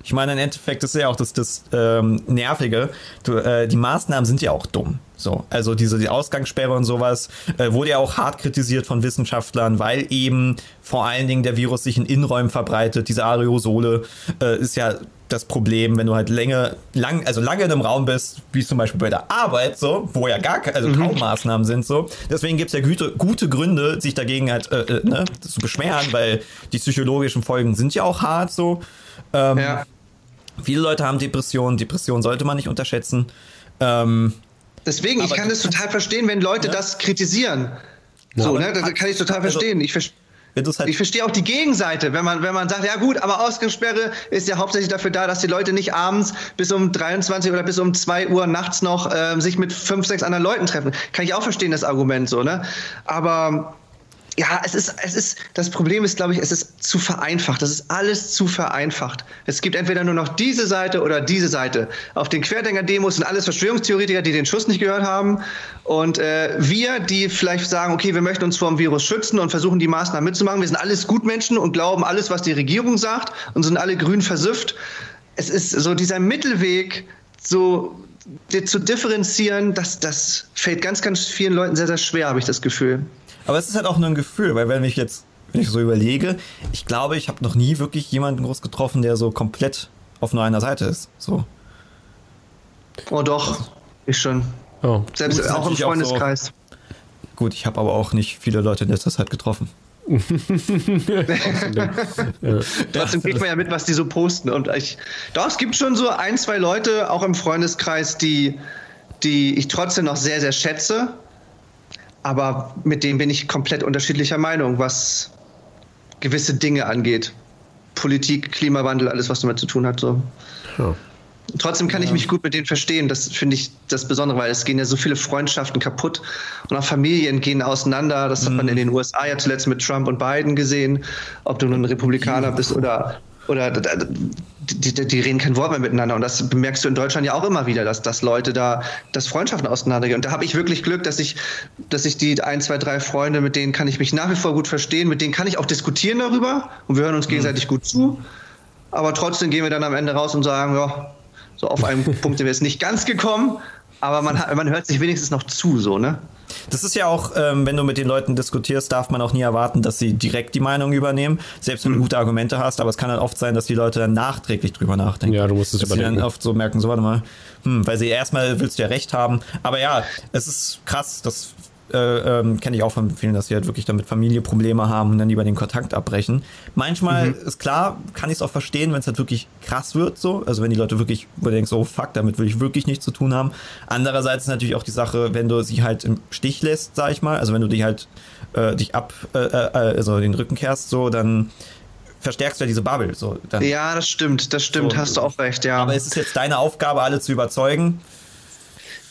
Ich meine, im Endeffekt ist ja auch das, das ähm, Nervige. Du, äh, die Maßnahmen sind ja auch dumm. So, also diese die Ausgangssperre und sowas äh, wurde ja auch hart kritisiert von Wissenschaftlern, weil eben vor allen Dingen der Virus sich in Innenräumen verbreitet. Diese Aerosole äh, ist ja das Problem, wenn du halt länger, lang, also lange in einem Raum bist, wie zum Beispiel bei der Arbeit, so, wo ja gar also kaum mhm. Maßnahmen sind, so. Deswegen gibt es ja gute, gute Gründe, sich dagegen halt äh, äh, ne, zu beschweren, weil die psychologischen Folgen sind ja auch hart, so. Ähm, ja. Viele Leute haben Depressionen. Depressionen sollte man nicht unterschätzen. Ähm, Deswegen, ich kann das total verstehen, wenn Leute ja. das kritisieren. So, ne? Das kann ich total also, verstehen. Ich, ver halt ich verstehe auch die Gegenseite, wenn man, wenn man sagt, ja gut, aber Ausgangssperre ist ja hauptsächlich dafür da, dass die Leute nicht abends bis um 23 oder bis um 2 Uhr nachts noch äh, sich mit fünf, sechs anderen Leuten treffen. Kann ich auch verstehen, das Argument so, ne? Aber ja, es ist, es ist, das Problem ist, glaube ich, es ist zu vereinfacht. Das ist alles zu vereinfacht. Es gibt entweder nur noch diese Seite oder diese Seite. Auf den Querdenker-Demos sind alles Verschwörungstheoretiker, die den Schuss nicht gehört haben. Und äh, wir, die vielleicht sagen, okay, wir möchten uns vor dem Virus schützen und versuchen, die Maßnahmen mitzumachen. Wir sind alles Gutmenschen und glauben alles, was die Regierung sagt und sind alle grün versifft. Es ist so dieser Mittelweg, so zu differenzieren, das, das fällt ganz, ganz vielen Leuten sehr, sehr schwer, habe ich das Gefühl. Aber es ist halt auch nur ein Gefühl, weil wenn ich jetzt, wenn ich so überlege, ich glaube, ich habe noch nie wirklich jemanden groß getroffen, der so komplett auf nur einer Seite ist. So. Oh doch, ich schon. Oh. Selbst auch im Freundeskreis. Auch so, gut, ich habe aber auch nicht viele Leute in letzter Zeit getroffen. [LAUGHS] Trotzdem kriegt man ja mit, was die so posten. Und ich, doch, es gibt schon so ein, zwei Leute, auch im Freundeskreis, die, die ich trotzdem noch sehr, sehr schätze aber mit dem bin ich komplett unterschiedlicher Meinung, was gewisse Dinge angeht. Politik, Klimawandel, alles, was damit zu tun hat. So. Ja. Trotzdem kann ja. ich mich gut mit denen verstehen. Das finde ich das Besondere, weil es gehen ja so viele Freundschaften kaputt und auch Familien gehen auseinander. Das hat man mhm. in den USA ja zuletzt mit Trump und Biden gesehen. Ob du nun Republikaner bist oder oder die, die, die, reden kein Wort mehr miteinander. Und das bemerkst du in Deutschland ja auch immer wieder, dass, dass Leute da, dass Freundschaften auseinandergehen. Und da habe ich wirklich Glück, dass ich, dass ich die ein, zwei, drei Freunde, mit denen kann ich mich nach wie vor gut verstehen, mit denen kann ich auch diskutieren darüber und wir hören uns gegenseitig mhm. gut zu. Aber trotzdem gehen wir dann am Ende raus und sagen, ja, so auf einen [LAUGHS] Punkt sind wir jetzt nicht ganz gekommen, aber man, man hört sich wenigstens noch zu, so, ne? Das ist ja auch, ähm, wenn du mit den Leuten diskutierst, darf man auch nie erwarten, dass sie direkt die Meinung übernehmen, selbst wenn du mhm. gute Argumente hast, aber es kann dann oft sein, dass die Leute dann nachträglich drüber nachdenken. Ja, du musst es dass überdenken. Sie dann oft so merken, so warte mal, hm, weil sie erstmal willst du ja recht haben, aber ja, es ist krass, dass äh, ähm, kenne ich auch von vielen, dass sie halt wirklich damit Familie Probleme haben und dann lieber den Kontakt abbrechen. Manchmal mhm. ist klar, kann ich es auch verstehen, wenn es halt wirklich krass wird, so. Also wenn die Leute wirklich, wo du denkst, oh fuck, damit will ich wirklich nichts zu tun haben. Andererseits ist natürlich auch die Sache, wenn du sie halt im Stich lässt, sag ich mal, also wenn du dich halt äh, dich ab, äh, äh also den Rücken kehrst, so, dann verstärkst du ja diese Bubble. So, dann, ja, das stimmt, das stimmt, so, hast du auch recht, ja. Aber es ist jetzt deine Aufgabe, alle zu überzeugen.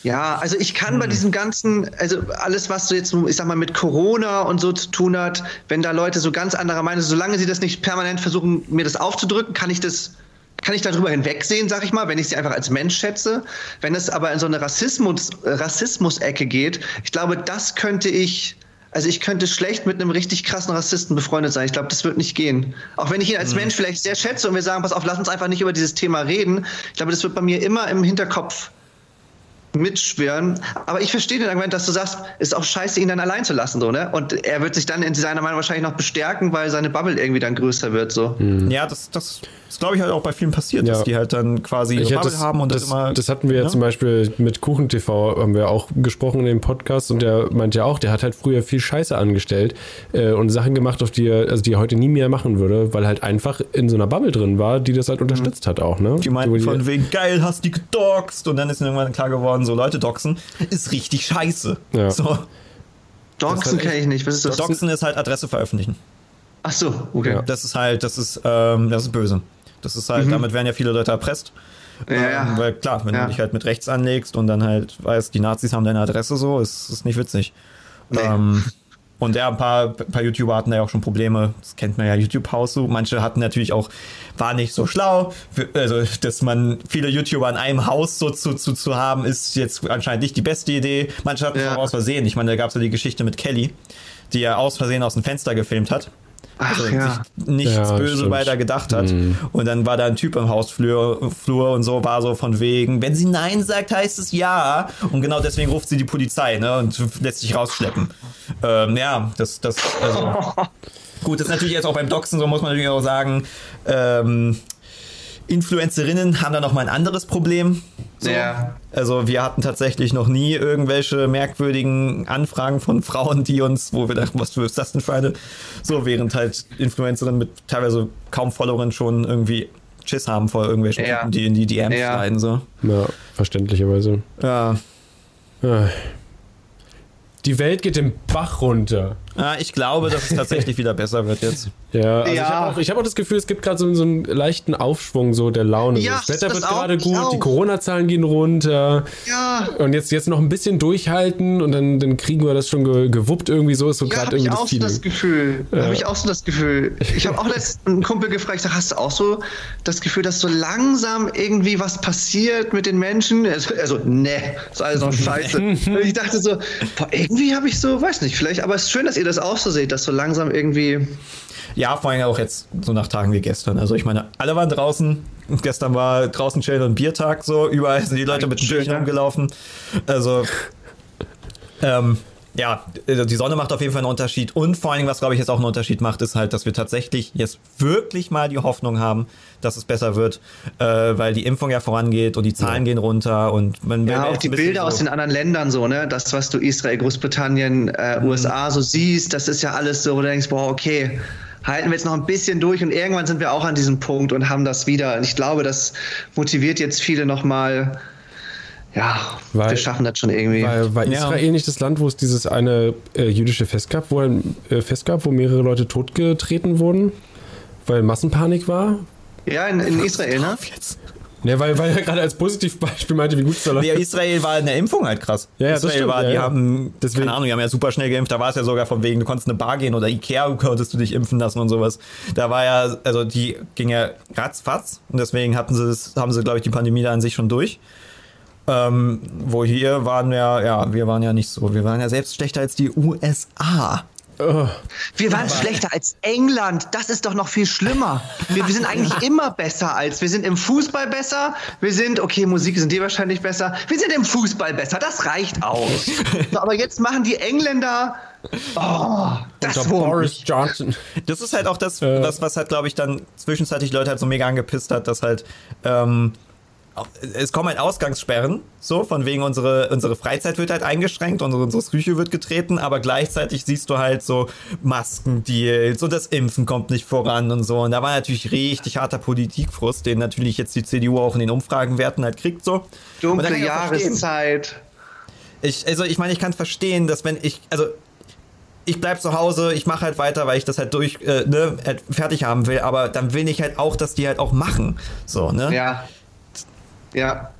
Ja, also ich kann hm. bei diesem ganzen, also alles, was so jetzt, ich sag mal, mit Corona und so zu tun hat, wenn da Leute so ganz anderer Meinung sind, solange sie das nicht permanent versuchen, mir das aufzudrücken, kann ich das kann ich darüber hinwegsehen, sag ich mal, wenn ich sie einfach als Mensch schätze. Wenn es aber in so eine Rassismus, Rassismus-Ecke geht, ich glaube, das könnte ich, also ich könnte schlecht mit einem richtig krassen Rassisten befreundet sein. Ich glaube, das wird nicht gehen. Auch wenn ich ihn als mhm. Mensch vielleicht sehr schätze und wir sagen, pass auf, lass uns einfach nicht über dieses Thema reden. Ich glaube, das wird bei mir immer im Hinterkopf mitschwören. Aber ich verstehe den Argument, dass du sagst, ist auch scheiße, ihn dann allein zu lassen, so, ne? Und er wird sich dann in seiner Meinung wahrscheinlich noch bestärken, weil seine Bubble irgendwie dann größer wird, so. Mhm. Ja, das, das ist, glaube ich, halt auch bei vielen passiert, ja. dass die halt dann quasi ihre Bubble das, haben und das, das immer. Das hatten wir ja ne? zum Beispiel mit KuchenTV, haben wir auch gesprochen in dem Podcast und der meint ja auch, der hat halt früher viel Scheiße angestellt äh, und Sachen gemacht, auf die er, also die er heute nie mehr machen würde, weil halt einfach in so einer Bubble drin war, die das halt unterstützt mhm. hat auch, ne? Die meinten von wegen, geil, hast die gedoxt und dann ist irgendwann klar geworden, so Leute doxen ist richtig scheiße. Ja. So. Doxen kenne ich nicht. Was ist das? Doxen ist halt Adresse veröffentlichen. Ach so, okay. Ja. Das ist halt, das ist, ähm, das ist böse. Das ist halt, mhm. damit werden ja viele Leute erpresst. Ja, ähm, weil klar, wenn ja. du dich halt mit rechts anlegst und dann halt weißt, die Nazis haben deine Adresse so, ist, ist nicht witzig. Nee. Ähm, und ja, ein paar, paar YouTuber hatten da ja auch schon Probleme. Das kennt man ja, YouTube-Haus so. Manche hatten natürlich auch, war nicht so schlau. Also, dass man viele YouTuber in einem Haus so zu, zu, zu haben, ist jetzt anscheinend nicht die beste Idee. Manche hatten es ja. auch aus Versehen. Ich meine, da gab es ja die Geschichte mit Kelly, die ja aus Versehen aus dem Fenster gefilmt hat. Ach, also ja. sich nichts ja, Böse stimmt. weiter gedacht hat. Mhm. Und dann war da ein Typ im Hausflur Flur und so, war so von wegen, wenn sie Nein sagt, heißt es ja. Und genau deswegen ruft sie die Polizei ne, und lässt sich rausschleppen. Ähm, ja, das, das, also. [LAUGHS] Gut, das ist natürlich jetzt auch beim Doxen, so muss man natürlich auch sagen. Ähm, Influencerinnen haben da noch mal ein anderes Problem. So. Ja. Also wir hatten tatsächlich noch nie irgendwelche merkwürdigen Anfragen von Frauen, die uns, wo wir dachten, was ist das denn für eine? So, während halt Influencerinnen mit teilweise kaum Followern schon irgendwie Schiss haben vor irgendwelchen ja. Typen, die in die DMs ja. schneiden. So. Ja, verständlicherweise. Ja. ja. Die Welt geht den Bach runter. Ah, ich glaube, dass es tatsächlich [LAUGHS] wieder besser wird jetzt. Ja, also ja. ich habe auch, hab auch, das Gefühl, es gibt gerade so, so, einen leichten Aufschwung so der Laune. Ja, das Wetter das wird gerade gut, auch. die Corona-Zahlen gehen runter. Ja. Und jetzt, jetzt noch ein bisschen durchhalten und dann, dann kriegen wir das schon ge, gewuppt irgendwie so. Ist so ja, gerade irgendwie ich auch so das Gefühl. Ja. Habe ich auch so das Gefühl. Ich habe auch letztens einen Kumpel gefragt, ich sag, hast du auch so das Gefühl, dass so langsam irgendwie was passiert mit den Menschen? Also, also ne, ist alles noch scheiße. [LAUGHS] und ich dachte so, boah, irgendwie habe ich so, weiß nicht, vielleicht, aber es ist schön, dass ihr das auch so seht, dass so langsam irgendwie ja, vor allem auch jetzt so nach Tagen wie gestern. Also ich meine, alle waren draußen. Gestern war draußen chillen und Biertag so. Überall sind die Leute mit Schön rumgelaufen. Also ähm, ja, die Sonne macht auf jeden Fall einen Unterschied. Und vor allem, was glaube ich jetzt auch einen Unterschied macht, ist halt, dass wir tatsächlich jetzt wirklich mal die Hoffnung haben, dass es besser wird, äh, weil die Impfung ja vorangeht und die Zahlen ja. gehen runter und man Ja, auch die Bilder so aus den anderen Ländern so, ne? Das, was du Israel, Großbritannien, äh, mhm. USA so siehst, das ist ja alles so, wo du denkst, boah, okay, halten wir jetzt noch ein bisschen durch und irgendwann sind wir auch an diesem Punkt und haben das wieder. Und ich glaube, das motiviert jetzt viele nochmal. Ja, weil, wir schaffen das schon irgendwie. Weil, war Israel ja. nicht das Land, wo es dieses eine äh, jüdische Fest gab, wo, ein, äh, Fest gab, wo mehrere Leute totgetreten wurden? Weil Massenpanik war? Ja, in, in Israel, ne? Jetzt. Ja, weil, weil er gerade als Positivbeispiel meinte, wie gut es da läuft. Ja, Israel war in der Impfung halt krass. Ja, ja Israel das stimmt, war, die ja, haben, deswegen. keine Ahnung, die haben ja super schnell geimpft. Da war es ja sogar von wegen, du konntest eine Bar gehen oder Ikea konntest du dich impfen lassen und sowas. Da war ja, also die ging ja ratzfatz und deswegen hatten sie das, haben sie, glaube ich, die Pandemie da an sich schon durch. Ähm, wo hier waren wir, ja, wir waren ja nicht so. Wir waren ja selbst schlechter als die USA. Wir waren schlechter als England. Das ist doch noch viel schlimmer. Wir, wir, sind eigentlich immer besser als. Wir sind im Fußball besser. Wir sind, okay, Musik sind die wahrscheinlich besser. Wir sind im Fußball besser. Das reicht aus. So, aber jetzt machen die Engländer. Oh, das Boris Johnson. Das ist halt auch das, äh. was, was halt, glaube ich, dann zwischenzeitlich Leute halt so mega angepisst hat, dass halt ähm, es kommen halt Ausgangssperren, so, von wegen unsere, unsere Freizeit wird halt eingeschränkt, unsere, unsere Psyche wird getreten, aber gleichzeitig siehst du halt so Maskendeals und das Impfen kommt nicht voran und so. Und da war natürlich richtig harter Politikfrust, den natürlich jetzt die CDU auch in den Umfragenwerten halt kriegt, so. Dunkle Jahreszeit. Ich, also ich meine, ich kann verstehen, dass wenn ich, also ich bleib zu Hause, ich mache halt weiter, weil ich das halt durch, äh, ne, halt fertig haben will, aber dann will ich halt auch, dass die halt auch machen. So, ne? Ja. Ja.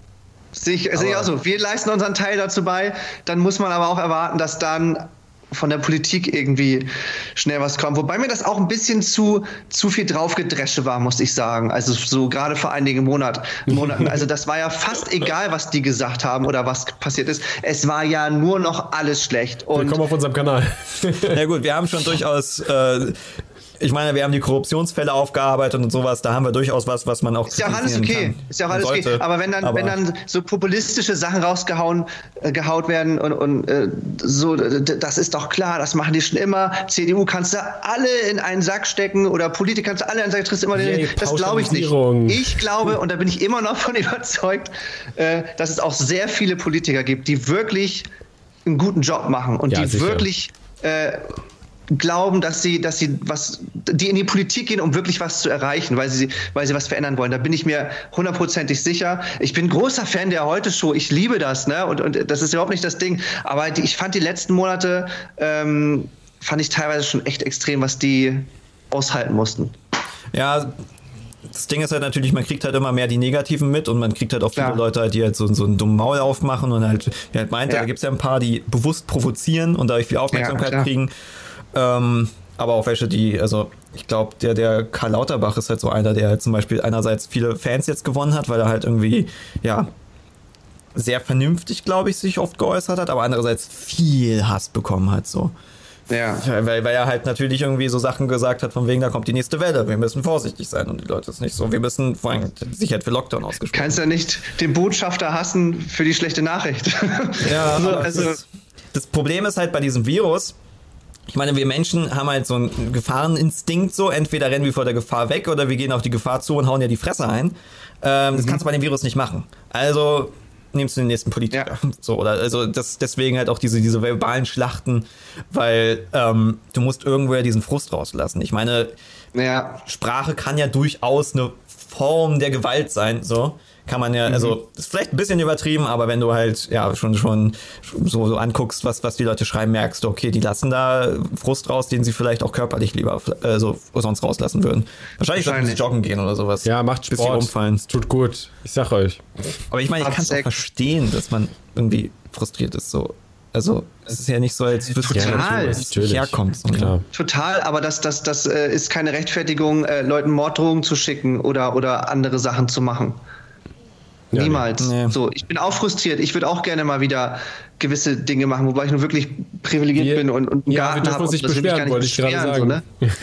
Sehe ich, ich auch so. Wir leisten unseren Teil dazu bei. Dann muss man aber auch erwarten, dass dann von der Politik irgendwie schnell was kommt. Wobei mir das auch ein bisschen zu, zu viel draufgedresche war, muss ich sagen. Also so gerade vor einigen Monat, Monaten. Also das war ja fast egal, was die gesagt haben oder was passiert ist. Es war ja nur noch alles schlecht. Und Willkommen auf unserem Kanal. Ja gut, wir haben schon durchaus äh, ich meine, wir haben die Korruptionsfälle aufgearbeitet und sowas, da haben wir durchaus was, was man auch Ist ja auch alles okay. kann Ist ja auch alles sollte. okay. Aber wenn dann, Aber- wenn dann so populistische Sachen rausgehauen, äh, gehaut werden und, und äh, so, das ist doch klar, das machen die schon immer. CDU kannst du alle in einen Sack stecken oder Politiker kannst du alle in einen Sack triffst immer den, Yay, Das glaube ich nicht. Ich glaube, und da bin ich immer noch [LAUGHS] von überzeugt, äh, dass es auch sehr viele Politiker gibt, die wirklich einen guten Job machen und Ja, die sicher. wirklich äh, glauben, dass sie, dass sie was, die in die Politik gehen, um wirklich was zu erreichen, weil sie, weil sie was verändern wollen. Da bin ich mir hundertprozentig sicher. Ich bin großer Fan der Heute-Show. Ich liebe das, ne? Und, und das ist überhaupt nicht das Ding. Aber die, ich fand die letzten Monate, ähm, fand ich teilweise schon echt extrem, was die aushalten mussten. Ja, das Ding ist halt natürlich, man kriegt halt immer mehr die Negativen mit und man kriegt halt auch viele Ja. Leute halt, die halt so, so einen dummen Maul aufmachen und halt, wie halt meinte, Ja. da gibt es ja ein paar, die bewusst provozieren und dadurch viel Aufmerksamkeit klar. kriegen. Ähm, aber auch welche, die, also ich glaube, der, der Karl Lauterbach ist halt so einer, der halt zum Beispiel einerseits viele Fans jetzt gewonnen hat, weil er halt irgendwie, ja, sehr vernünftig, glaube ich, sich oft geäußert hat, aber andererseits viel Hass bekommen hat, so. Ja. Weil, weil er halt natürlich irgendwie so Sachen gesagt hat, von wegen, da kommt die nächste Welle, wir müssen vorsichtig sein und die Leute ist nicht so, wir müssen vor allem Sicherheit für Lockdown ausgesprochen. Kannst ja nicht den Botschafter hassen für die schlechte Nachricht. Ja, [LAUGHS] also, also das Problem ist halt bei diesem Virus, ich meine, wir Menschen haben halt so einen Gefahreninstinkt so, entweder rennen wir vor der Gefahr weg oder wir gehen auf die Gefahr zu und hauen ja die Fresse ein. Ähm, Das kannst du bei dem Virus nicht machen. Also nimmst du den nächsten Politiker. Ja. [LAUGHS] So, oder also das, deswegen halt auch diese, diese verbalen Schlachten, weil ähm, du musst irgendwo ja diesen Frust rauslassen. Ich meine, ja, Sprache kann ja durchaus eine Form der Gewalt sein, so. Kann man ja, also, ist vielleicht ein bisschen übertrieben, aber wenn du halt, ja, schon, schon so, so anguckst, was, was die Leute schreiben, merkst du, okay, die lassen da Frust raus, den sie vielleicht auch körperlich lieber, äh, so, sonst rauslassen würden. Wahrscheinlich sollten sie Wahrscheinlich. joggen gehen oder sowas. Ja, macht Sport. umfallen. Es tut gut. Ich sag euch. Aber ich meine, ich kann es auch verstehen, dass man irgendwie frustriert ist, so. Also, es ist ja nicht so, als wüsste Total. es natürlich. herkommt. Klar. total, aber das, das, das äh, ist keine Rechtfertigung, äh, Leuten Morddrohungen zu schicken oder, oder andere Sachen zu machen. Ja, Niemals. nee. So, ich bin auch frustriert. Ich würde auch gerne mal wieder gewisse Dinge machen, wobei ich nur wirklich privilegiert Wir- bin und, und einen ja, wir Garten dürfen habe. uns nicht und das will mich beschweren, gar wollte ich gerade beschweren,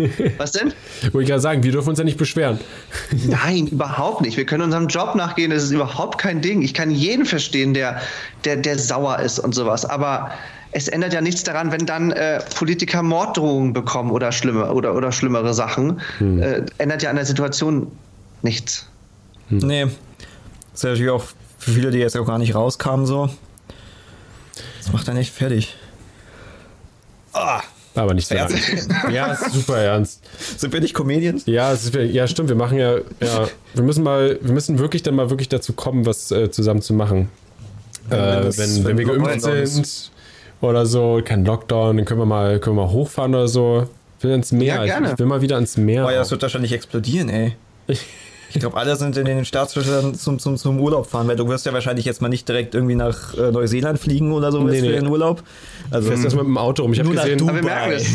So, ne? Was denn? [LAUGHS] Wollte ich gerade sagen, wir dürfen uns ja nicht beschweren. [LAUGHS] Nein, überhaupt nicht. Wir können unserem Job nachgehen. Das ist überhaupt kein Ding. Ich kann jeden verstehen, der, der, der sauer ist und sowas. Aber es ändert ja nichts daran, wenn dann äh, Politiker Morddrohungen bekommen oder schlimme oder, oder schlimmere Sachen. Äh, ändert ja an der Situation nichts. Nee. Das ist ja natürlich auch für viele, die jetzt auch gar nicht rauskamen, so. Das macht dann echt fertig. Ah, Aber nicht so Ernst? lange. Ja, super ernst. [LAUGHS] sind wir nicht Comedians? Ja, ist, ja, stimmt. Wir machen ja, ja, wir müssen mal, wir müssen wirklich dann mal wirklich dazu kommen, was äh, zusammen zu machen. Äh, wenn das- wenn, wenn, wenn wir geimpft sind oder so, kein Lockdown, dann können wir mal, können wir mal hochfahren oder so. Ich will ins Meer. Ja, gerne. Ich will mal wieder ins Meer. Boah, ja, das wird wahrscheinlich explodieren, ey. [LAUGHS] Ich glaube, alle sind in den Staatsflüssen zum, zum, zum Urlaub fahren, weil du wirst ja wahrscheinlich jetzt mal nicht direkt irgendwie nach äh, Neuseeland fliegen oder so Nee, jetzt für nee. den Urlaub. Also fährst erst mit dem Auto rum. Ich habe gesehen, Aber wir merken Dubai. das.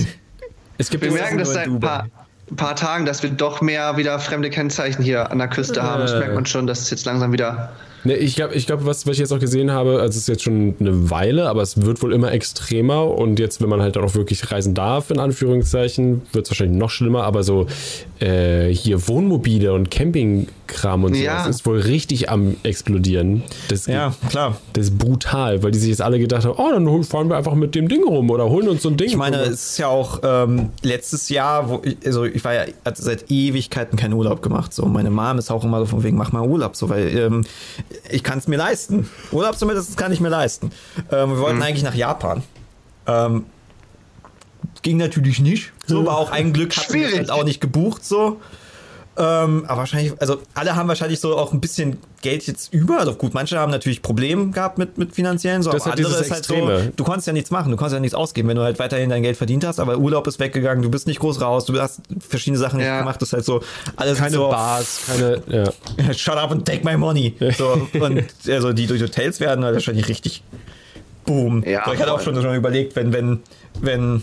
es gibt Wir merken das seit ein Dubai. paar, paar Tagen, dass wir doch mehr wieder fremde Kennzeichen hier an der Küste haben. Das Äh. merkt man schon, dass es jetzt langsam wieder. Ne, ich glaube, ich glaub, was, was ich jetzt auch gesehen habe, also es ist jetzt schon eine Weile, aber es wird wohl immer extremer und jetzt, wenn man halt auch wirklich reisen darf, in Anführungszeichen, wird es wahrscheinlich noch schlimmer, aber so äh, hier Wohnmobile und Campingkram und Ja. sowas ist wohl richtig am explodieren. Das, Ja, klar. das ist brutal, weil die sich jetzt alle gedacht haben, oh, dann fahren wir einfach mit dem Ding rum oder holen uns so ein Ding. Ich meine, es ist ja auch ähm, letztes Jahr, wo ich, also ich war ja hatte seit Ewigkeiten keinen Urlaub gemacht. So, meine Mom ist auch immer so von wegen, mach mal Urlaub, so, weil ähm, ich kann es mir leisten. Urlaub zumindest kann ich mir leisten. Ähm, wir wollten eigentlich nach Japan. Ähm, ging natürlich nicht. So war auch ein Glück, Schwierig. halt auch nicht gebucht so. Ähm, aber wahrscheinlich, also alle haben wahrscheinlich so auch ein bisschen Geld jetzt über. Also gut, manche haben natürlich Probleme gehabt mit, mit finanziellen, so, Das aber hat andere dieses ist halt so, Extreme. du konntest ja nichts machen, du konntest ja nichts ausgeben, wenn du halt weiterhin dein Geld verdient hast, aber Urlaub ist weggegangen, du bist nicht groß raus, du hast verschiedene Sachen Ja. gemacht, das ist halt so, alles keine so, Bars, keine, ja. [LAUGHS] shut up and take my money. So, und also die durch Hotels werden halt wahrscheinlich richtig boom. Ja, so, ich hatte auch schon, schon überlegt, wenn, wenn, wenn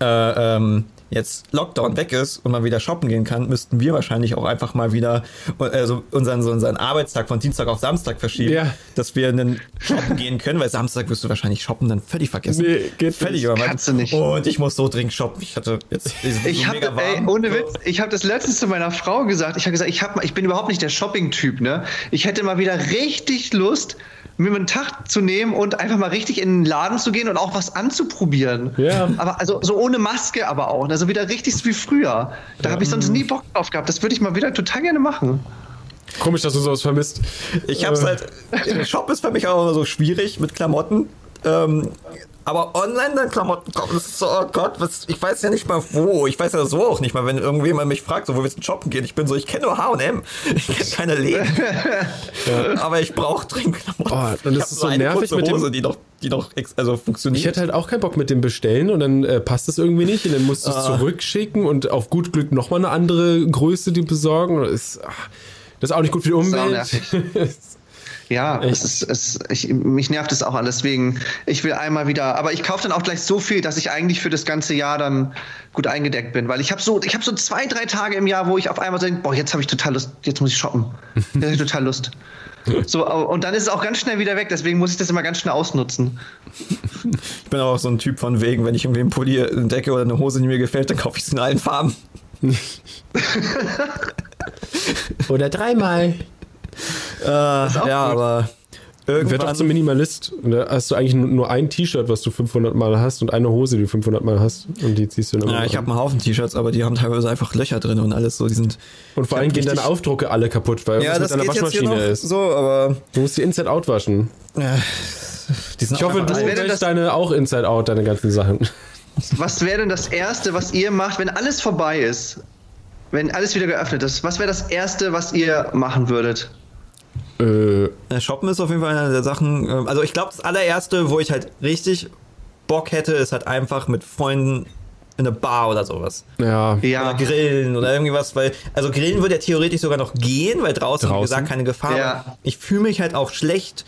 äh, ähm, jetzt Lockdown weg ist und man wieder shoppen gehen kann, müssten wir wahrscheinlich auch einfach mal wieder also unseren, so unseren Arbeitstag von Dienstag auf Samstag verschieben, Ja. dass wir dann shoppen gehen können, weil Samstag wirst du wahrscheinlich shoppen dann völlig vergessen. Nee, geht völlig nicht. Kannst du nicht. Und ich muss so dringend shoppen. Ich hatte jetzt ist Ich so habe, mega ey, warm. ohne So. Witz, ich habe das letztens zu meiner Frau gesagt. Ich habe gesagt, ich, hab, ich bin überhaupt nicht der Shopping-Typ, ne? Ich hätte mal wieder richtig Lust, mir einen Tag zu nehmen und einfach mal richtig in den Laden zu gehen und auch was anzuprobieren. Ja. Aber also so ohne Maske aber auch, also wieder richtig so wie früher. Da habe ich sonst nie Bock drauf gehabt. Das würde ich mal wieder total gerne machen. Komisch, dass du sowas vermisst. Ich hab's Äh, halt. Der Shop ist für mich auch immer so schwierig mit Klamotten. Ähm, aber online dann Klamotten kommen, das ist so, oh Gott, was, ich weiß ja nicht mal wo. Ich weiß ja so auch nicht mal, wenn irgendjemand mich fragt, so, wo willst du shoppen gehen? Ich bin so, ich kenne nur H&M. Ich kenne keine Läden. [LAUGHS] Aber ich brauche dringend Klamotten. Oh, hab ist so eine nervig mit dem- Hose, die noch, die noch also funktioniert. Ich hätte halt auch keinen Bock mit dem Bestellen und dann äh, passt es irgendwie nicht und dann musst Ah. du es zurückschicken und auf gut Glück nochmal eine andere Größe die besorgen. Das ist, ach, das ist auch nicht gut für die Umwelt. [LAUGHS] Ja, es ist, es, ich, mich nervt es auch alles. Deswegen, ich will einmal wieder, aber ich kaufe dann auch gleich so viel, dass ich eigentlich für das ganze Jahr dann gut eingedeckt bin. Weil ich habe so, ich habe so zwei, drei Tage im Jahr, wo ich auf einmal so denke, boah, jetzt habe ich total Lust, jetzt muss ich shoppen. [LAUGHS] Jetzt habe ich total Lust. So, und dann ist es auch ganz schnell wieder weg, deswegen muss ich das immer ganz schnell ausnutzen. Ich bin auch so ein Typ von wegen, wenn ich irgendwie einen Pulli entdecke oder eine Hose, die mir gefällt, dann kaufe ich sie in allen Farben. [LAUGHS] [LAUGHS] Oder dreimal. Äh, ja, auch gut. aber Werd doch irgendwann zum Minimalist. Und da hast du eigentlich nur- ein T-Shirt, was du 500 Mal hast und eine Hose, die du 500 Mal hast. Und die ziehst du dann immer Ja, ich habe einen Haufen T-Shirts, aber die haben teilweise einfach Löcher drin und alles so. Die sind. Und vor allem gehen deine Aufdrucke alle kaputt, weil Ja, das mit deiner geht jetzt hier Waschmaschine noch ist. so, aber Du musst die Inside-Out waschen. die sind Ich hoffe, auch du denn wäschst das- deine auch Inside-Out, deine ganzen Sachen. Was wäre denn das Erste, was ihr macht, wenn alles vorbei ist? Wenn alles wieder geöffnet ist, was wäre das Erste, was ihr machen würdet? Äh, Ja, Shoppen ist auf jeden Fall eine der Sachen. ähm, Also ich glaube, das allererste, wo ich halt richtig Bock hätte, ist halt einfach mit Freunden in eine Bar oder sowas. ja. Ja. Oder grillen oder irgendwie was, weil, also grillen würde ja theoretisch sogar noch gehen, weil draußen, wie Draußen? gesagt, keine Gefahr. Ja. Ich fühle mich halt auch schlecht,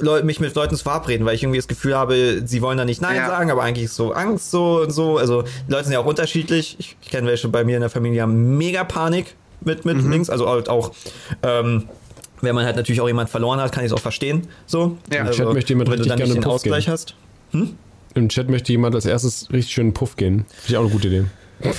Leu mich mit Leuten zu verabreden, weil ich irgendwie das Gefühl habe, sie wollen da nicht Nein Ja. sagen, aber eigentlich ist so Angst so und so. Also die Leute sind ja auch unterschiedlich. Ich, ich kenne welche bei mir in der Familie, haben mega Panik mit, mit Mhm. Links, also halt auch, ähm, wenn man halt natürlich auch jemand verloren hat, kann ich es auch verstehen. So. Ja. Im also, Chat möchte jemand richtig gerne den Puff Ausgleich gehen. hast. Im Chat möchte jemand als erstes richtig schön Puff gehen. Finde ich auch eine gute Idee. [LAUGHS]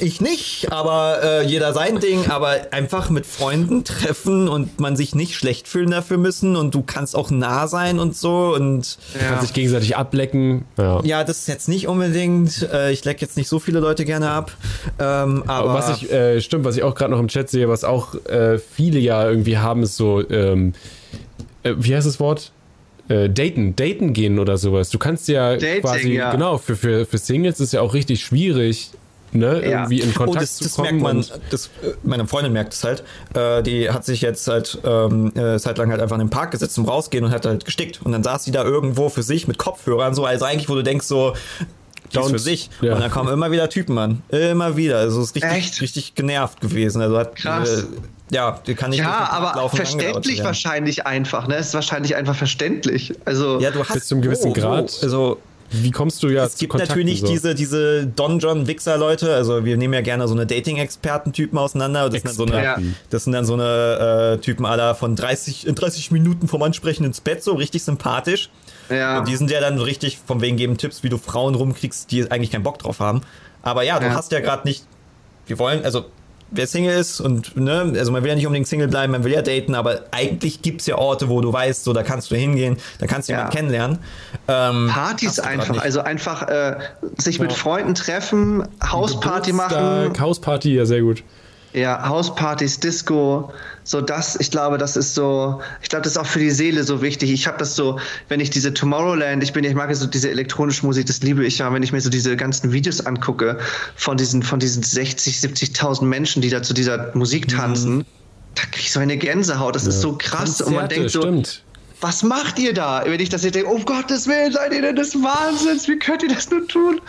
Ich nicht, aber äh, jeder sein Ding, aber einfach mit Freunden treffen und man sich nicht schlecht fühlen dafür müssen und du kannst auch nah sein und so und Kann sich gegenseitig ablecken. Ja. ja, das ist jetzt nicht unbedingt, äh, ich leck jetzt nicht so viele Leute gerne ab, ähm, aber Aber was ich, äh, stimmt, was ich auch gerade noch im Chat sehe, was auch äh, viele ja irgendwie haben, ist so, ähm, äh, wie heißt das Wort? Äh, daten, daten gehen oder sowas. Du kannst ja Dating, quasi, ja. genau, für, für, für Singles ist ja auch richtig schwierig, ne, Ja. irgendwie in Oh, Kontakt das, zu das kommen. merkt man, das, äh, meine Freundin merkt es halt. Äh, die hat sich jetzt halt ähm, äh, Zeit lang halt einfach in den Park gesetzt zum Rausgehen und hat halt gestickt. Und dann saß sie da irgendwo für sich mit Kopfhörern, so, also eigentlich, wo du denkst, so, die ist Don't- für sich. ja. Und dann kommen immer wieder Typen an. Immer wieder. Also ist richtig, Echt? richtig genervt gewesen. Also hat, Krass. Äh, ja, die kann den Ja, aber verständlich wahrscheinlich einfach, ne? Ist wahrscheinlich einfach verständlich. Also, Ja, du hast Bis zu einem gewissen wo? Grad. Also Wie kommst du ja es gibt Kontakten natürlich so? diese, diese Don John Wichser Leute, also wir nehmen ja gerne so eine Dating-Experten-Typen auseinander. Das sind dann so eine, Experten. das sind dann so eine äh, Typen aller von 30, in 30 Minuten vom Ansprechen ins Bett, so richtig sympathisch. Ja. Und die sind ja dann richtig von wegen geben Tipps, wie du Frauen rumkriegst, die eigentlich keinen Bock drauf haben. Aber ja, du Ja. hast ja gerade nicht, wir wollen, also wer Single ist und, ne, also man will ja nicht unbedingt Single bleiben, man will ja daten, aber eigentlich gibt's ja Orte, wo du weißt, so da kannst du hingehen, da kannst du Ja. jemanden kennenlernen. Ähm, Partys einfach, also einfach äh, sich mit Freunden treffen, Hausparty machen, Hausparty, ja, sehr gut. ja, Hauspartys, Disco, so das, ich glaube, das ist so, ich glaube, das ist auch für die Seele so wichtig. Ich habe das so, wenn ich diese Tomorrowland, ich bin, ich mag ja so diese elektronische Musik, das liebe ich ja, wenn ich mir so diese ganzen Videos angucke von diesen, von diesen 60, 70.000 Menschen, die da zu dieser Musik tanzen, da krieg ich so eine Gänsehaut, das ist so krass und man Konzerte, denkt so, stimmt. Was macht ihr da? Wenn ich das jetzt denke, um Gottes Willen, seid ihr denn des Wahnsinns? Wie könnt ihr das nur tun?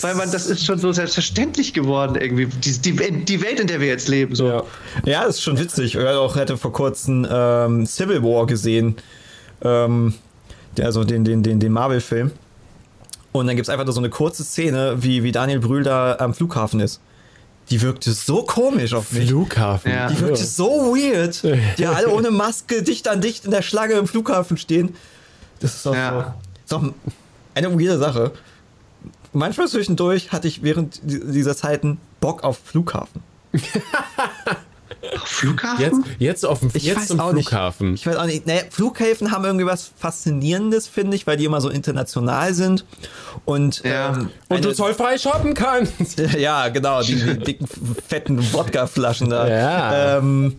Weil man, das ist schon so selbstverständlich geworden irgendwie. Die, die, die Welt, in der wir jetzt leben. So. Ja. Ja, das ist schon witzig. Ich auch hatte vor kurzem ähm, Civil War gesehen. Ähm, also den, den, den, den Marvel-Film. Und dann gibt es einfach nur so eine kurze Szene, wie, wie Daniel Brühl da am Flughafen ist. Die wirkte so komisch auf mich. Flughafen. Ja. Die wirkte so weird. Die alle ohne Maske dicht an dicht in der Schlange im Flughafen stehen. Das ist doch Ja. so. Ist doch eine weirde Sache. Manchmal zwischendurch hatte ich während di- dieser Zeiten Bock auf Flughafen. [LAUGHS] Flughafen? Jetzt, jetzt auf dem Ich jetzt weiß zum auch nicht. Flughafen. Ich weiß auch nicht. Naja, Flughäfen haben irgendwie was Faszinierendes, finde ich, weil die immer so international sind. Und, Ja. ähm, Und du zollfrei shoppen kannst. [LAUGHS] Ja, genau, die, die [LAUGHS] dicken, fetten Wodkaflaschen da. Ja. Ähm,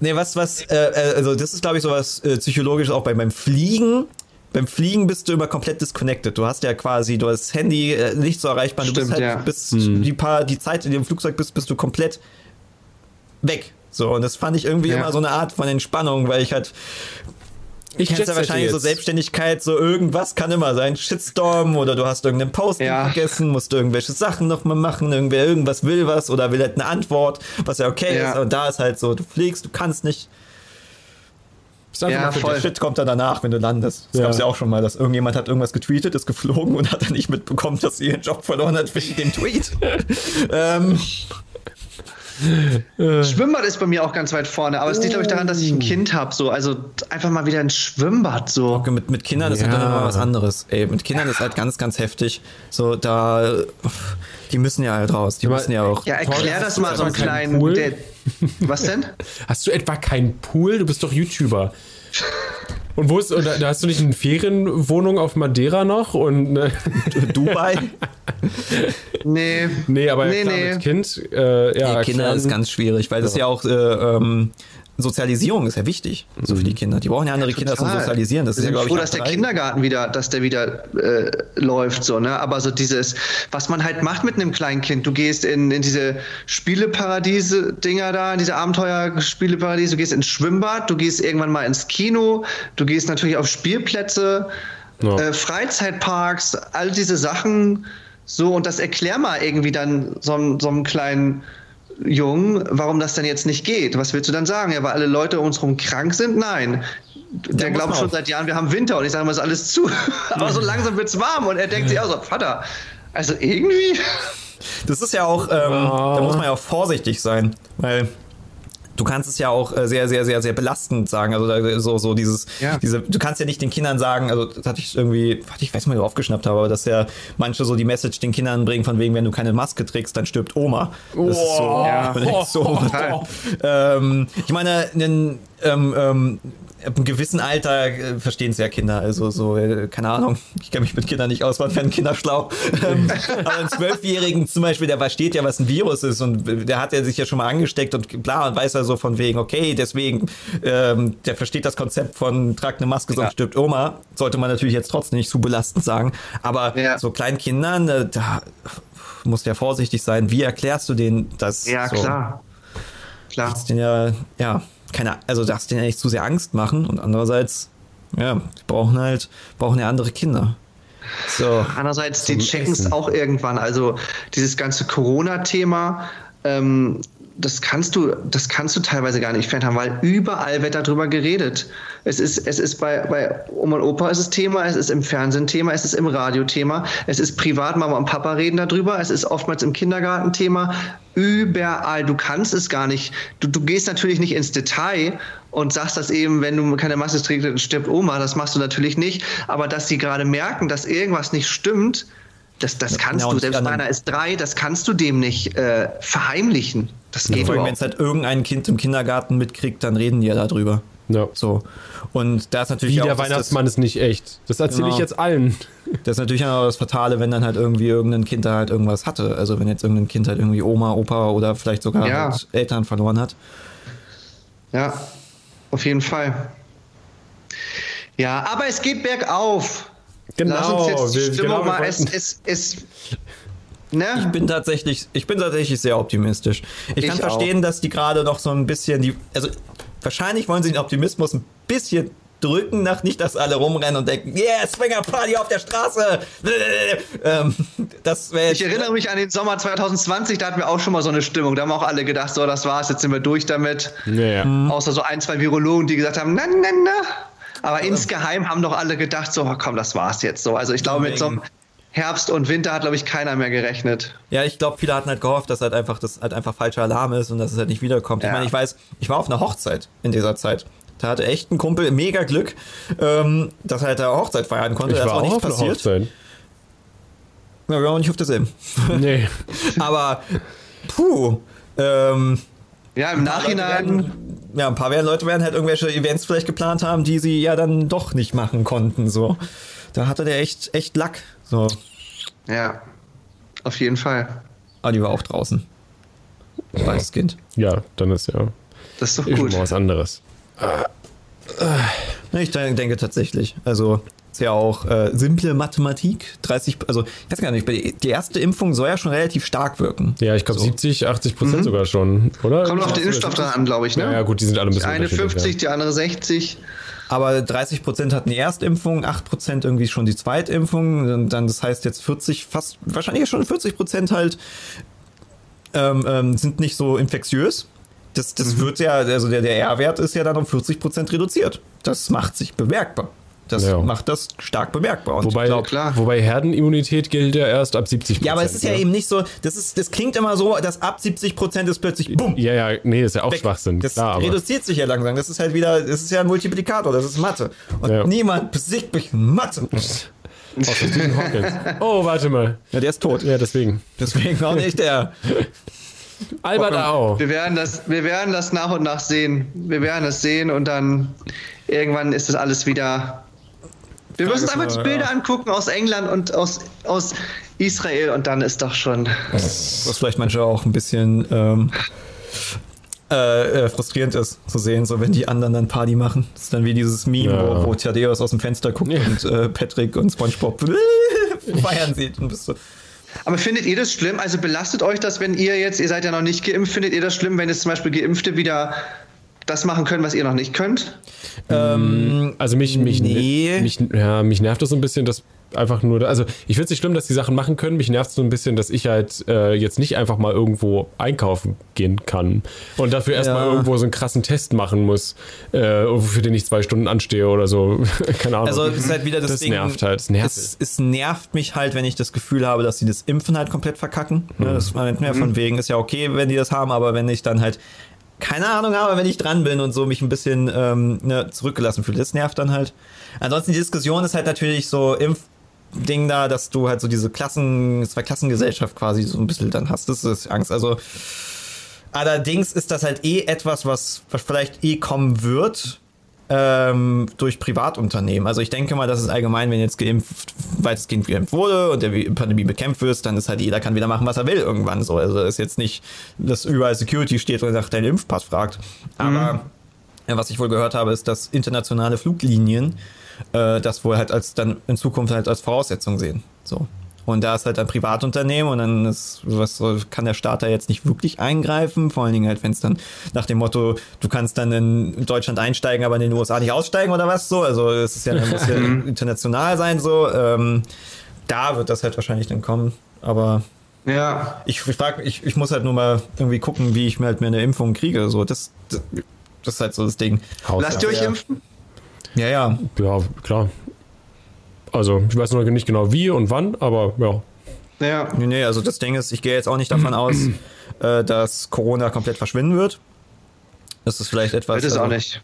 nee, was, was, äh, äh, also das ist, glaube ich, sowas äh, psychologisches auch bei, beim Fliegen. Beim Fliegen bist du immer komplett disconnected. Du hast ja quasi, du hast das Handy äh, nicht so erreichbar. Du bist Stimmt, halt, ja. bist die paar, die Zeit, in dem Flugzeug bist, bist du komplett weg. So, und das fand ich irgendwie Ja. immer so eine Art von Entspannung, weil ich halt Ich kennst ja wahrscheinlich so jetzt. Selbstständigkeit, so irgendwas kann immer sein. Shitstorm oder du hast irgendeinen Post Ja. vergessen, musst irgendwelche Sachen nochmal machen, irgendwer irgendwas will was oder will halt eine Antwort, was ja okay Ja. ist. Und da ist halt so, du fliegst, du kannst nicht. Ja, voll. Der Shit kommt dann danach, wenn du landest. Das Ja. gab's ja auch schon mal, dass irgendjemand hat irgendwas getweetet, ist geflogen und hat dann nicht mitbekommen, dass sie ihren Job verloren hat wegen dem Tweet. [LAUGHS] ähm, Schwimmbad ist bei mir auch ganz weit vorne, aber es liegt, glaube ich, daran, dass ich ein Kind habe. So. Also einfach mal wieder ein Schwimmbad. So. mit, mit Kindern ist halt Ja. dann immer was anderes. Ey, mit Kindern ist halt ganz, ganz heftig. So, da, die müssen ja halt raus. Die Ja, müssen ja auch. Ja, erklär das mal so einen kleinen. Pool? Der, was denn? [LAUGHS] Hast du etwa keinen Pool? Du bist doch YouTuber. Und wo ist, da, da hast du nicht eine Ferienwohnung auf Madeira noch? Und ne, [LAUGHS] Dubai. [LAUGHS] Nee. nee, aber Nee, klar, nee. mit Kind, äh, ja, Nee, Kinder erklären- ist ganz schwierig, weil das ja auch äh, ähm, Sozialisierung ist ja wichtig, so für die Kinder. Die brauchen ja andere Kinder zum. Sozialisieren. Das Wir ist ja, glaube ich, froh, dass der drei- Kindergarten wieder, dass der wieder äh, läuft, so, ne? Aber so dieses, was man halt macht mit einem kleinen Kind, du gehst in, in diese Spieleparadiese-Dinger da, in diese Abenteuer-Spieleparadiese, du gehst ins Schwimmbad, du gehst irgendwann mal ins Kino, du gehst natürlich auf Spielplätze, Ja. äh, Freizeitparks, all diese Sachen, so, und das erklär mal irgendwie dann so, so einem kleinen Jungen, warum das denn jetzt nicht geht. Was willst du dann sagen? Ja, weil alle Leute um uns herum krank sind? Nein. Der muss glaubt schon seit Jahren, wir haben Winter und ich sage immer, ist alles zu. [LAUGHS] Aber so langsam wird's warm und er denkt sich auch so, Vater, also irgendwie. Das ist ja auch, ähm, Ah. da muss man ja auch vorsichtig sein, weil du kannst es ja auch äh, sehr, sehr, sehr, sehr belastend sagen. Also so, so dieses, Ja. diese, du kannst ja nicht den Kindern sagen, also das hatte ich irgendwie, warte, ich weiß nicht, ob ich aufgeschnappt habe, aber dass ja manche so die Message den Kindern bringen, von wegen, wenn du keine Maske trägst, dann stirbt Oma. Das ist so, Oh. [LAUGHS] Ja. so [LAUGHS] Total. ähm, ich meine, ähm, ähm, ab einem gewissen Alter äh, verstehen es ja Kinder. Also so, äh, keine Ahnung, ich kenne mich mit Kindern nicht aus, wann werden Kinder schlau. Ähm, aber einen Zwölfjährigen zum Beispiel, der versteht ja, was ein Virus ist und der hat ja sich ja schon mal angesteckt und bla und weiß ja so von wegen, okay, deswegen, ähm, der versteht das Konzept von trag eine Maske, sonst Ja. stirbt Oma. Sollte man natürlich jetzt trotzdem nicht zu belastend sagen. Aber Ja. so kleinen Kindern, äh, da musst du ja vorsichtig sein. Wie erklärst du denen das? Ja, so? klar. Klar. ja, ja, keine, also darfst den ja nicht zu sehr Angst machen und andererseits, ja, die brauchen halt, brauchen ja andere Kinder. So. Andererseits, die checken es auch irgendwann. Also dieses ganze Corona-Thema, ähm, das kannst du, das kannst du teilweise gar nicht fernhaben, weil überall wird darüber geredet. Es ist, es ist bei, bei Oma und Opa ist es Thema, es ist im Fernsehen Thema, es ist im Radio Thema, es ist privat, Mama und Papa reden darüber, es ist oftmals im Kindergarten Thema. Überall, du kannst es gar nicht. Du, du gehst natürlich nicht ins Detail und sagst das eben, wenn du keine Maske trägst, stirbt Oma. Das machst du natürlich nicht. Aber dass sie gerade merken, dass irgendwas nicht stimmt, das, das kannst Ja, du. und Selbst meiner ist drei, das kannst du dem nicht äh, verheimlichen. Das geht Vor allem, wenn es halt irgendein Kind im Kindergarten mitkriegt, dann reden die ja darüber. Ja. So. Und da ist natürlich Wie auch der das- Weihnachtsmann ist nicht echt. Das erzähle ich Genau. jetzt allen. [LAUGHS] Das ist natürlich auch das Fatale, wenn dann halt irgendwie irgendein Kind da halt irgendwas hatte. Also wenn jetzt irgendein Kind halt irgendwie Oma, Opa oder vielleicht sogar Ja. halt Eltern verloren hat. Ja, auf jeden Fall. Ja, aber es geht bergauf. Genau. Lass uns jetzt die wir- Stimmung genau, mal. Es, wollten- es, es, Ich ne? bin tatsächlich, ich bin tatsächlich sehr optimistisch. Ich, kann Ich verstehen, dass die gerade noch so ein bisschen die, also wahrscheinlich wollen sie den Optimismus ein bisschen drücken, nach nicht, dass alle rumrennen und denken, yeah, Swinger Party auf der Straße. [LAUGHS] ähm, das wäre Ich erinnere mich an den Sommer 2020, da hatten wir auch schon mal so eine Stimmung. Da haben auch alle gedacht, so, das war's, jetzt sind wir durch damit. Ja, ja. Mhm. Außer so ein, zwei Virologen, die gesagt haben, na, na, na. Aber insgeheim haben doch alle gedacht, so, komm, das war's jetzt so. Also ich glaube, mit so einem Herbst und Winter hat, glaube ich, keiner mehr gerechnet. Ja, ich glaube, viele hatten halt gehofft, dass halt einfach das halt einfach falscher Alarm ist und dass es halt nicht wiederkommt. Ja. Ich meine, ich weiß, ich war auf einer Hochzeit in dieser Zeit. Da hatte echt ein Kumpel mega Glück, ähm, dass er halt eine Hochzeit feiern konnte. Ich das war auch nicht passiert. Hochzeit. Ja, wir waren nicht auf derselben. Nee. [LAUGHS] Aber, puh. Ähm, ja, im Nachhinein. ja, ein paar Leute werden halt irgendwelche Events vielleicht geplant haben, die sie ja dann doch nicht machen konnten. So. Da hatte der echt, echt Lack. So. Ja, auf jeden Fall. Ah, die war auch draußen. Weißes Kind. Ja, dann ist ja. Das ist doch gut. Ist was anderes. Ich denke tatsächlich. Also ist ja auch äh, simple Mathematik. 30, also ich weiß gar nicht, die erste Impfung soll ja schon relativ stark wirken. Ja, ich glaube so. 70, 80 Prozent mhm. sogar schon, oder? Kommt auf den Impfstoff dran an, glaube ich, ne? Ja, ja, gut, die sind alle ein bisschen Die eine 50, ja. die andere 60. Aber 30 Prozent hatten die Erstimpfung, 8 Prozent irgendwie schon die Zweitimpfung. Und dann, das heißt jetzt 40, fast, wahrscheinlich schon 40 Prozent halt ähm, ähm, sind nicht so infektiös. Das, das mhm. wird ja, also der, der R-Wert ist ja dann um 40 Prozent reduziert. Das macht sich bemerkbar. Das ja. macht das stark bemerkbar. Und wobei, glaub, klar. wobei Herdenimmunität gilt ja erst ab 70 Prozent. Ja, aber es ist ja, ja, eben nicht so, das, ist, das klingt immer so, dass ab 70 Prozent ist plötzlich bumm. Ja, ja, nee, ist ja auch weg. Schwachsinn. Das klar, reduziert sich ja langsam. Das ist halt wieder, das ist ja ein Multiplikator, das ist Mathe. Und ja. niemand besiegt mich Mathe. oh, warte mal. Ja, der ist tot. Ja, deswegen. Deswegen auch nicht der. Albert Au. Wir werden, das, wir werden das nach und nach sehen. Wir werden es sehen und dann irgendwann ist das alles wieder wir müssen uns einfach die Bilder ja. angucken aus England und aus, aus Israel und dann ist doch schon. Was vielleicht manchmal auch ein bisschen ähm, äh, äh, frustrierend ist zu sehen, so wenn die anderen dann Party machen. Das ist dann wie dieses Meme, ja. wo, wo Thaddeus aus dem Fenster guckt ja. und äh, Patrick und Spongebob [LAUGHS] feiern sieht und bist so. Aber findet ihr das schlimm? Also belastet euch das, wenn ihr jetzt, ihr seid ja noch nicht geimpft, findet ihr das schlimm, wenn jetzt zum Beispiel Geimpfte wieder das machen können, was ihr noch nicht könnt? Ähm, also mich, mich, nee. mich, ja, mich nervt das so ein bisschen, dass einfach nur, also ich finde es nicht schlimm, dass die Sachen machen können. Mich nervt es so ein bisschen, dass ich halt äh, jetzt nicht einfach mal irgendwo einkaufen gehen kann und dafür erstmal ja. irgendwo so einen krassen Test machen muss, äh, für den ich zwei Stunden anstehe oder so. [LAUGHS] Keine Ahnung. Also es ist halt wieder das, das Ding. nervt halt. Es nervt. Es, es, nervt mich halt, wenn ich das Gefühl habe, dass sie das Impfen halt komplett verkacken. Mhm. Ja, das meint mehr von wegen ist ja okay, wenn die das haben, aber wenn ich dann halt keine Ahnung aber wenn ich dran bin und so mich ein bisschen ähm, ne, zurückgelassen fühle. Das nervt dann halt. Ansonsten die Diskussion ist halt natürlich so Impfding da, dass du halt so diese Klassen, zwei Klassengesellschaft quasi so ein bisschen dann hast. Das ist Angst. Also allerdings ist das halt eh etwas, was, was vielleicht eh kommen wird ähm, durch Privatunternehmen. Also ich denke mal, dass es allgemein, wenn jetzt geimpft, weitestgehend geimpft wurde und der Pandemie bekämpft wird, dann ist halt jeder kann wieder machen, was er will irgendwann so. Also ist jetzt nicht, dass überall Security steht und nach deinen Impfpass fragt. Aber mhm. was ich wohl gehört habe, ist, dass internationale Fluglinien äh, das wohl halt als dann in Zukunft halt als Voraussetzung sehen. So. Und da ist halt ein Privatunternehmen und dann ist, was kann der Staat da jetzt nicht wirklich eingreifen? Vor allen Dingen halt, wenn es dann nach dem Motto, du kannst dann in Deutschland einsteigen, aber in den USA nicht aussteigen oder was so. Also es ist ja ein [LAUGHS] bisschen international sein so. Ähm, da wird das halt wahrscheinlich dann kommen. Aber ja. ich, ich frage, ich, ich muss halt nur mal irgendwie gucken, wie ich mir halt mir eine Impfung kriege. So, das, das, das ist halt so das Ding. Lasst ihr euch impfen? Ja, ja. Ja, klar. Also ich weiß noch nicht genau wie und wann, aber ja. Ja. Nee, nee, also das Ding ist, ich gehe jetzt auch nicht davon aus, [CLEARS THROAT] äh, dass Corona komplett verschwinden wird. Das ist vielleicht etwas. Wird es also, auch nicht.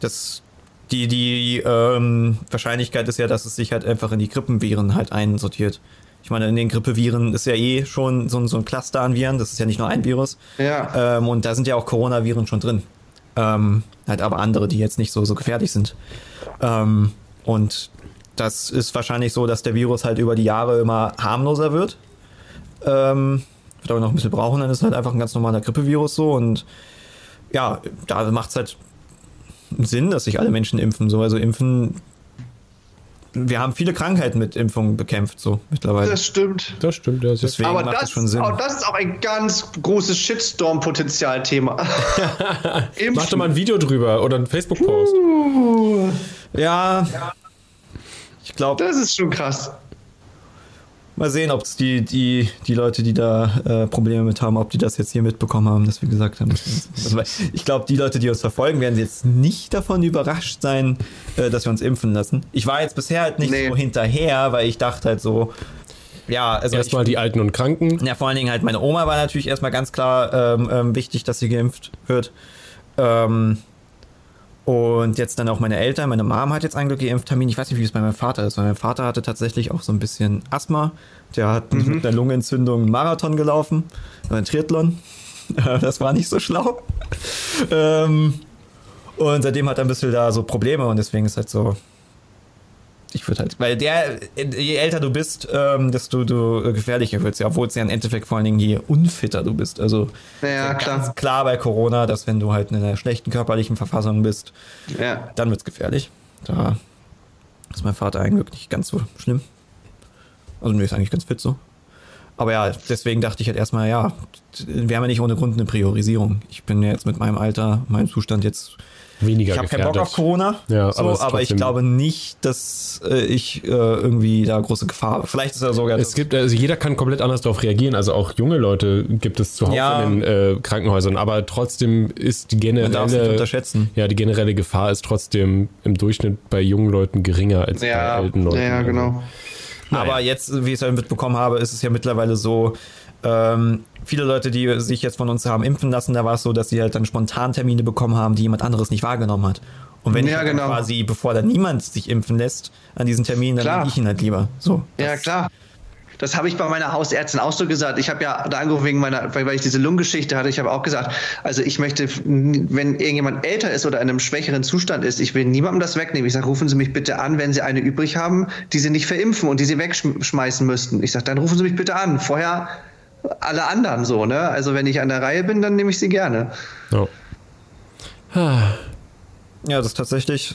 Das, die die ähm, Wahrscheinlichkeit ist ja, dass es sich halt einfach in die Grippenviren halt einsortiert. Ich meine, in den Grippeviren ist ja eh schon so, so ein Cluster an Viren, das ist ja nicht nur ein Virus. Ja. Ähm, und da sind ja auch Coronaviren schon drin. Ähm, halt aber andere, die jetzt nicht so, so gefährlich sind. Ähm, und das ist wahrscheinlich so, dass der Virus halt über die Jahre immer harmloser wird. Ähm, wird aber noch ein bisschen brauchen, dann ist halt einfach ein ganz normaler Grippevirus so und ja, da macht es halt Sinn, dass sich alle Menschen impfen. So, also impfen. Wir haben viele Krankheiten mit Impfungen bekämpft, so mittlerweile. Das stimmt. Das stimmt, ja. Deswegen aber macht das, das schon Sinn. Auch, das ist auch ein ganz großes Shitstorm-Potenzialthema. [LAUGHS] Mach doch mal ein Video drüber oder einen Facebook-Post. Uh, ja, ja. Ich glaube. Das ist schon krass. Mal sehen, ob die, die, die Leute, die da äh, Probleme mit haben, ob die das jetzt hier mitbekommen haben, dass wir gesagt haben. Also, ich glaube, die Leute, die uns verfolgen, werden jetzt nicht davon überrascht sein, äh, dass wir uns impfen lassen. Ich war jetzt bisher halt nicht Nee. so hinterher, weil ich dachte halt so, ja, also Erstmal ich, die Alten und Kranken. ja, vor allen Dingen halt meine Oma war natürlich erstmal ganz klar ähm, ähm, wichtig, dass sie geimpft wird. Ähm, und jetzt dann auch meine Eltern. Meine Mom hat jetzt einen Glück geimpft Termin. Ich weiß nicht, wie es bei meinem Vater ist. Weil mein Vater hatte tatsächlich auch so ein bisschen Asthma. Der hat mit einer Lungenentzündung einen Marathon gelaufen. Einen Triathlon. [LAUGHS] Das war nicht so schlau. Ähm, und seitdem hat er ein bisschen da so Probleme und deswegen ist halt so. Ich würde halt, weil der, je älter du bist, ähm, desto du gefährlicher wird's ja, obwohl es ja im Endeffekt vor allen Dingen je unfitter du bist. Also Ja, ganz klar. klar bei Corona, dass wenn du halt in einer schlechten körperlichen Verfassung bist, Ja. dann wird's gefährlich. Da ist mein Vater eigentlich nicht ganz so schlimm. Also mir ist eigentlich ganz fit so. Aber ja, deswegen dachte ich halt erstmal, ja, wir haben ja nicht ohne Grund eine Priorisierung. Ich bin ja jetzt mit meinem Alter, meinem Zustand jetzt Weniger ich habe keinen Bock auf Corona, Ja, so, aber aber, ich glaube nicht, dass äh, ich äh, irgendwie da große Gefahr habe. Vielleicht ist er sogar. Es gibt, also jeder kann komplett anders darauf reagieren. Also auch junge Leute gibt es zuhauf Ja. in den äh, Krankenhäusern. Aber trotzdem ist die generelle, unterschätzen. ja, die generelle Gefahr ist trotzdem im Durchschnitt bei jungen Leuten geringer als Ja, bei alten Leuten. ja, Also, genau. naja. Aber jetzt, wie ich es mitbekommen habe, ist es ja mittlerweile so, ähm, viele Leute, die sich jetzt von uns haben impfen lassen, da war es so, dass sie halt dann spontan Termine bekommen haben, die jemand anderes nicht wahrgenommen hat. Und wenn Ja, ich dann genau. quasi, bevor da niemand sich impfen lässt, an diesen Termin, dann nehme ich ihn halt lieber. So. Ja, klar. Das habe ich bei meiner Hausärztin auch so gesagt. Ich habe ja da angerufen wegen meiner, weil weil ich diese Lungengeschichte hatte. Ich habe auch gesagt, also ich möchte, wenn irgendjemand älter ist oder in einem schwächeren Zustand ist, ich will niemandem das wegnehmen. Ich sage, rufen Sie mich bitte an, wenn Sie eine übrig haben, die Sie nicht verimpfen und die Sie wegschmeißen müssten. Ich sage, dann rufen Sie mich bitte an. Vorher alle anderen so, ne? Also wenn ich an der Reihe bin, dann nehme ich sie gerne. Ja. Ah, Ja, das ist tatsächlich,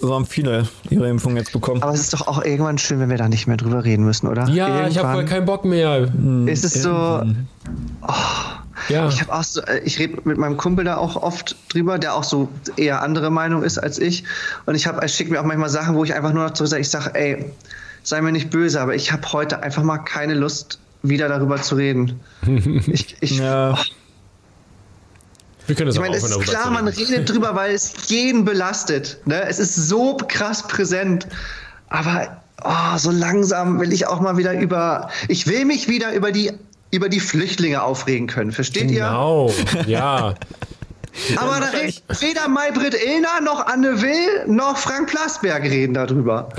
so haben viele ihre Impfung jetzt bekommen. Aber es ist doch auch irgendwann schön, wenn wir da nicht mehr drüber reden müssen, oder? Ja, ich habe voll Irgendwann keinen Bock mehr. Ist es so, Ja. Ich habe auch so, äh, ich rede mit meinem Kumpel da auch oft drüber, der auch so eher andere Meinung ist als ich. Und ich habe, er schickt mir auch manchmal Sachen, wo ich einfach nur noch zurück sage, ich sage, ey, sei mir nicht böse, aber ich habe heute einfach mal keine Lust, wieder darüber zu reden. [LAUGHS] Ich, ich, Ja, Wir können das ich auch meine, es aufhören, ist klar, man redet drüber, weil es jeden belastet. Ne? Es ist so krass präsent. Aber oh, so langsam will ich auch mal wieder über. Ich will mich wieder über die über die Flüchtlinge aufregen können. Versteht ihr? Genau, ja. [LAUGHS] Aber da redet weder Maybrit Illner noch Anne Will noch Frank Plasberg reden darüber. [LAUGHS]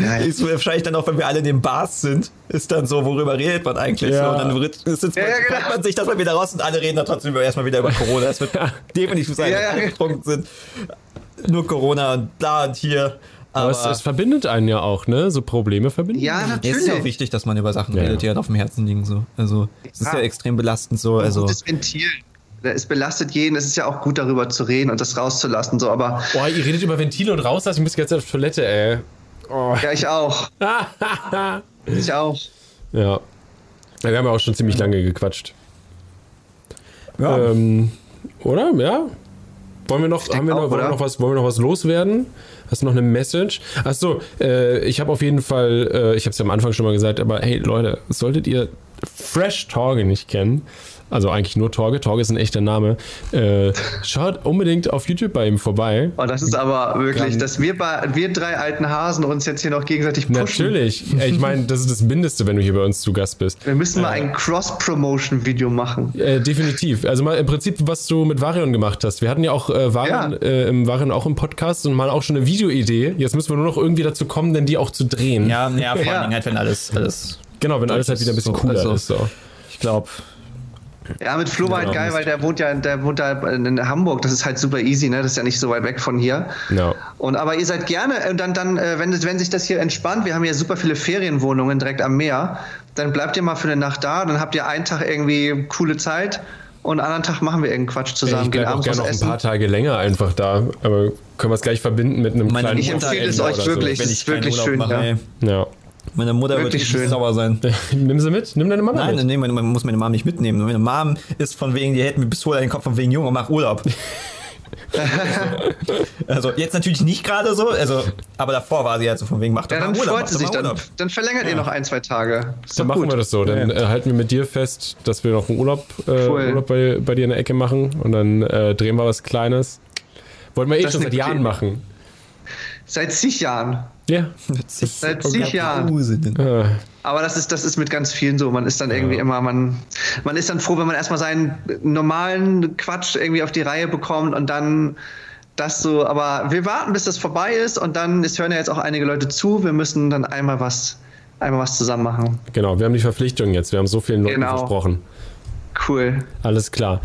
Nein. ist wahrscheinlich dann auch, wenn wir alle in den Bars sind, ist dann so, worüber redet man eigentlich? Ja. So, und dann sitzt man, Ja, ja, genau. man sich, dass man wieder raus und alle reden dann trotzdem über, erstmal wieder über Corona. Das wird [LAUGHS] definitiv sein, Ja, ja. betrunken sind. Nur Corona und da und hier. Aber Aber es, es verbindet einen ja auch, ne? So Probleme verbinden. Ja, es ist ja auch natürlich. wichtig, dass man über Sachen Ja, redet, die halt auf dem Herzen liegen. So. Also, es ist Ja. extrem belastend so. Also, Gutes Ventil. Es belastet jeden. Es ist ja auch gut, darüber zu reden und das rauszulassen. So, aber Oh, ihr redet über Ventile und rauslassen. Ich muss jetzt auf Toilette, ey. Oh. ja, ich auch. [LAUGHS] ich auch. Ja. Ja, Wir haben ja auch schon ziemlich lange gequatscht. ja. Ähm, oder? Ja? Wollen wir noch, haben wir noch, auch, wollen wir noch was, wollen wir noch was loswerden? Hast du noch eine Message? Achso, äh, ich habe auf jeden Fall, äh, ich habe es ja am Anfang schon mal gesagt, aber hey Leute, solltet ihr Fresh Torge nicht kennen, also eigentlich nur Torge, Torge ist ein echter Name, äh, schaut unbedingt auf YouTube bei ihm vorbei. Oh, das ist aber wirklich, Dann- dass wir, bei, wir drei alten Hasen uns jetzt hier noch gegenseitig pushen. Natürlich. Ich meine, das ist das Mindeste, wenn du hier bei uns zu Gast bist. Wir müssen mal ein Cross-Promotion-Video machen. Äh, definitiv. Also mal im Prinzip, was du mit Varion gemacht hast. Wir hatten ja auch äh, Varion, Ja. äh, im Varion auch im Podcast und mal auch schon eine Videoidee. Jetzt müssen wir nur noch irgendwie dazu kommen, denn die auch zu drehen. ja, ja, vor Ja. allen Dingen halt, wenn alles, alles Genau, wenn alles halt wieder ein bisschen So, cooler also- ist. So. ich glaube, Ja, mit Flo war halt geil, weil der wohnt ja, der wohnt da in Hamburg. Das ist halt super easy, ne? Das ist ja nicht so weit weg von hier. Ja. Und aber ihr seid gerne, äh, dann, dann, äh, wenn, wenn sich das hier entspannt, wir haben ja super viele Ferienwohnungen direkt am Meer, dann bleibt ihr mal für eine Nacht da, dann habt ihr einen Tag irgendwie coole Zeit und einen anderen Tag machen wir irgendeinen Quatsch zusammen, ich gehen bleibe auch gerne noch ein paar Tage länger einfach da. Aber können wir es gleich verbinden mit einem Meine kleinen Ich empfehle es euch oder wirklich. Das ich ist wirklich Urlaub schön, mache, ja. So. Ja. Meine Mutter wird Wirklich richtig schön. sauer sein. [LAUGHS] Nimm sie mit, nimm deine Mama Nein, mit. nee, man, man muss meine Mom nicht mitnehmen. Meine Mom ist von wegen, die hält mir Pistole an den Kopf von wegen Junge, mach Urlaub. [LAUGHS] also jetzt natürlich nicht gerade so, also, aber davor war sie halt so von wegen, macht doch Ja, mal dann Urlaub, freut sie sich. mal Dann, Urlaub. dann verlängert ihr noch ein, zwei Tage. Ist Dann machen gut. wir das so. Dann äh, halten wir mit dir fest, dass wir noch einen Urlaub, äh. Urlaub bei, bei dir in der Ecke machen und dann äh, drehen wir was Kleines. Wollten wir eh Das schon seit Jahren machen. Seit zig Jahren. Ja. Seit zig Jahren. Äh, Aber das ist, das ist mit ganz vielen so. Man ist dann irgendwie immer, man, man ist dann froh, wenn man erstmal seinen normalen Quatsch irgendwie auf die Reihe bekommt und dann das so. Aber wir warten, bis das vorbei ist und dann, es hören ja jetzt auch einige Leute zu, wir müssen dann einmal was, einmal was zusammen machen. genau, wir haben die Verpflichtung jetzt. Wir haben so vielen Leuten Genau. versprochen. Cool. Alles klar.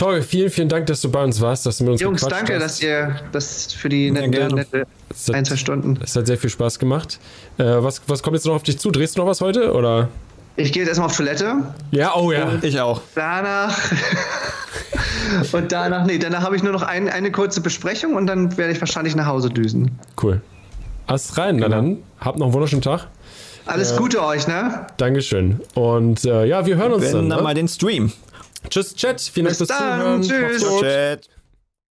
Torge, vielen, vielen Dank, dass du bei uns warst, dass du mit uns Jungs, gequatscht danke, hast. dass ihr das für die nette, gerne. nette Es hat- ein, zwei Stunden. Es hat sehr viel Spaß gemacht. Äh, was, was kommt jetzt noch auf dich zu? Drehst du noch was heute? Oder? Ich gehe jetzt erstmal auf Toilette. Ja, oh ja. Ich auch. Danach. [LAUGHS] und danach, nee, danach habe ich nur noch ein, eine kurze Besprechung und dann werde ich wahrscheinlich nach Hause düsen. Cool. Ast rein. Na dann, habt noch einen wunderschönen Tag. Alles Gute euch, ne? Dankeschön. Und äh, ja, wir hören uns Wenn dann. dann Ne? mal den Stream. Tschüss, Chat. Vielen Dank fürs. Zuhören. Tschüss. Chat.